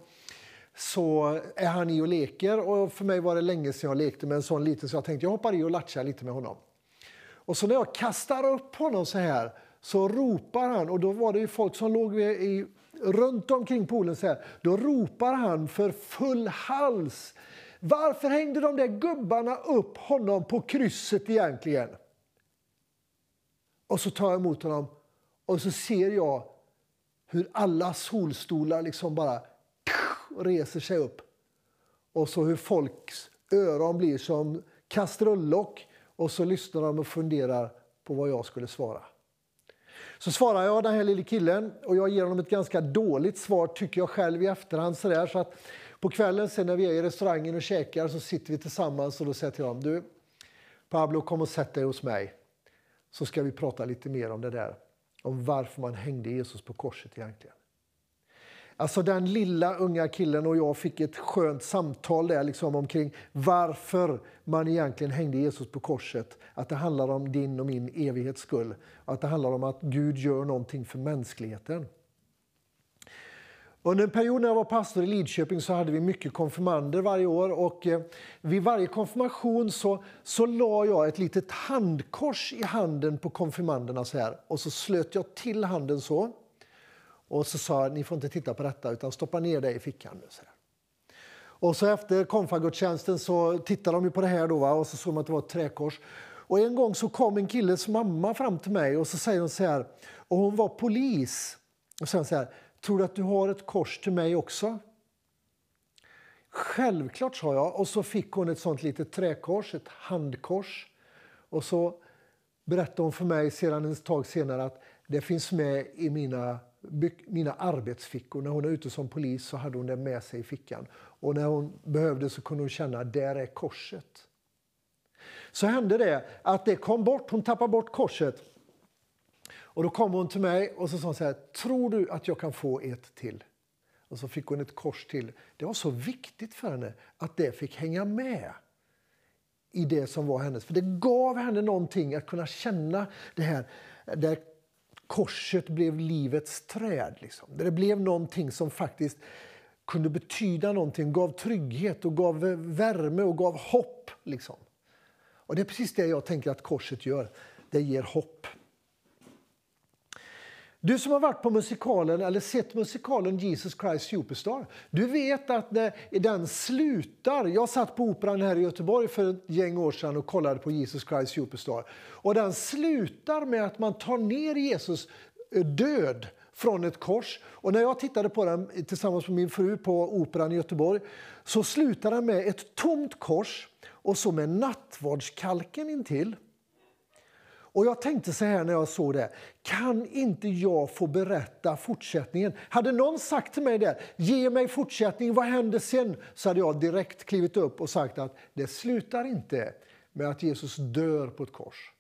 så är han i och leker. Och för mig var det länge sedan jag lekte med en sån liten så jag tänkte jag hoppar i och latchar lite med honom. Och så när jag kastar upp honom så här så ropar han, och då var det ju folk som låg i, runt omkring poolen så här. Då ropar han för full hals Varför hängde de där gubbarna upp honom på krysset egentligen? Och så tar jag emot honom och så ser jag hur alla solstolar liksom bara reser sig upp. Och så hur folks öron blir som kastrullock och så lyssnar de och funderar på vad jag skulle svara. Så svarar jag den här lille killen och jag ger honom ett ganska dåligt svar tycker jag själv i efterhand. Så, där, så att på kvällen sen när vi är i restaurangen och käkar så sitter vi tillsammans och då säger jag till honom, du Pablo kom och sätt dig hos mig så ska vi prata lite mer om det där. Om varför man hängde Jesus på korset egentligen. Alltså den lilla unga killen och jag fick ett skönt samtal där liksom omkring varför man egentligen hängde Jesus på korset. Att det handlar om din och min evighets skull. Att det handlar om att Gud gör någonting för mänskligheten. Under en period när jag var pastor i Lidköping så hade vi mycket konfirmander varje år. Och eh, vid varje konfirmation så, så la jag ett litet handkors i handen på konfirmanderna så här. Och så slöt jag till handen så. Och så sa ni får inte titta på detta utan stoppa ner det i fickan. Nu, så. Och så efter konfagudstjänsten så tittade de på det här då, va? och så såg man att det var ett träkors. Och en gång så kom en killes mamma fram till mig och så säger hon så här, och hon var polis. Och så, så här, tror du att du har ett kors till mig också? Självklart, sa jag. Och så fick hon ett sånt litet träkors, ett handkors. Och så berättade hon för mig sedan ett tag senare att det finns med i mina mina arbetsfickor. När hon är ute som polis så hade hon det med sig i fickan. Och när hon behövde så kunde hon känna att där är korset. Så hände det att det kom bort, hon tappade bort korset. Och då kom hon till mig och så sa hon så här, tror du att jag kan få ett till? Och så fick hon ett kors till. Det var så viktigt för henne att det fick hänga med i det som var hennes. För det gav henne någonting att kunna känna det här där korset blev livets träd. Liksom. Det blev någonting som faktiskt kunde betyda någonting, gav trygghet och gav värme och gav hopp. Liksom. Och Det är precis det jag tänker att korset gör. Det ger hopp. Du som har varit på musikalen eller sett musikalen Jesus Christ Superstar, du vet att när den slutar... Jag satt på Operan här i Göteborg för ett gäng år sedan och kollade på Jesus Christ Superstar. Och den slutar med att man tar ner Jesus eh, död från ett kors. Och när jag tittade på den tillsammans med min fru på Operan i Göteborg så slutar den med ett tomt kors och så med nattvardskalken intill. Och jag tänkte så här när jag såg det. Kan inte jag få berätta fortsättningen? Hade någon sagt till mig det, ge mig fortsättningen, vad händer sen? Så hade jag direkt klivit upp och sagt att det slutar inte med att Jesus dör på ett kors.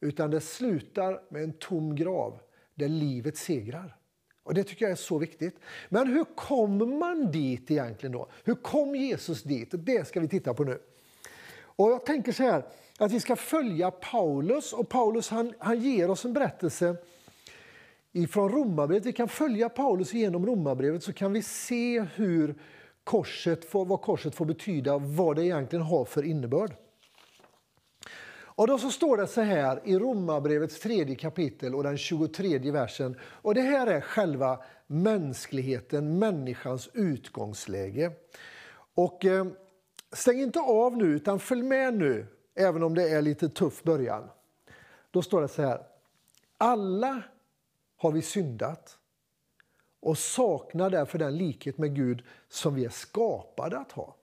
Utan det slutar med en tom grav där livet segrar. Och Det tycker jag är så viktigt. Men hur kommer man dit egentligen då? Hur kom Jesus dit? Det ska vi titta på nu. Och jag tänker så här, att vi ska följa Paulus. Och Paulus han, han ger oss en berättelse ifrån Romarbrevet. Vi kan följa Paulus genom Romarbrevet så kan vi se hur korset får, vad korset får betyda, vad det egentligen har för innebörd. Och då så står det så här i Romarbrevets tredje kapitel och den 23 versen. Och det här är själva mänskligheten, människans utgångsläge. Och eh, stäng inte av nu, utan följ med nu även om det är lite tuff början. Då står det så här. Alla har vi syndat och saknar därför den likhet med Gud som vi är skapade att ha.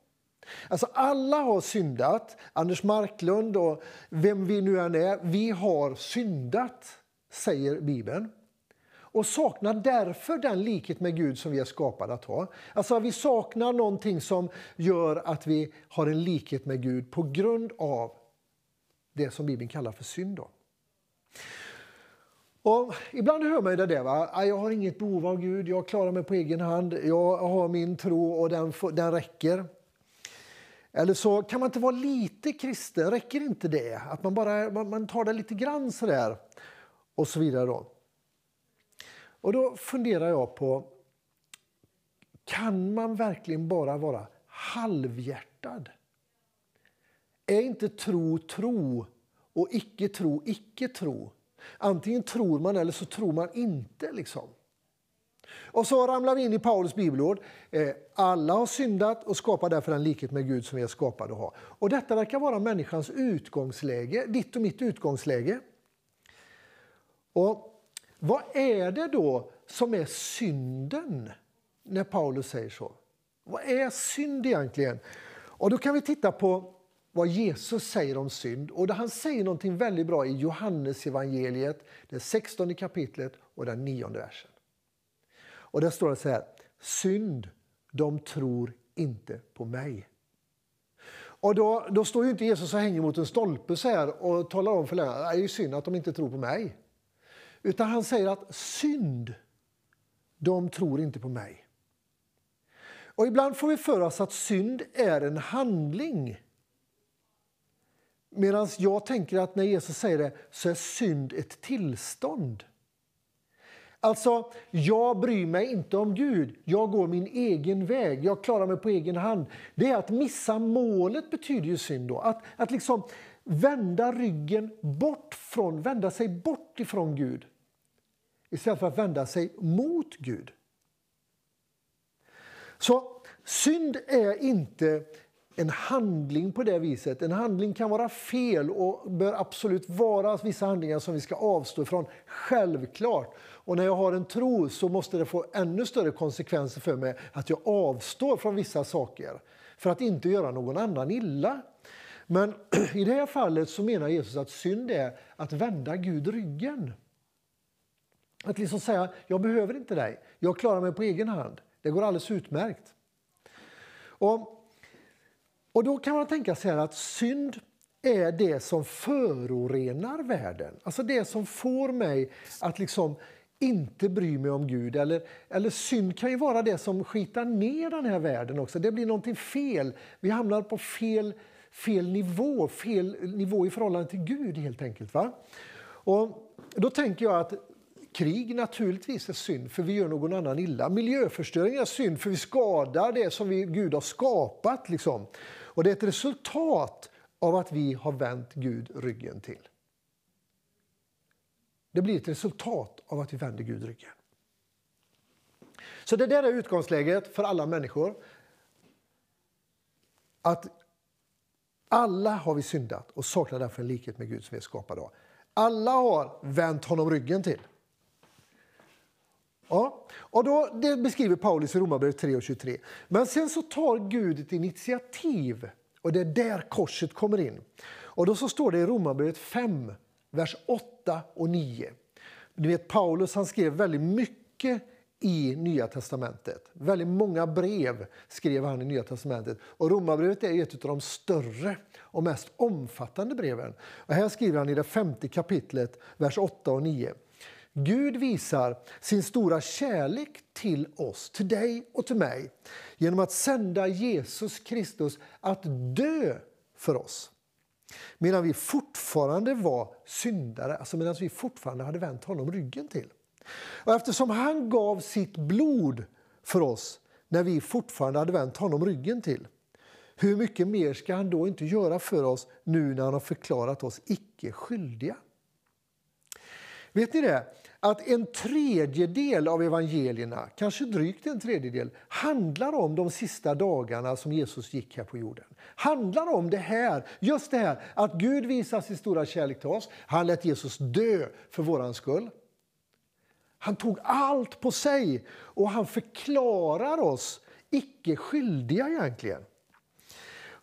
Alltså alla har syndat. Anders Marklund och vem vi nu än är, vi har syndat, säger Bibeln. Och saknar därför den likhet med Gud som vi är skapade att ha. Alltså vi saknar någonting som gör att vi har en likhet med Gud på grund av det som Bibeln kallar för synd. Då. Och ibland hör man det där, va? jag har inget behov av Gud, jag klarar mig på egen hand, jag har min tro och den, den räcker. Eller så kan man inte vara lite kristen, räcker inte det? Att man bara man, tar det lite grann sådär och så vidare. Då. Och då funderar jag på, kan man verkligen bara vara halvhjärtad? Är inte tro tro och icke tro icke tro? Antingen tror man eller så tror man inte. liksom. Och så ramlar vi in i Paulus bibelord. Eh, alla har syndat och skapar därför den likhet med Gud som vi är skapade att ha. Och detta verkar vara människans utgångsläge, ditt och mitt utgångsläge. Och vad är det då som är synden när Paulus säger så? Vad är synd egentligen? Och då kan vi titta på vad Jesus säger om synd. Och Han säger något väldigt bra i Johannes evangeliet, det 16 kapitlet och den 9 versen. Och där står det så här. Synd, de tror inte på mig. Och då, då står ju inte Jesus och hänger mot en stolpe så här och talar om för lärarna det är synd att de inte tror på mig. Utan han säger att synd, de tror inte på mig. Och ibland får vi för oss att synd är en handling. Medan jag tänker att när Jesus säger det så är synd ett tillstånd. Alltså, jag bryr mig inte om Gud. Jag går min egen väg. Jag klarar mig på egen hand. Det är att missa målet betyder ju synd då. Att, att liksom vända ryggen bort från, vända sig bort ifrån Gud. Istället för att vända sig mot Gud. Så synd är inte en handling på det viset. En handling kan vara fel och bör absolut vara vissa handlingar som vi ska avstå ifrån. Självklart. Och när jag har en tro så måste det få ännu större konsekvenser för mig att jag avstår från vissa saker för att inte göra någon annan illa. Men i det här fallet så menar Jesus att synd är att vända Gud ryggen. Att liksom säga, jag behöver inte dig, jag klarar mig på egen hand. Det går alldeles utmärkt. Och, och då kan man tänka sig att synd är det som förorenar världen. Alltså det som får mig att liksom inte bry mig om Gud. Eller, eller synd kan ju vara det som skitar ner den här världen också. Det blir någonting fel. Vi hamnar på fel, fel nivå, fel nivå i förhållande till Gud helt enkelt. Va? Och då tänker jag att krig naturligtvis är synd för vi gör någon annan illa. Miljöförstöring är synd för vi skadar det som vi, Gud har skapat. Liksom. Och det är ett resultat av att vi har vänt Gud ryggen till. Det blir ett resultat av att vi vänder Gud ryggen. Så det där är utgångsläget för alla människor. Att alla har vi syndat och saknar därför en likhet med Gud som vi är skapade av. Alla har vänt honom ryggen till. Ja, och då, det beskriver Paulus i Romarbrevet 3 och 23. Men sen så tar Gud ett initiativ och det är där korset kommer in. Och då så står det i Romarbrevet 5, vers 8 och 9. Du vet, Paulus han skrev väldigt mycket i Nya testamentet. Väldigt många brev skrev han i Nya testamentet. Och Romarbrevet är ett av de större och mest omfattande breven. Och här skriver han i det femte kapitlet, vers 8 och 9. Gud visar sin stora kärlek till oss, till dig och till mig genom att sända Jesus Kristus att dö för oss medan vi fortfarande var syndare, alltså medan vi fortfarande hade vänt honom ryggen till. Och eftersom han gav sitt blod för oss när vi fortfarande hade vänt honom ryggen till hur mycket mer ska han då inte göra för oss nu när han har förklarat oss icke skyldiga? Vet ni det? att en tredjedel av evangelierna, kanske drygt en tredjedel, handlar om de sista dagarna som Jesus gick här på jorden. Handlar om det här, just det här att Gud visar sin stora kärlek till oss. Han lät Jesus dö för våran skull. Han tog allt på sig och han förklarar oss icke skyldiga egentligen.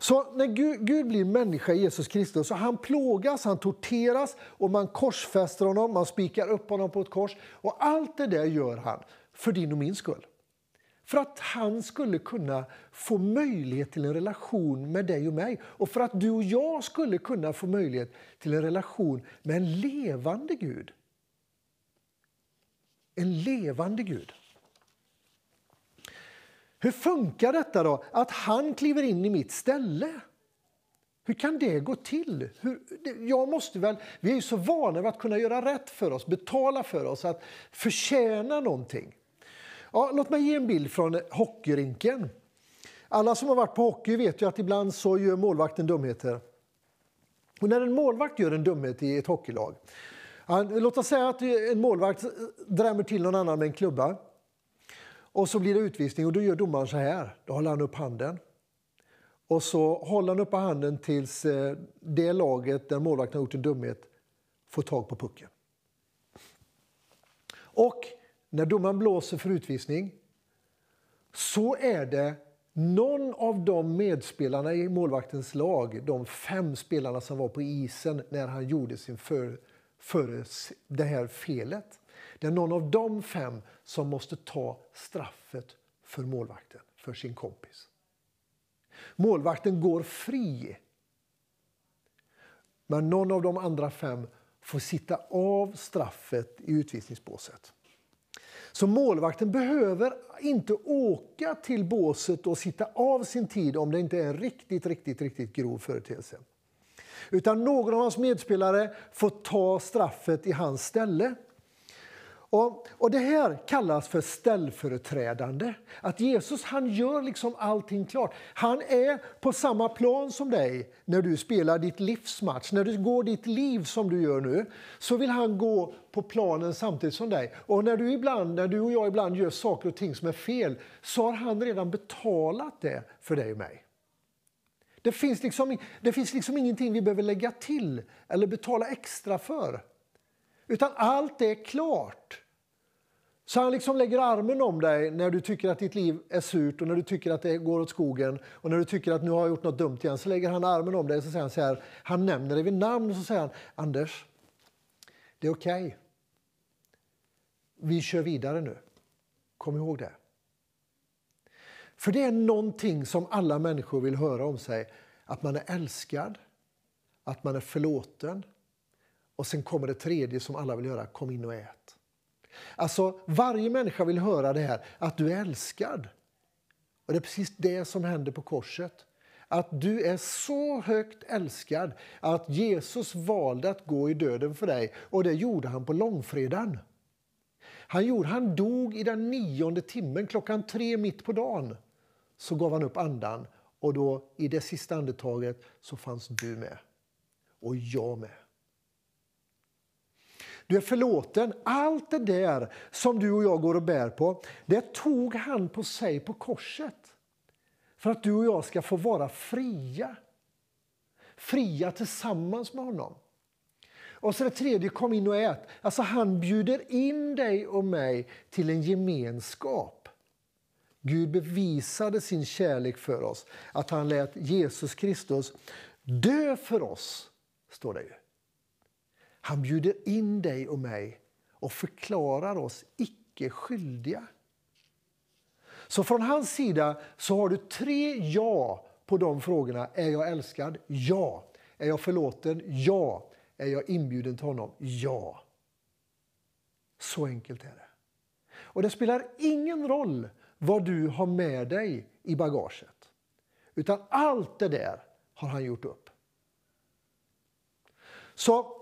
Så när Gud, Gud, blir människa i Jesus Kristus så han plågas, han torteras och man korsfäster honom, man spikar upp honom på ett kors. Och allt det där gör han för din och min skull. För att han skulle kunna få möjlighet till en relation med dig och mig. Och för att du och jag skulle kunna få möjlighet till en relation med en levande Gud. En levande Gud. Hur funkar detta då, att han kliver in i mitt ställe? Hur kan det gå till? Hur, jag måste väl, vi är ju så vana vid att kunna göra rätt för oss, betala för oss, att förtjäna någonting. Ja, låt mig ge en bild från hockeyrinken. Alla som har varit på hockey vet ju att ibland så gör målvakten dumheter. Och när en målvakt gör en dumhet i ett hockeylag, låt oss säga att en målvakt drämmer till någon annan med en klubba. Och så blir det utvisning och då gör domaren så här. Då håller han upp handen. Och så håller han upp handen tills eh, det laget där målvakten har gjort en dumhet får tag på pucken. Och när domaren blåser för utvisning så är det någon av de medspelarna i målvaktens lag, de fem spelarna som var på isen när han gjorde sin för, för det här felet. Det är någon av de fem som måste ta straffet för målvakten, för sin kompis. Målvakten går fri. Men någon av de andra fem får sitta av straffet i utvisningsbåset. Så målvakten behöver inte åka till båset och sitta av sin tid om det inte är en riktigt, riktigt, riktigt grov företeelse. Utan någon av hans medspelare får ta straffet i hans ställe. Och, och Det här kallas för ställföreträdande. Att Jesus han gör liksom allting klart. Han är på samma plan som dig när du spelar ditt livsmatch. När du går ditt liv som du gör nu, så vill han gå på planen samtidigt som dig. Och när du, ibland, när du och jag ibland gör saker och ting som är fel, så har han redan betalat det för dig och mig. Det finns, liksom, det finns liksom ingenting vi behöver lägga till eller betala extra för. Utan allt är klart. Så han liksom lägger armen om dig när du tycker att ditt liv är surt och när du tycker att det går åt skogen och när du tycker att nu har jag gjort något dumt igen. Så lägger han armen om dig och så säger han så här, han nämner dig vid namn och så säger han Anders, det är okej. Okay. Vi kör vidare nu. Kom ihåg det. För det är någonting som alla människor vill höra om sig. Att man är älskad, att man är förlåten, och sen kommer det tredje som alla vill göra, kom in och ät. Alltså varje människa vill höra det här, att du är älskad. Och det är precis det som händer på korset. Att du är så högt älskad att Jesus valde att gå i döden för dig. Och det gjorde han på långfredagen. Han, gjorde, han dog i den nionde timmen, klockan tre mitt på dagen. Så gav han upp andan och då i det sista andetaget så fanns du med. Och jag med. Du är förlåten. Allt det där som du och jag går och bär på, det tog han på sig på korset. För att du och jag ska få vara fria. Fria tillsammans med honom. Och så det tredje, kom in och ät. Alltså han bjuder in dig och mig till en gemenskap. Gud bevisade sin kärlek för oss, att han lät Jesus Kristus dö för oss, står det ju. Han bjuder in dig och mig och förklarar oss icke skyldiga. Så från hans sida så har du tre ja på de frågorna. Är jag älskad? Ja. Är jag förlåten? Ja. Är jag inbjuden till honom? Ja. Så enkelt är det. Och det spelar ingen roll vad du har med dig i bagaget. Utan allt det där har han gjort upp. Så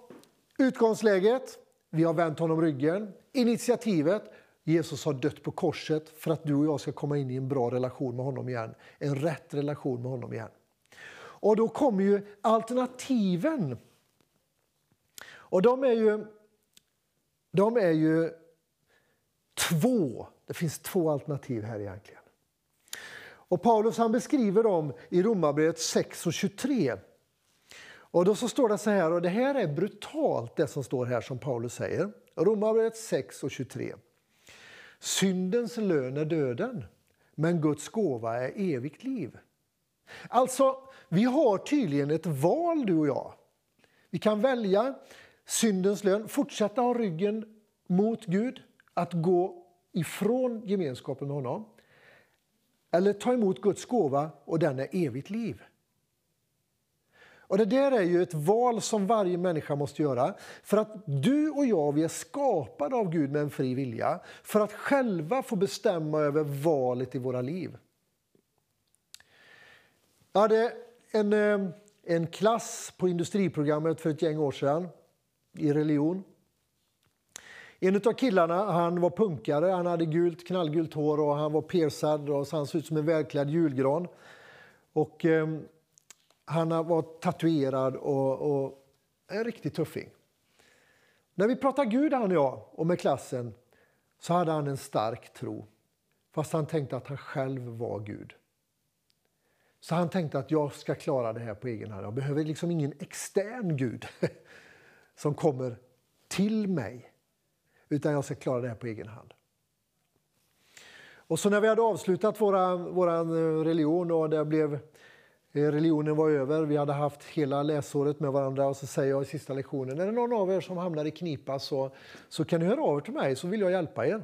Utgångsläget, vi har vänt honom ryggen. Initiativet, Jesus har dött på korset för att du och jag ska komma in i en bra relation med honom igen. En rätt relation med honom igen. Och då kommer ju alternativen. Och de är ju, de är ju två. Det finns två alternativ här egentligen. Och Paulus han beskriver dem i Romarbrevet 6 och 23. Och då så står det så här, och det här är brutalt det som står här som Paulus säger. Romarbrevet 6 och 23. Syndens lön är döden, men Guds gåva är evigt liv. Alltså, vi har tydligen ett val du och jag. Vi kan välja syndens lön, fortsätta ha ryggen mot Gud, att gå ifrån gemenskapen med honom. Eller ta emot Guds gåva och den är evigt liv. Och Det där är ju ett val som varje människa måste göra. För att du och jag vi är skapade av Gud med en fri vilja för att själva få bestämma över valet i våra liv. Jag hade en, eh, en klass på industriprogrammet för ett gäng år sedan i religion. En av killarna han var punkare, han hade gult, knallgult hår och han var persad och han såg ut som en välklädd julgran. Och, ehm, han var tatuerad och, och en riktig tuffing. När vi pratade Gud, han och jag, och med klassen, så hade han en stark tro. Fast han tänkte att han själv var Gud. Så han tänkte att jag ska klara det här på egen hand. Jag behöver liksom ingen extern Gud som kommer till mig. Utan jag ska klara det här på egen hand. Och så när vi hade avslutat vår våran eh, religion och det blev, Eh, religionen var över, vi hade haft hela läsåret med varandra och så säger jag i sista lektionen, är det någon av er som hamnar i knipa så, så kan ni höra av er till mig så vill jag hjälpa er.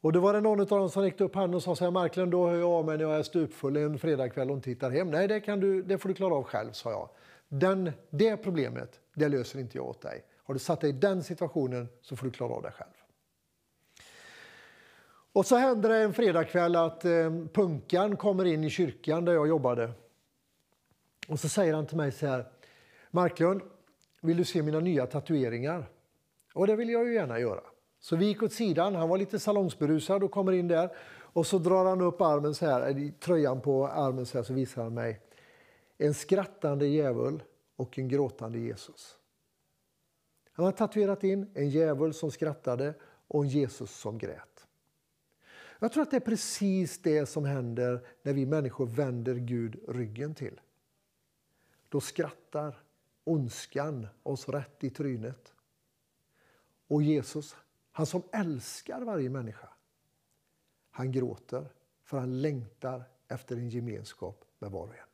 Och då var det någon av dem som räckte upp handen och sa så här, Marklund, då hör jag av mig när jag är stupfull en fredagkväll och inte hittar hem. Nej, det, kan du, det får du klara av själv, sa jag. Den, det problemet, det löser inte jag åt dig. Har du satt dig i den situationen så får du klara av det själv. Och så händer det en fredagkväll att eh, punkan kommer in i kyrkan där jag jobbade. Och så säger han till mig så här, Marklund, vill du se mina nya tatueringar? Och det vill jag ju gärna göra. Så vi gick åt sidan, han var lite salongsberusad och kommer in där. Och så drar han upp armen så här, tröjan på armen så här, så visar han mig en skrattande djävul och en gråtande Jesus. Han har tatuerat in en djävul som skrattade och en Jesus som grät. Jag tror att det är precis det som händer när vi människor vänder Gud ryggen till. Då skrattar ondskan oss rätt i trynet. Och Jesus, han som älskar varje människa, han gråter för han längtar efter en gemenskap med var och en.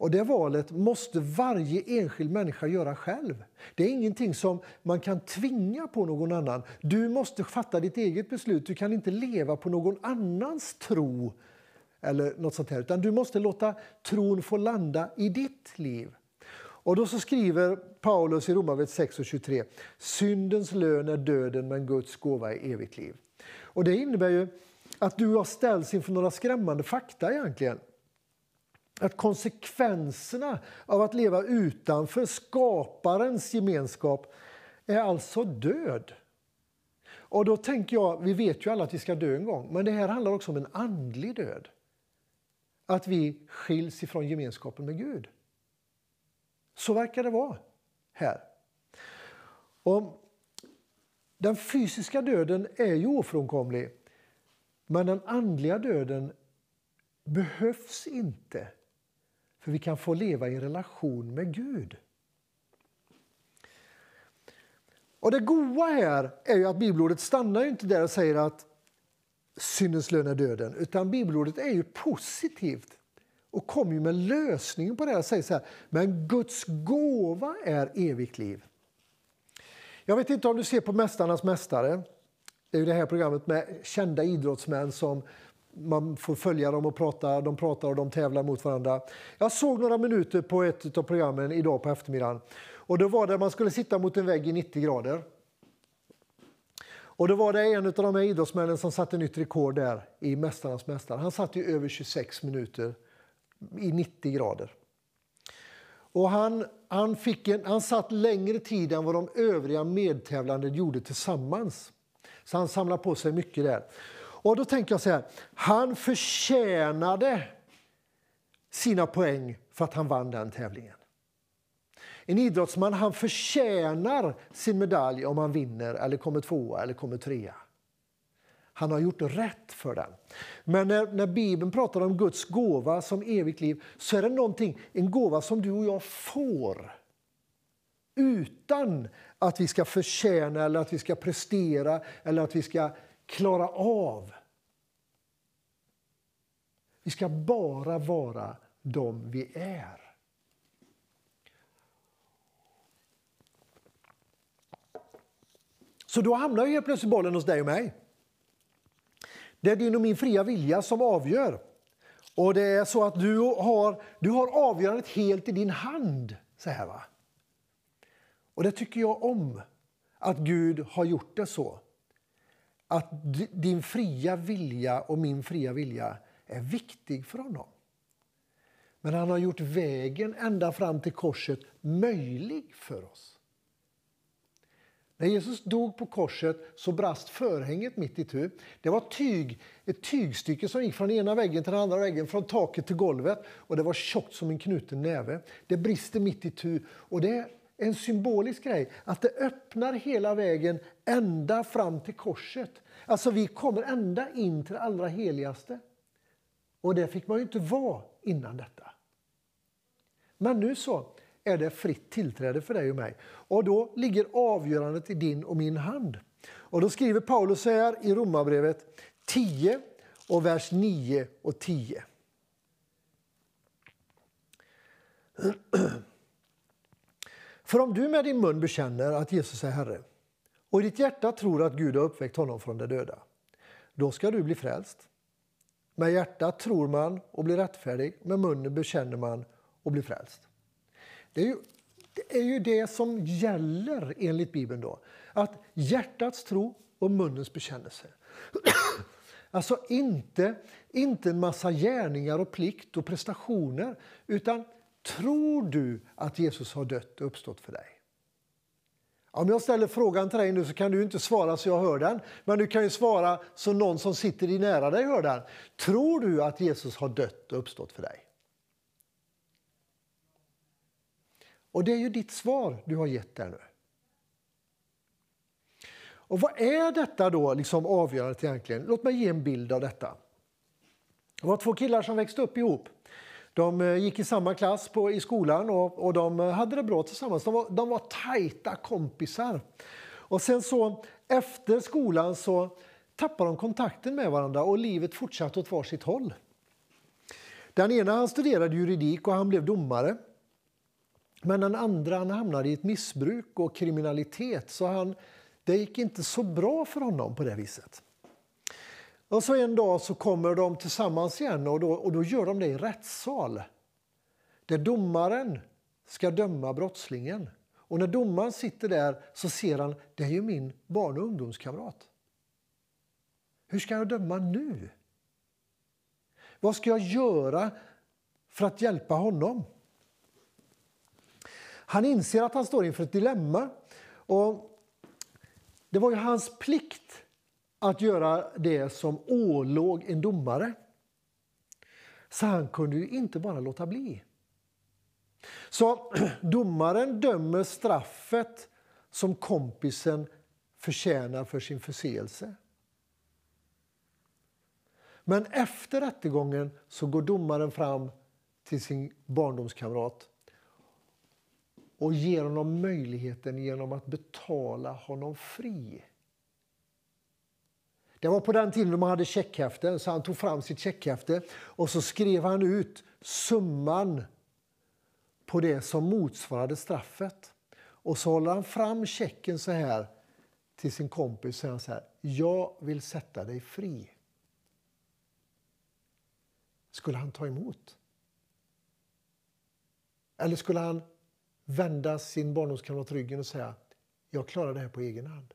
Och Det valet måste varje enskild människa göra själv. Det är ingenting som man kan tvinga på någon annan. Du måste fatta ditt eget beslut. Du kan inte leva på någon annans tro eller något sånt här, utan du måste låta tron få landa i ditt liv. Och då så skriver Paulus i Romarbrevet 6 och 23. Syndens lön är döden, men Guds gåva är evigt liv. Och det innebär ju att du har ställts inför några skrämmande fakta egentligen att konsekvenserna av att leva utanför skaparens gemenskap är alltså död. Och då tänker jag, vi vet ju alla att vi ska dö en gång, men det här handlar också om en andlig död. Att vi skiljs ifrån gemenskapen med Gud. Så verkar det vara här. Och den fysiska döden är ju ofrånkomlig, men den andliga döden behövs inte för vi kan få leva i en relation med Gud. Och Det goda här är ju att bibelordet stannar inte där och säger att syndens lön är döden, utan bibelordet är ju positivt och kommer ju med lösningen på det här. säger så här, men Guds gåva är evigt liv. Jag vet inte om du ser på Mästarnas mästare. Det är ju det här programmet med kända idrottsmän som man får följa dem och prata, de pratar och de tävlar mot varandra. Jag såg några minuter på ett av programmen idag på eftermiddagen. Och då var det man skulle sitta mot en vägg i 90 grader. Och då var det en av de här idrottsmännen som satte nytt rekord där i Mästarnas mästare. Han satt i över 26 minuter i 90 grader. Och han, han, fick en, han satt längre tid än vad de övriga medtävlande gjorde tillsammans. Så han samlade på sig mycket där. Och då tänker jag så här, han förtjänade sina poäng för att han vann den tävlingen. En idrottsman han förtjänar sin medalj om han vinner, eller kommer tvåa eller kommer trea. Han har gjort rätt för den. Men när, när Bibeln pratar om Guds gåva som evigt liv så är det någonting, en gåva som du och jag får utan att vi ska förtjäna, eller att vi ska prestera eller att vi ska klara av. Vi ska bara vara de vi är. Så då hamnar ju helt plötsligt bollen hos dig och mig. Det är din och min fria vilja som avgör. Och det är så att du har, du har avgörandet helt i din hand. Så här, va? Och det tycker jag om, att Gud har gjort det så att din fria vilja och min fria vilja är viktig för honom. Men han har gjort vägen ända fram till korset möjlig för oss. När Jesus dog på korset så brast förhänget mitt i tu. Det var tyg, ett tygstycke som gick från ena väggen till den andra väggen, från taket till golvet. Och Det var tjockt som en knuten näve. Det brister mitt i tu. Och det en symbolisk grej. Att det öppnar hela vägen ända fram till korset. Alltså vi kommer ända in till det allra heligaste. Och det fick man ju inte vara innan detta. Men nu så är det fritt tillträde för dig och mig. Och då ligger avgörandet i din och min hand. Och då skriver Paulus så här i Romarbrevet 10 och vers 9 och 10. För om du med din mun bekänner att Jesus är Herre och i ditt hjärta tror att Gud har uppväckt honom från de döda, då ska du bli frälst. Med hjärtat tror man och blir rättfärdig, med munnen bekänner man och blir frälst. Det är ju det, är ju det som gäller enligt Bibeln. då. Att hjärtats tro och munnens bekännelse. Alltså inte, inte en massa gärningar och plikt och prestationer utan tror du att Jesus har dött och uppstått för dig? Om jag ställer frågan till dig nu så kan du inte svara så jag hör den. Men du kan ju svara så någon som sitter i nära dig hör den. Tror du att Jesus har dött och uppstått för dig? Och det är ju ditt svar du har gett där nu. Och vad är detta då, liksom avgörandet egentligen? Låt mig ge en bild av detta. Det var två killar som växte upp ihop. De eh, gick i samma klass på, i skolan och, och de eh, hade det bra tillsammans. De var, de var tajta kompisar. Och sen så efter skolan så tappade de kontakten med varandra och livet fortsatte åt varsitt håll. Den ena han studerade juridik och han blev domare. Men den andra han hamnade i ett missbruk och kriminalitet så han, det gick inte så bra för honom på det viset. Och så en dag så kommer de tillsammans igen och då, och då gör de det i rättssal. Där domaren ska döma brottslingen. Och när domaren sitter där så ser han det är ju min barn och ungdomskamrat. Hur ska jag döma nu? Vad ska jag göra för att hjälpa honom? Han inser att han står inför ett dilemma. Och det var ju hans plikt att göra det som ålåg en domare. Så han kunde ju inte bara låta bli. Så domaren dömer straffet som kompisen förtjänar för sin förseelse. Men efter rättegången så går domaren fram till sin barndomskamrat och ger honom möjligheten genom att betala honom fri. Det var på den tiden man hade checkhäften, så han tog fram sitt checkhäfte och så skrev han ut summan på det som motsvarade straffet. Och så håller han fram checken så här till sin kompis och säger så här, jag vill sätta dig fri. Skulle han ta emot? Eller skulle han vända sin barndomskamrat ryggen och säga jag klarar det här på egen hand.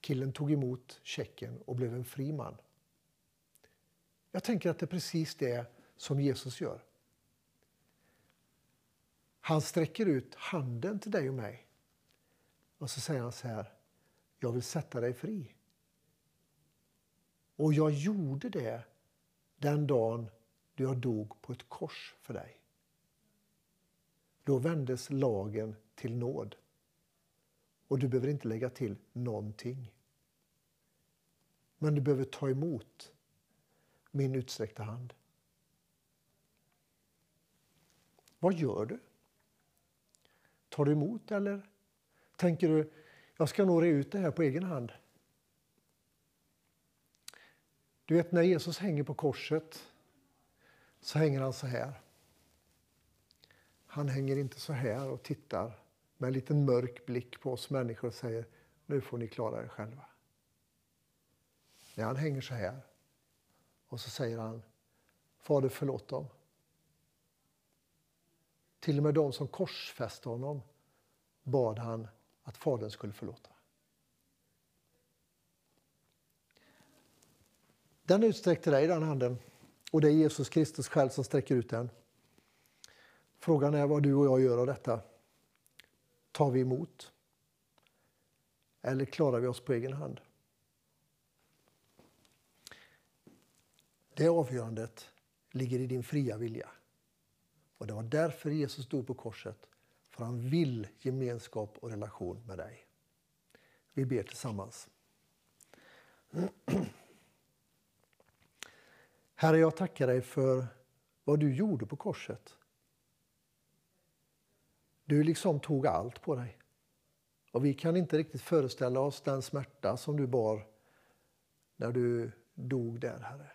Killen tog emot checken och blev en fri man. Jag tänker att det är precis det som Jesus gör. Han sträcker ut handen till dig och mig. Och så säger han så här. Jag vill sätta dig fri. Och jag gjorde det den dagen då jag dog på ett kors för dig. Då vändes lagen till nåd. Och du behöver inte lägga till någonting. Men du behöver ta emot min utsträckta hand. Vad gör du? Tar du emot eller tänker du jag ska nog ut det här på egen hand? Du vet när Jesus hänger på korset så hänger han så här. Han hänger inte så här och tittar med en liten mörk blick på oss människor och säger nu får ni klara er själva. Nej, han hänger så här och så säger han Fader förlåt dem. Till och med de som korsfäste honom bad han att Fadern skulle förlåta. Den utsträckte dig den handen. Och det är Jesus Kristus själv som sträcker ut den. Frågan är vad du och jag gör av detta. Tar vi emot? Eller klarar vi oss på egen hand? Det avgörandet ligger i din fria vilja. Och Det var därför Jesus dog på korset. För han vill gemenskap och relation med dig. Vi ber tillsammans. Herre, jag tackar dig för vad du gjorde på korset. Du liksom tog allt på dig. Och Vi kan inte riktigt föreställa oss den smärta som du bar när du dog där, Herre.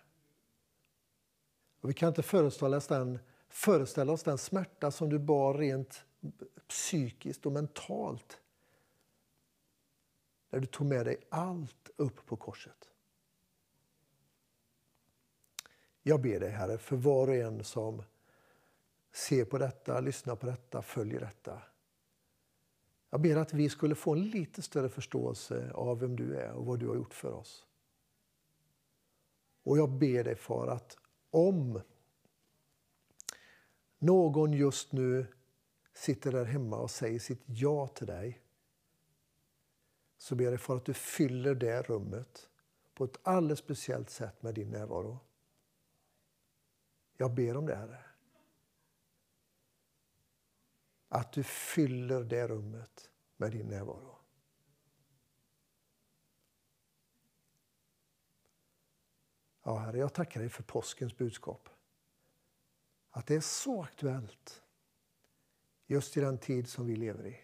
Och vi kan inte föreställa oss, den, föreställa oss den smärta som du bar rent psykiskt och mentalt när du tog med dig allt upp på korset. Jag ber dig, Herre, för var och en som ser på detta, lyssnar på detta, följer detta. Jag ber att vi skulle få en lite större förståelse av vem du är och vad du har gjort för oss. Och jag ber dig, Far, att om någon just nu sitter där hemma och säger sitt ja till dig så ber jag dig, Far, att du fyller det rummet på ett alldeles speciellt sätt med din närvaro. Jag ber om det, Herre. Att du fyller det rummet med din närvaro. Ja, Herre, jag tackar dig för påskens budskap. Att det är så aktuellt just i den tid som vi lever i.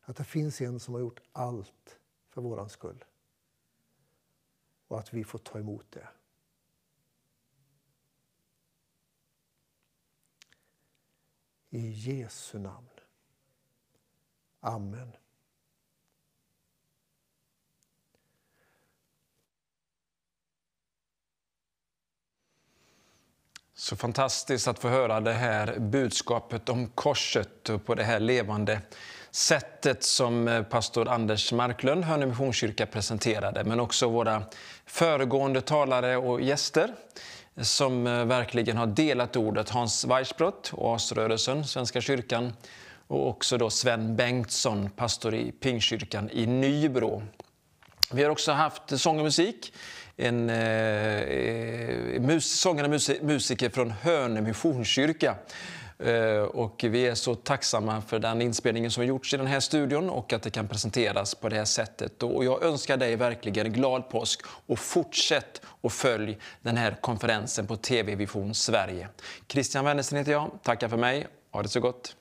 Att det finns en som har gjort allt för våran skull. Och att vi får ta emot det. I Jesu namn. Amen. Så fantastiskt att få höra det här budskapet om korset och på det här levande sättet som eh, pastor Anders Marklund, Hönö Missionskyrka, presenterade. Men också våra föregående talare och gäster som eh, verkligen har delat ordet. Hans Weissbrott, Oasrörelsen, Svenska kyrkan och också då Sven Bengtsson, pastor i Pingkyrkan i Nybro. Vi har också haft sång och musik en eh, eh mus, sångare och musiker från Hönö Missionskyrka. Eh, och vi är så tacksamma för den inspelningen som har gjorts i den här studion och att det kan presenteras på det här sättet. Och jag önskar dig verkligen glad påsk och fortsätt att följ den här konferensen på TV Vision Sverige. Christian Wennersten heter jag. Tackar för mig. Ha det så gott.